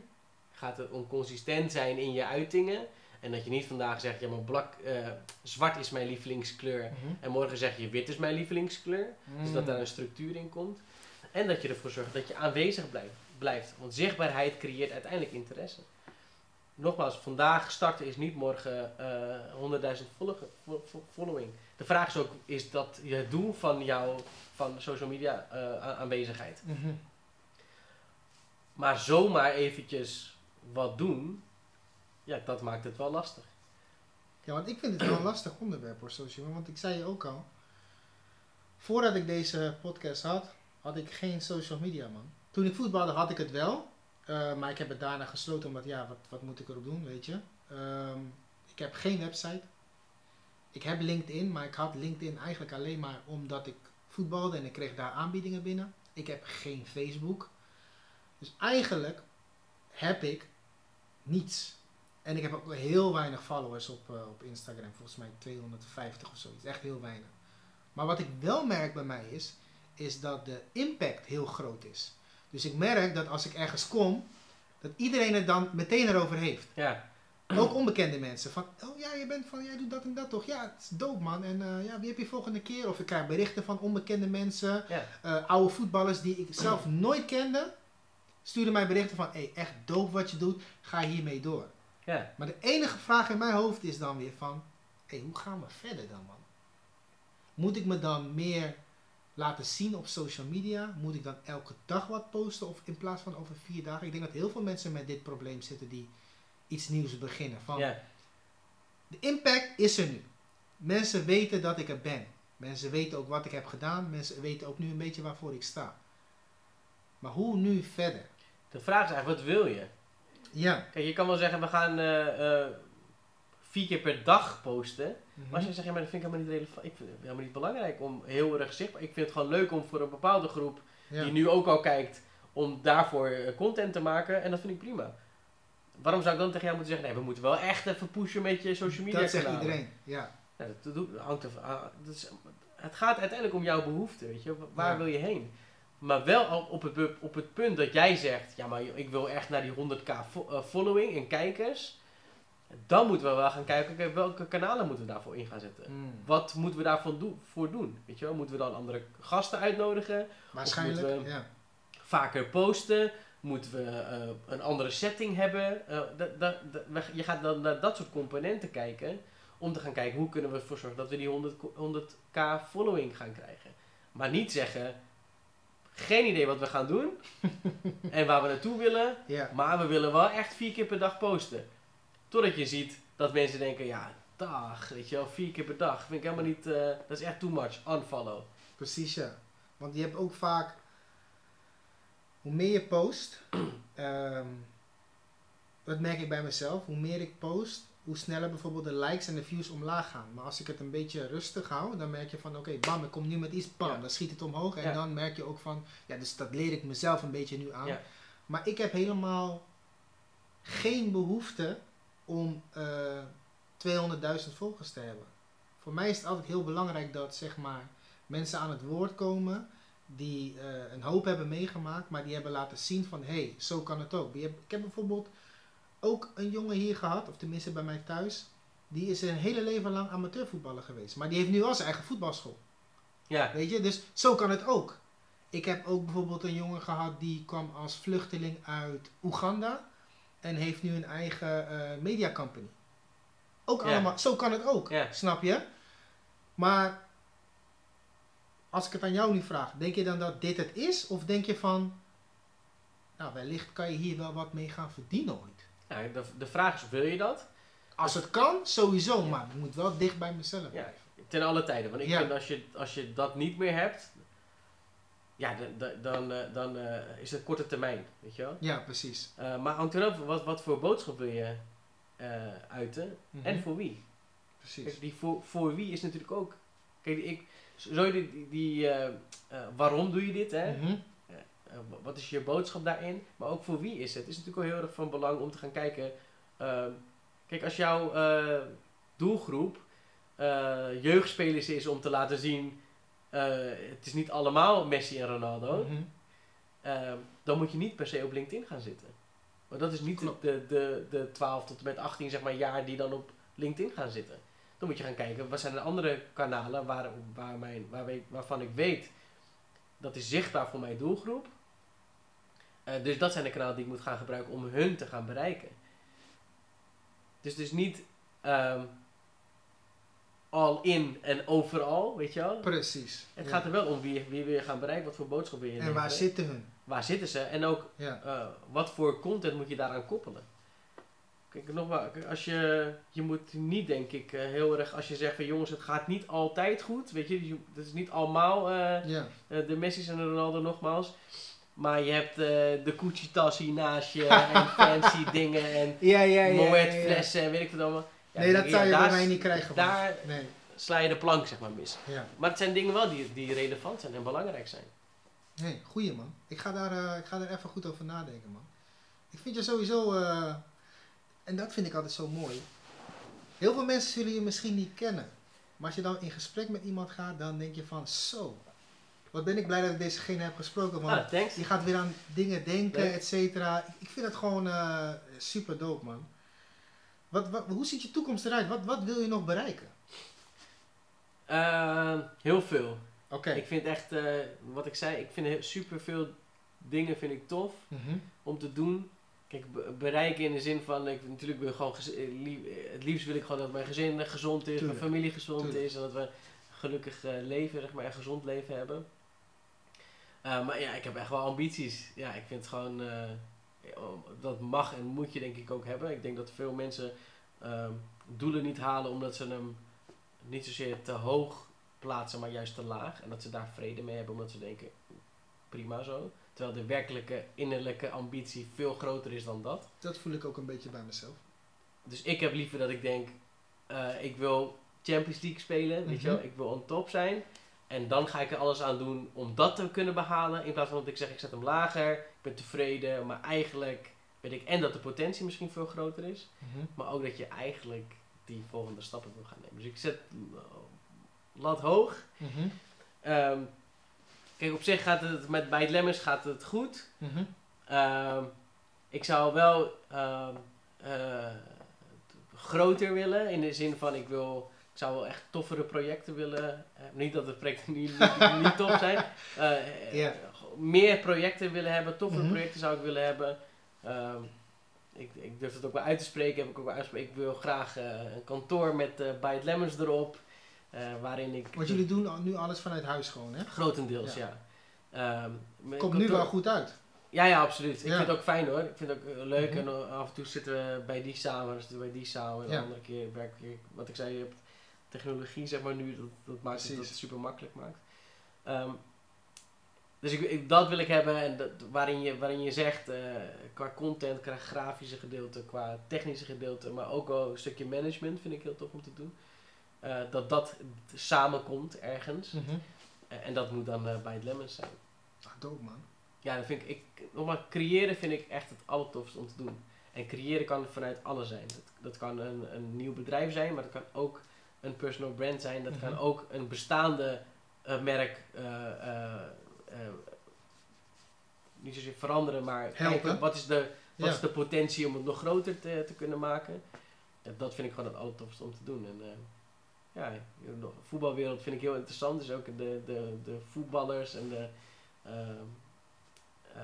Gaat het om consistent zijn in je uitingen? En dat je niet vandaag zegt, ja maar blak, eh, zwart is mijn lievelingskleur. Mhm. En morgen zeg je wit is mijn lievelingskleur. Dus dat daar een structuur in komt. En dat je ervoor zorgt dat je aanwezig blijft. blijft. Want zichtbaarheid creëert uiteindelijk interesse. Nogmaals, vandaag starten is niet morgen eh 100.000 volge- vo- vo- following. De vraag is ook, is dat je het doel van jouw van social media eh, aanwezigheid? Mhm. Maar zomaar eventjes wat doen, ja, dat maakt het wel lastig. Ja, want ik vind het wel een lastig onderwerp hoor, social media. Want ik zei je ook al, voordat ik deze podcast had, had ik geen social media man. Toen ik voetbalde had ik het wel, eh, maar ik heb het daarna gesloten omdat ja, wat, wat moet ik erop doen, weet je. Ehm, ik heb geen website. Ik heb LinkedIn, maar ik had LinkedIn eigenlijk alleen maar omdat ik voetbalde en ik kreeg daar aanbiedingen binnen. Ik heb geen Facebook. Dus eigenlijk heb ik niets. En ik heb ook heel weinig followers op, eh, op Instagram. Volgens mij 250 of zoiets. Echt heel weinig. Maar wat ik wel merk bij mij is, is dat de impact heel groot is. Dus ik merk dat als ik ergens kom, dat iedereen het dan meteen erover heeft. Ja, Ook onbekende mensen. Van, oh ja, je bent van, jij doet dat en dat toch? Ja, het is dope man. En eh, ja, wie heb je volgende keer? Of ik krijg berichten van onbekende mensen. ja. eh, oude voetballers die ik zelf nooit kende. Sturen mij berichten van, hey, echt dope wat je doet. Ga hiermee door. ja. Maar de enige vraag in mijn hoofd is dan weer van, hé, hoe gaan we verder dan man? Moet ik me dan meer laten zien op social media? Moet ik dan elke dag wat posten of in plaats van over vier dagen? Ik denk dat heel veel mensen met dit probleem zitten die iets nieuws beginnen. Van. De impact is er nu. Mensen weten dat ik er ben. Mensen weten ook wat ik heb gedaan. Mensen weten ook nu een beetje waarvoor ik sta. Maar hoe nu verder? De vraag is eigenlijk, wat wil je? Ja. Kijk, je kan wel zeggen, we gaan eh, eh, vier keer per dag posten. Mhm. Maar als je zegt, ja, maar dat vind ik helemaal niet relevant. Ik vind het helemaal niet belangrijk om heel erg zichtbaar. Ik vind het gewoon leuk om voor een bepaalde groep, Ja. die nu ook al kijkt, om daarvoor eh, content te maken. En dat vind ik prima. Waarom zou ik dan tegen jou moeten zeggen, nee, we moeten wel echt even pushen met je social media dat zegt kanalen. iedereen. Ja. Dat, hangt er, ah, dat is, het gaat uiteindelijk om jouw behoefte, weet je. Waar Ja. wil je heen? Maar wel op het, op het punt dat jij zegt, ja, maar ik wil echt naar die 100k fo- eh, following en kijkers. Dan moeten we wel gaan kijken, welke kanalen moeten we daarvoor in gaan zetten? Mm. Wat moeten we daarvoor doen, voor doen? Weet je wel? Moeten we dan andere gasten uitnodigen? Waarschijnlijk. moeten we- ja. Vaker posten? Moeten we eh, een andere setting hebben? Eh, je gaat dan naar dat soort componenten kijken. Om te gaan kijken hoe kunnen we ervoor zorgen dat we die 100, ko- 100k following gaan krijgen. Maar niet zeggen, geen idee wat we gaan doen. en waar we naartoe willen. Maar we willen wel echt vier keer per dag posten. Totdat je ziet dat mensen denken, ja, dag, weet je wel, vier keer per dag. Vind ik helemaal niet, eh, dat is echt too much, unfollow. Precies, ja. Want je hebt ook vaak, hoe meer je post, ehm, dat merk ik bij mezelf, hoe meer ik post, hoe sneller bijvoorbeeld de likes en de views omlaag gaan. Maar als ik het een beetje rustig hou, dan merk je van oké, bam, ik kom nu met iets, bam, Ja. dan schiet het omhoog. En Ja. dan merk je ook van, ja, dus dat leer ik mezelf een beetje nu aan. Ja. Maar ik heb helemaal geen behoefte om eh 200.000 volgers te hebben. Voor mij is het altijd heel belangrijk dat zeg maar, mensen aan het woord komen die eh, een hoop hebben meegemaakt, maar die hebben laten zien van hé, hey, zo kan het ook. Ik heb bijvoorbeeld ook een jongen hier gehad, of tenminste bij mij thuis, die is een hele leven lang amateurvoetballer geweest. Maar die heeft nu al zijn eigen voetbalschool. Ja, Weet je, dus zo kan het ook. Ik heb ook bijvoorbeeld een jongen gehad die kwam als vluchteling uit Oeganda en heeft nu een eigen eh media company. Ook allemaal, zo kan het ook, snap je? Maar als ik het aan jou nu vraag, denk je dan dat dit het is? Of denk je van, nou wellicht kan je hier wel wat mee gaan verdienen ooit? ja de, de vraag is, wil je dat? Als het kan, sowieso, Ja. maar het moet wel dicht bij mezelf Ja. blijven. Ten alle tijden. Want ik Ja. vind als je, als je dat niet meer hebt, ja, dan, dan, dan, eh, dan eh, is het korte termijn, weet je wel. Ja, precies. Eh, maar hangt eraf, wat, wat voor boodschap wil je eh, uiten Mhm. en voor wie? Precies. Kijk, die voor, voor wie is natuurlijk ook. Kijk, ik, zo die, die, eh, eh, waarom doe je dit, hè? Mhm. Eh, wa- wat is je boodschap daarin? Maar ook voor wie is het? Het is natuurlijk wel heel erg van belang om te gaan kijken. ehm, kijk, als jouw eh, doelgroep eh, jeugdspelers is om te laten zien. Eh, het is niet allemaal Messi en Ronaldo. Mhm. ehm, dan moet je niet per se op LinkedIn gaan zitten. Maar dat is niet de, Klopt. de, de, de 12 tot en met 18 zeg maar, jaar die dan op LinkedIn gaan zitten. Dan moet je gaan kijken, wat zijn de andere kanalen waar, waar mijn, waar weet, waarvan ik weet dat is zichtbaar voor mijn doelgroep. Eh, dus dat zijn de kanalen die ik moet gaan gebruiken om hun te gaan bereiken. Dus het is niet ehm, all in en overal, weet je wel. Precies. Het Ja. gaat er wel om wie, wie wil je gaan bereiken, wat voor boodschap wil je En waar zitten hun? Waar zitten ze en ook Ja. eh, wat voor content moet je daaraan koppelen. Kijk, nogmaals, als je, je moet niet denk ik eh, heel erg, als je zegt van jongens het gaat niet altijd goed, weet je, dat is niet allemaal eh, Ja. de Messi's en de Ronaldo nogmaals. Maar je hebt de Gucci tas hier naast je en fancy dingen en Ja, ja, ja. Moet ja, ja. flessen en weet ik wat allemaal. Ja, nee, dat ja, zou je bij mij niet krijgen. Daar Nee. sla je de plank zeg maar mis. Ja. Maar het zijn dingen wel die, die relevant zijn en belangrijk zijn. Nee, goeie man. Ik ga, daar, eh, ik ga daar even goed over nadenken, man. Ik vind je sowieso, eh, en dat vind ik altijd zo mooi. Heel veel mensen zullen je misschien niet kennen. Maar als je dan in gesprek met iemand gaat, dan denk je van zo. Wat ben ik blij dat ik dezegene heb gesproken. Want Ah, je gaat weer aan dingen denken, et cetera. Ik- vind het gewoon eh, super dope, man. Wat, wat, hoe ziet je toekomst eruit? Wat, wat wil je nog bereiken? Eh, heel veel. Oké. Ik vind echt, eh, wat ik zei, ik vind super veel dingen vind ik tof Mhm. om te doen. Kijk, be- bereiken in de zin van, ik, natuurlijk wil ik gewoon, eh, eh, het liefst wil ik gewoon dat mijn gezin gezond is, Tuurlijk. mijn familie gezond Tuurlijk. is en dat we gelukkig eh, leven, zeg maar, een gezond leven hebben. Maar ja, ik heb echt wel ambities. Ja, ik vind het gewoon, dat mag en moet je denk ik ook hebben. Ik denk dat veel mensen ehm, doelen niet halen omdat ze hem niet zozeer te hoog plaatsen, maar juist te laag. En dat ze daar vrede mee hebben, omdat ze denken, prima zo. Terwijl de werkelijke innerlijke ambitie veel groter is dan dat. Dat voel ik ook een beetje bij mezelf. Dus ik heb liever dat ik denk, eh, ik wil Champions League spelen, weet je wel. Mhm. Ik wil on top zijn. En dan ga ik er alles aan doen om dat te kunnen behalen. In plaats van dat ik zeg, ik zet hem lager, ik ben tevreden. Maar eigenlijk weet ik en dat de potentie misschien veel groter is. Mhm. Maar ook dat je eigenlijk die volgende stappen wil gaan nemen. Dus ik zet uh, lat hoog. Mhm. Ehm, kijk, op zich gaat het met bij het Lemmers gaat het goed. Mhm. Ehm, ik zou wel ehm, eh, groter willen. In de zin van ik wil. Ik zou wel echt toffere projecten willen. eh, niet dat de projecten niet, niet, zijn. Eh. Meer projecten willen hebben. Toffere Mhm. projecten zou ik willen hebben. Ehm, ik, ik durf het ook wel uit te spreken. Heb ik ook wel uitgesproken. Ik wil graag eh, een kantoor met eh By It Lemons erop. eh, waarin ik. Want jullie doen nu alles vanuit huis gewoon, hè? Grotendeels, Ja. ja. Ehm, Komt nu wel goed uit. ja, ja, absoluut. Ik vind het ook fijn hoor. Ik vind het ook eh, leuk. Mhm. En eh, af en toe zitten we bij die samen, dan zitten we bij die samen. En de andere keer werk ik, wat ik zei, technologie zeg maar nu, dat, dat maakt het dat super makkelijk maakt. Ehm, dus ik, ik- dat wil ik hebben en dat, waarin, je, waarin je zegt, eh, qua content, qua grafische gedeelte, qua technische gedeelte, maar ook wel een stukje management vind ik heel tof om te doen. Eh, dat dat samenkomt ergens. Eh, en dat moet dan bij het Lemons zijn. Ah, dope man. Ja, dat vind ik, ik, nogmaals, creëren vind ik echt het allertofste om te doen. En creëren kan vanuit alles zijn. Dat, dat kan een, een nieuw bedrijf zijn, maar dat kan ook een personal brand zijn. Dat kan Mhm. ook een bestaande eh, merk eh, eh, niet zozeer veranderen, maar Helpen. kijken wat is de, wat Ja. is de potentie om het nog groter te, te kunnen maken. Ja, dat vind ik gewoon het allertofste om te doen. En, ja, de voetbalwereld vind ik heel interessant. Dus ook de, de, de voetballers en de ehm, eh,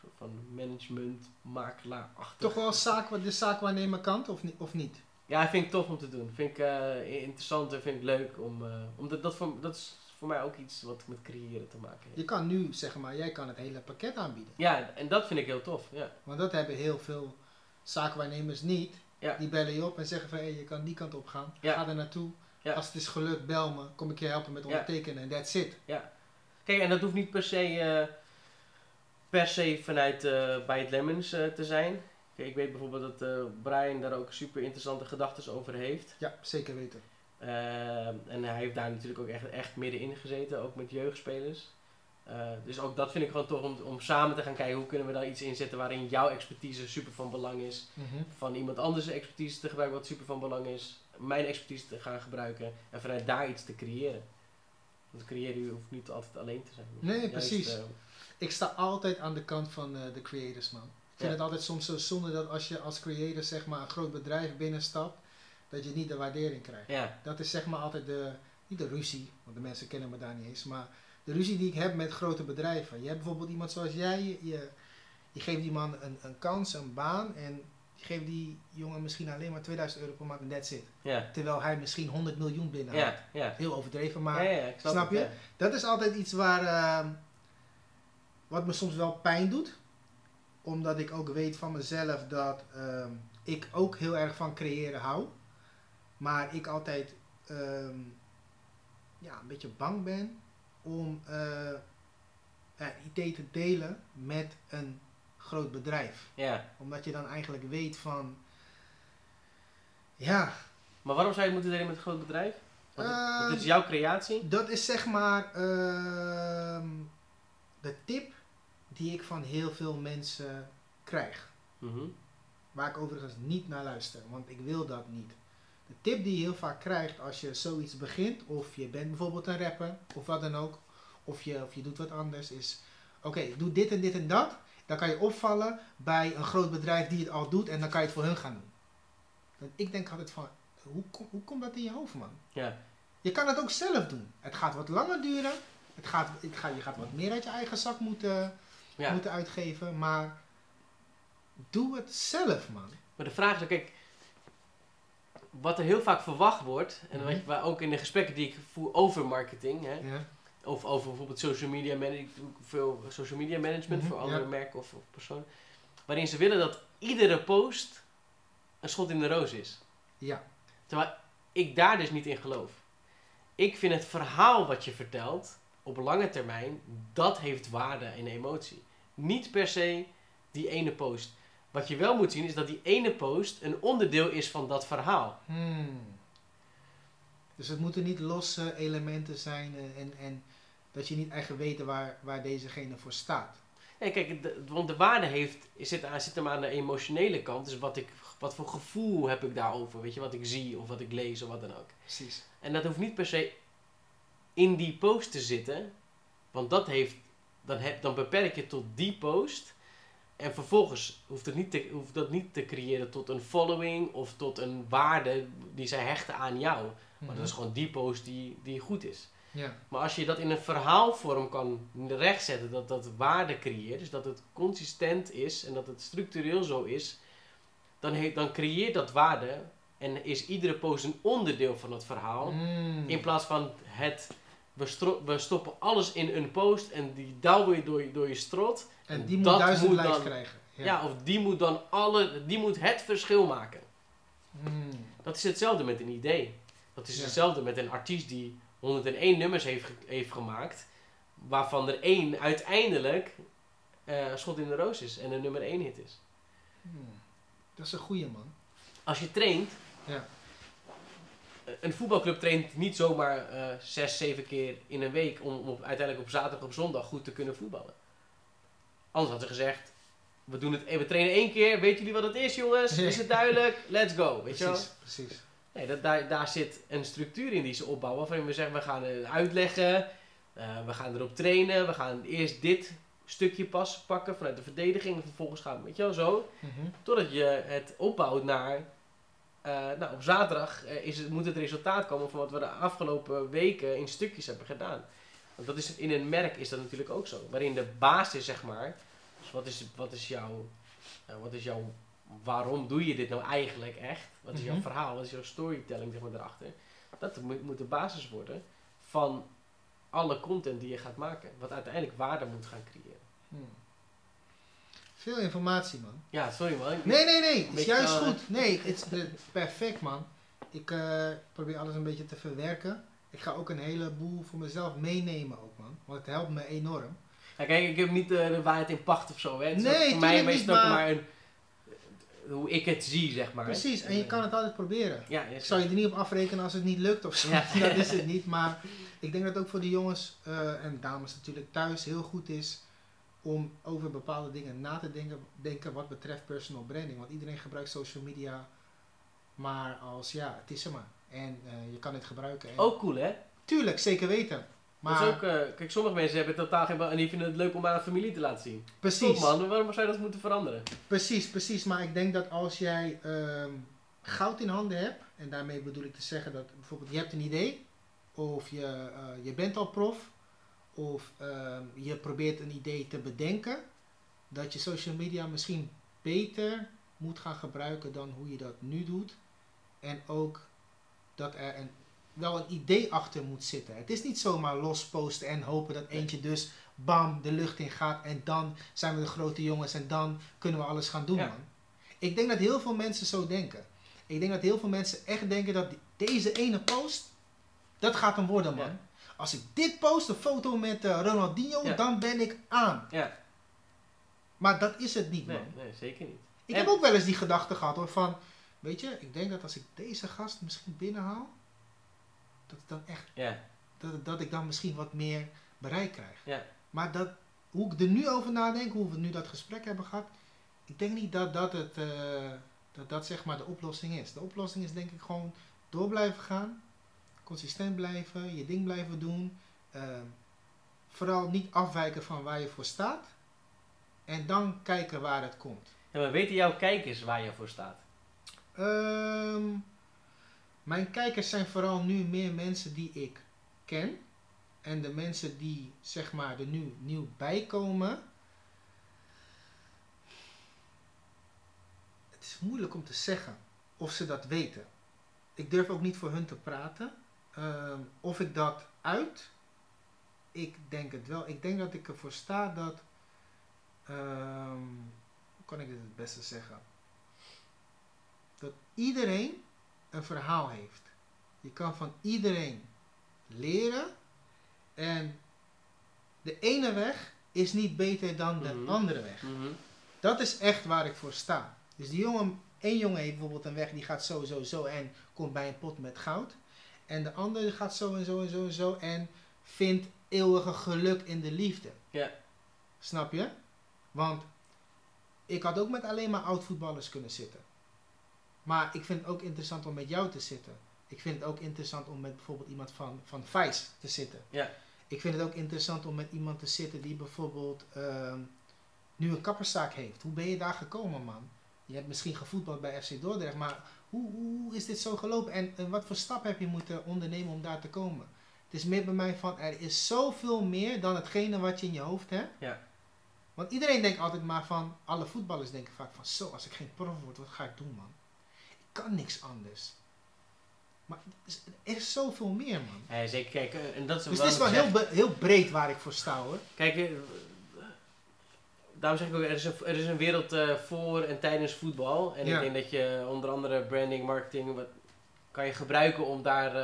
soort van management, makelaar achter. Toch wel zaak, de zaakwaarnemer kant of, ni- of niet? Ja, vind ik tof om te doen. Vind ik eh, interessant en vind ik leuk om. omdat dat, voor, dat is voor mij ook iets wat met creëren te maken heeft. Je kan nu, zeg maar, jij kan het hele pakket aanbieden. Ja, en dat vind ik heel tof. Ja. Want dat hebben heel veel zaakwaarnemers niet. Ja. Die bellen je op en zeggen van, hé, je kan die kant op gaan. Ja. Ga er naartoe. Ja. Als het is gelukt, bel me. Kom ik je helpen met Ja. ondertekenen en that's it. Kijk, en dat hoeft niet per se, eh, per se vanuit bij het Lemons te zijn. Kijk, ik weet bijvoorbeeld dat eh, Brian daar ook super interessante gedachten over heeft. Ja, zeker weten. Eh, en hij heeft daar natuurlijk ook echt, echt middenin gezeten, ook met jeugdspelers. Eh, dus ook dat vind ik gewoon tof om, om samen te gaan kijken hoe kunnen we daar iets inzetten waarin jouw expertise super van belang is. Van iemand anders expertise te gebruiken wat super van belang is. Mijn expertise te gaan gebruiken en vanuit daar iets te creëren. Want creëren hoeft niet altijd alleen te zijn. Nee, Juist, precies. Ik sta altijd aan de kant van de creators, man. Ik vind het altijd soms zo zonde dat als je als creator, zeg maar, een groot bedrijf binnenstapt, dat je niet de waardering krijgt. ja, Dat is zeg maar altijd de, niet de ruzie, want de mensen kennen me daar niet eens, maar de ruzie die ik heb met grote bedrijven. Je hebt bijvoorbeeld iemand zoals jij, je, je, je geeft die man een, een kans, een baan en je geeft die jongen misschien alleen maar 2000 euro per maand en that's it. ja, Terwijl hij misschien 100 miljoen binnenhaalt. ja, ja. Heel overdreven, maar snap, snap het, je? dat is altijd iets waar, ehm, wat me soms wel pijn doet. Omdat ik ook weet van mezelf dat ehm, ik ook heel erg van creëren hou. Maar ik altijd ehm, ja, een beetje bang ben om eh ja, idee te delen met een groot bedrijf. Ja. Omdat je dan eigenlijk weet van, ja, Maar waarom zou je het moeten delen met een groot bedrijf? Want want Ehm, is jouw creatie. Dat is zeg maar de tip die ik van heel veel mensen krijg. Mhm. Waar ik overigens niet naar luister, want ik wil dat niet. De tip die je heel vaak krijgt als je zoiets begint, of je bent bijvoorbeeld een rapper, of wat dan ook, of je, of je doet wat anders, is: oké, doe dit en dit en dat. Dan kan je opvallen bij een groot bedrijf die het al doet en dan kan je het voor hun gaan doen. En ik denk altijd van: hoe, kom- hoe komt dat in je hoofd, man? Ja. Je kan het ook zelf doen. Het gaat wat langer duren. Het gaat, het gaat, je gaat wat meer uit je eigen zak moeten, Ja. moeten uitgeven. Maar doe het zelf, man. Maar de vraag is, ook, kijk, wat er heel vaak verwacht wordt, en wat je, waar ook in de gesprekken die ik voer over marketing, hè, Ja. of over bijvoorbeeld social media management, ik doe veel social media management Mhm, voor andere ja. merken of, of personen, waarin ze willen dat iedere post een schot in de roos is. Ja. Terwijl ik daar dus niet in geloof. Ik vind het verhaal wat je vertelt, op lange termijn, dat heeft waarde en emotie. Niet per se die ene post. Wat je wel moet zien is dat die ene post een onderdeel is van dat verhaal. Hmm. Dus het moeten niet losse elementen zijn en, en, dat je niet echt weet waar, waar dezegene voor staat. Nee, kijk, de, want de waarde heeft, zit, zit hem aan de emotionele kant. Dus wat, ik, wat voor gevoel heb ik daarover? Weet je, wat ik zie of wat ik lees of wat dan ook. Precies. En dat hoeft niet per se in die post te zitten. Want dat heeft, dan, heb, dan beperk je tot die post. En vervolgens hoeft, het niet te, hoeft dat niet te creëren tot een following of tot een waarde die zij hechten aan jou. Maar dat is gewoon die post die, die goed is. Ja. Maar als je dat in een verhaalvorm kan rechtzetten, dat dat waarde creëert, dus dat het consistent is en dat het structureel zo is, dan, he- dan creëert dat waarde en is iedere post een onderdeel van het verhaal. Hmm. In plaats van het, we, stoppen alles in een post en die douwen je door, je- door je strot. en die moet dat duizend moet likes dan- krijgen. Ja. of die moet dan alle, die moet het verschil maken. Hmm. Dat is hetzelfde met een idee. Dat is Ja. hetzelfde met een artiest die 101 nummers heeft, ge- heeft gemaakt, waarvan er één uiteindelijk eh, schot in de roos is en een nummer 1 hit is. Hmm. Dat is een goeie man. Als je traint, Ja. Een voetbalclub traint niet zomaar eh, zes, zeven keer in een week om, op, uiteindelijk op zaterdag of zondag goed te kunnen voetballen. Anders had ze gezegd, we, doen het, eh, we trainen één keer, weten jullie wat het is jongens? Is het duidelijk? Let's go, weet je wel? Precies, precies. Nee, dat, daar, daar zit een structuur in die ze opbouwen. Waarin we zeggen, we gaan het uitleggen. eh, we gaan erop trainen. We gaan eerst dit stukje pas pakken vanuit de verdediging. En vervolgens gaan we, weet je wel, zo. Mhm. Totdat je het opbouwt naar... eh, nou, op zaterdag eh, is het, moet het resultaat komen van wat we de afgelopen weken in stukjes hebben gedaan. Want dat is, in een merk is dat natuurlijk ook zo. Waarin de basis, zeg maar... Dus wat is, wat is jouw... eh, wat is jouw waarom doe je dit nou eigenlijk echt? Wat is jouw Mhm. verhaal? Wat is jouw storytelling zeg maar, daarachter? Dat moet, moet de basis worden van alle content die je gaat maken. Wat uiteindelijk waarde moet gaan creëren. Hmm. Veel informatie, man. Ja, sorry man. Nee, nee, nee. Het is juist eh, goed. Nee, het is perfect, man. Ik eh, probeer alles een beetje te verwerken. Ik ga ook een heleboel voor mezelf meenemen ook, man. Want het helpt me enorm. Ja, kijk, ik heb niet eh, de waarheid in pacht of zo. Hè. Het is Nee, voor mij is het ook maar- maar een, hoe ik het zie, zeg maar. Precies, en je kan het altijd proberen. Ja, Ik zal je er niet op afrekenen als het niet lukt of zo. Ja. Dat is het niet. Maar ik denk dat het ook voor de jongens en dames natuurlijk thuis heel goed is om over bepaalde dingen na te denken, denken wat betreft personal branding. Want iedereen gebruikt social media maar als ja, het is er maar. En eh, je kan het gebruiken. En Ook cool, hè? Tuurlijk, zeker weten. Maar Dat is ook, eh, kijk, sommige mensen hebben totaal geen... En die vinden het leuk om aan een familie te laten zien. precies, Top man, waarom zou je dat moeten veranderen? precies, precies. Maar ik denk dat als jij ehm, goud in handen hebt, en daarmee bedoel ik te zeggen dat bijvoorbeeld je hebt een idee, of je, eh, je bent al prof, of ehm, je probeert een idee te bedenken, dat je social media misschien beter moet gaan gebruiken dan hoe je dat nu doet. En ook dat er een, wel een idee achter moet zitten. Het is niet zomaar los posten en hopen dat eentje dus bam de lucht in gaat en dan zijn we de grote jongens en dan kunnen we alles gaan doen, Ja. man. Ik denk dat heel veel mensen zo denken. Ik denk dat heel veel mensen echt denken dat deze ene post, dat gaat hem worden, man. Ja. Als ik dit post, een foto met eh, Ronaldinho, Ja. dan ben ik aan. Ja, Maar dat is het niet, nee, man. nee, zeker niet. Ik En- heb ook wel eens die gedachte gehad hoor, van, weet je, ik denk dat als ik deze gast misschien binnenhaal, dat het dan echt, Ja, dat, dat ik dan misschien wat meer bereik krijg. Ja. Maar dat, hoe ik er nu over nadenk, hoe we nu dat gesprek hebben gehad, ik denk niet dat dat het, eh, dat dat zeg maar de oplossing is. De oplossing is denk ik gewoon door blijven gaan, consistent blijven, je ding blijven doen, ehm, vooral niet afwijken van waar je voor staat en dan kijken waar het komt. Ja, maar weten jouw kijkers waar je voor staat? Ehm, mijn kijkers zijn vooral nu meer mensen die ik ken. En de mensen die zeg maar er nu nieuw bij komen. Het is moeilijk om te zeggen of ze dat weten. Ik durf ook niet voor hun te praten. Ehm, of ik dat uit. Ik denk het wel. Ik denk dat ik ervoor sta dat. ehm, hoe kan ik dit het beste zeggen? dat iedereen een verhaal heeft. Je kan van iedereen leren en de ene weg is niet beter dan de Mhm. andere weg. Mhm. Dat is echt waar ik voor sta. Dus die jongen, één jongen heeft bijvoorbeeld een weg die gaat zo, zo, zo en komt bij een pot met goud. En de andere gaat zo en zo en zo en zo en vindt eeuwige geluk in de liefde. Ja. Snap je? Want ik had ook met alleen maar oud-voetballers kunnen zitten. Maar ik vind het ook interessant om met jou te zitten. Ik vind het ook interessant om met bijvoorbeeld iemand van, van Vice te zitten. Ja. Ik vind het ook interessant om met iemand te zitten die bijvoorbeeld ehm, nu een kapperszaak heeft. Hoe ben je daar gekomen, man? Je hebt misschien gevoetbald bij FC Dordrecht, maar hoe, hoe is dit zo gelopen? En, en wat voor stap heb je moeten ondernemen om daar te komen? Het is meer bij mij van, er is zoveel meer dan hetgene wat je in je hoofd hebt. Ja. Want iedereen denkt altijd maar van, alle voetballers denken vaak van, zo, als ik geen prof word, wat ga ik doen, man? Ik kan niks anders. Maar er is- zoveel meer, man. Ja, zeker. Kijk, eh, en dat is Dus het is wel heel, heel breed waar ik voor sta, hoor. Kijk, eh, daarom zeg ik ook, er is een, er is een wereld eh, voor en tijdens voetbal. En Ja. ik denk dat je onder andere branding, marketing, wat kan je gebruiken om daar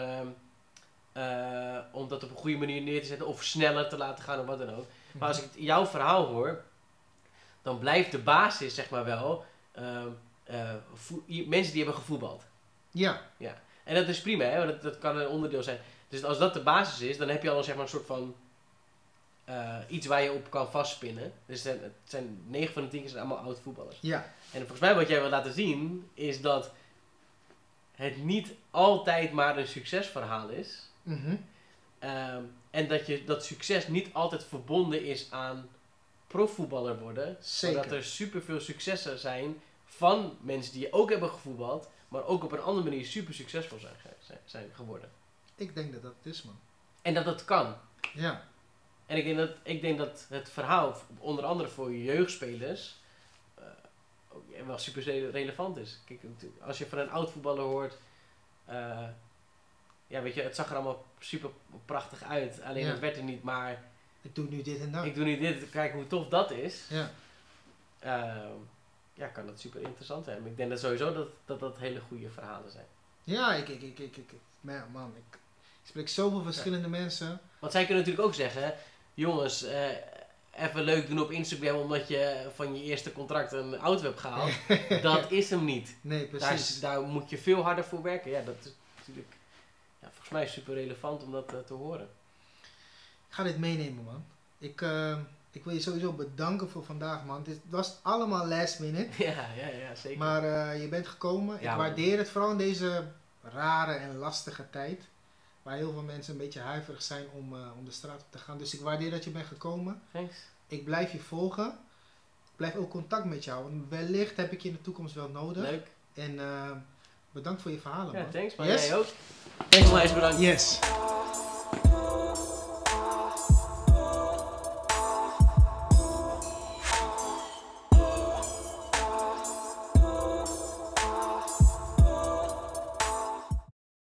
eh, om dat op een goede manier neer te zetten of sneller te laten gaan of wat dan ook. Maar als ik jouw verhaal hoor, dan blijft de basis zeg maar wel ehm, eh, mensen die hebben gevoetbald. Ja, En dat is prima, hè? want dat, dat kan een onderdeel zijn. Dus als dat de basis is, dan heb je al een, zeg maar, een soort van eh, iets waar je op kan vastspinnen. Dus het zijn, het zijn 9 van de 10 keer zijn allemaal oud voetballers. ja, En volgens mij wat jij wil laten zien, is dat het niet altijd maar een succesverhaal is. mhm, Ehm, en dat je dat succes niet altijd verbonden is aan profvoetballer worden. Zeker. Maar dat er superveel successen zijn van mensen die ook hebben gevoetbald, maar ook op een andere manier super succesvol zijn, zijn, zijn geworden. ik denk dat dat het is, man. En dat dat kan. Ja, En ik denk dat, ik denk dat het verhaal, onder andere voor jeugdspelers, ook wel super re- relevant is. Kijk, als je van een oud voetballer hoort, eh, ja, weet je, het zag er allemaal super prachtig uit. Alleen Ja. het werd er niet, maar ik doe nu dit en dat. ik doe nu dit, kijk hoe tof dat is. Ja, Ehm, ja, kan dat super interessant zijn. Maar ik denk dat sowieso dat dat, dat hele goede verhalen zijn. ja ik, ik, ik, ik, ik, man, man, ik spreek zoveel verschillende mensen. Want zij kunnen natuurlijk ook zeggen, jongens, eh, even leuk doen op Instagram omdat je van je eerste contract een auto hebt gehaald. dat is hem niet. Nee, precies. daar moet je veel harder voor werken. Ja, dat is natuurlijk ja, volgens mij super relevant om dat eh, te horen. Ik ga dit meenemen, man. Ik, eh, ik wil je sowieso bedanken voor vandaag, man. Dit was allemaal last minute. Ja, ja, ja, zeker. Maar je bent gekomen. Ja, ik man. waardeer het vooral in deze rare en lastige tijd. Waar heel veel mensen een beetje huiverig zijn om, eh, om de straat op te gaan. Dus ik waardeer dat je bent gekomen. Thanks. Ik blijf je volgen. Ik blijf ook contact met jou. Want wellicht heb ik je in de toekomst wel nodig. Leuk. En eh, bedankt voor je verhalen, Ja, man. thanks. Maar Yes? jij ook. Onwijs bedankt. Yes.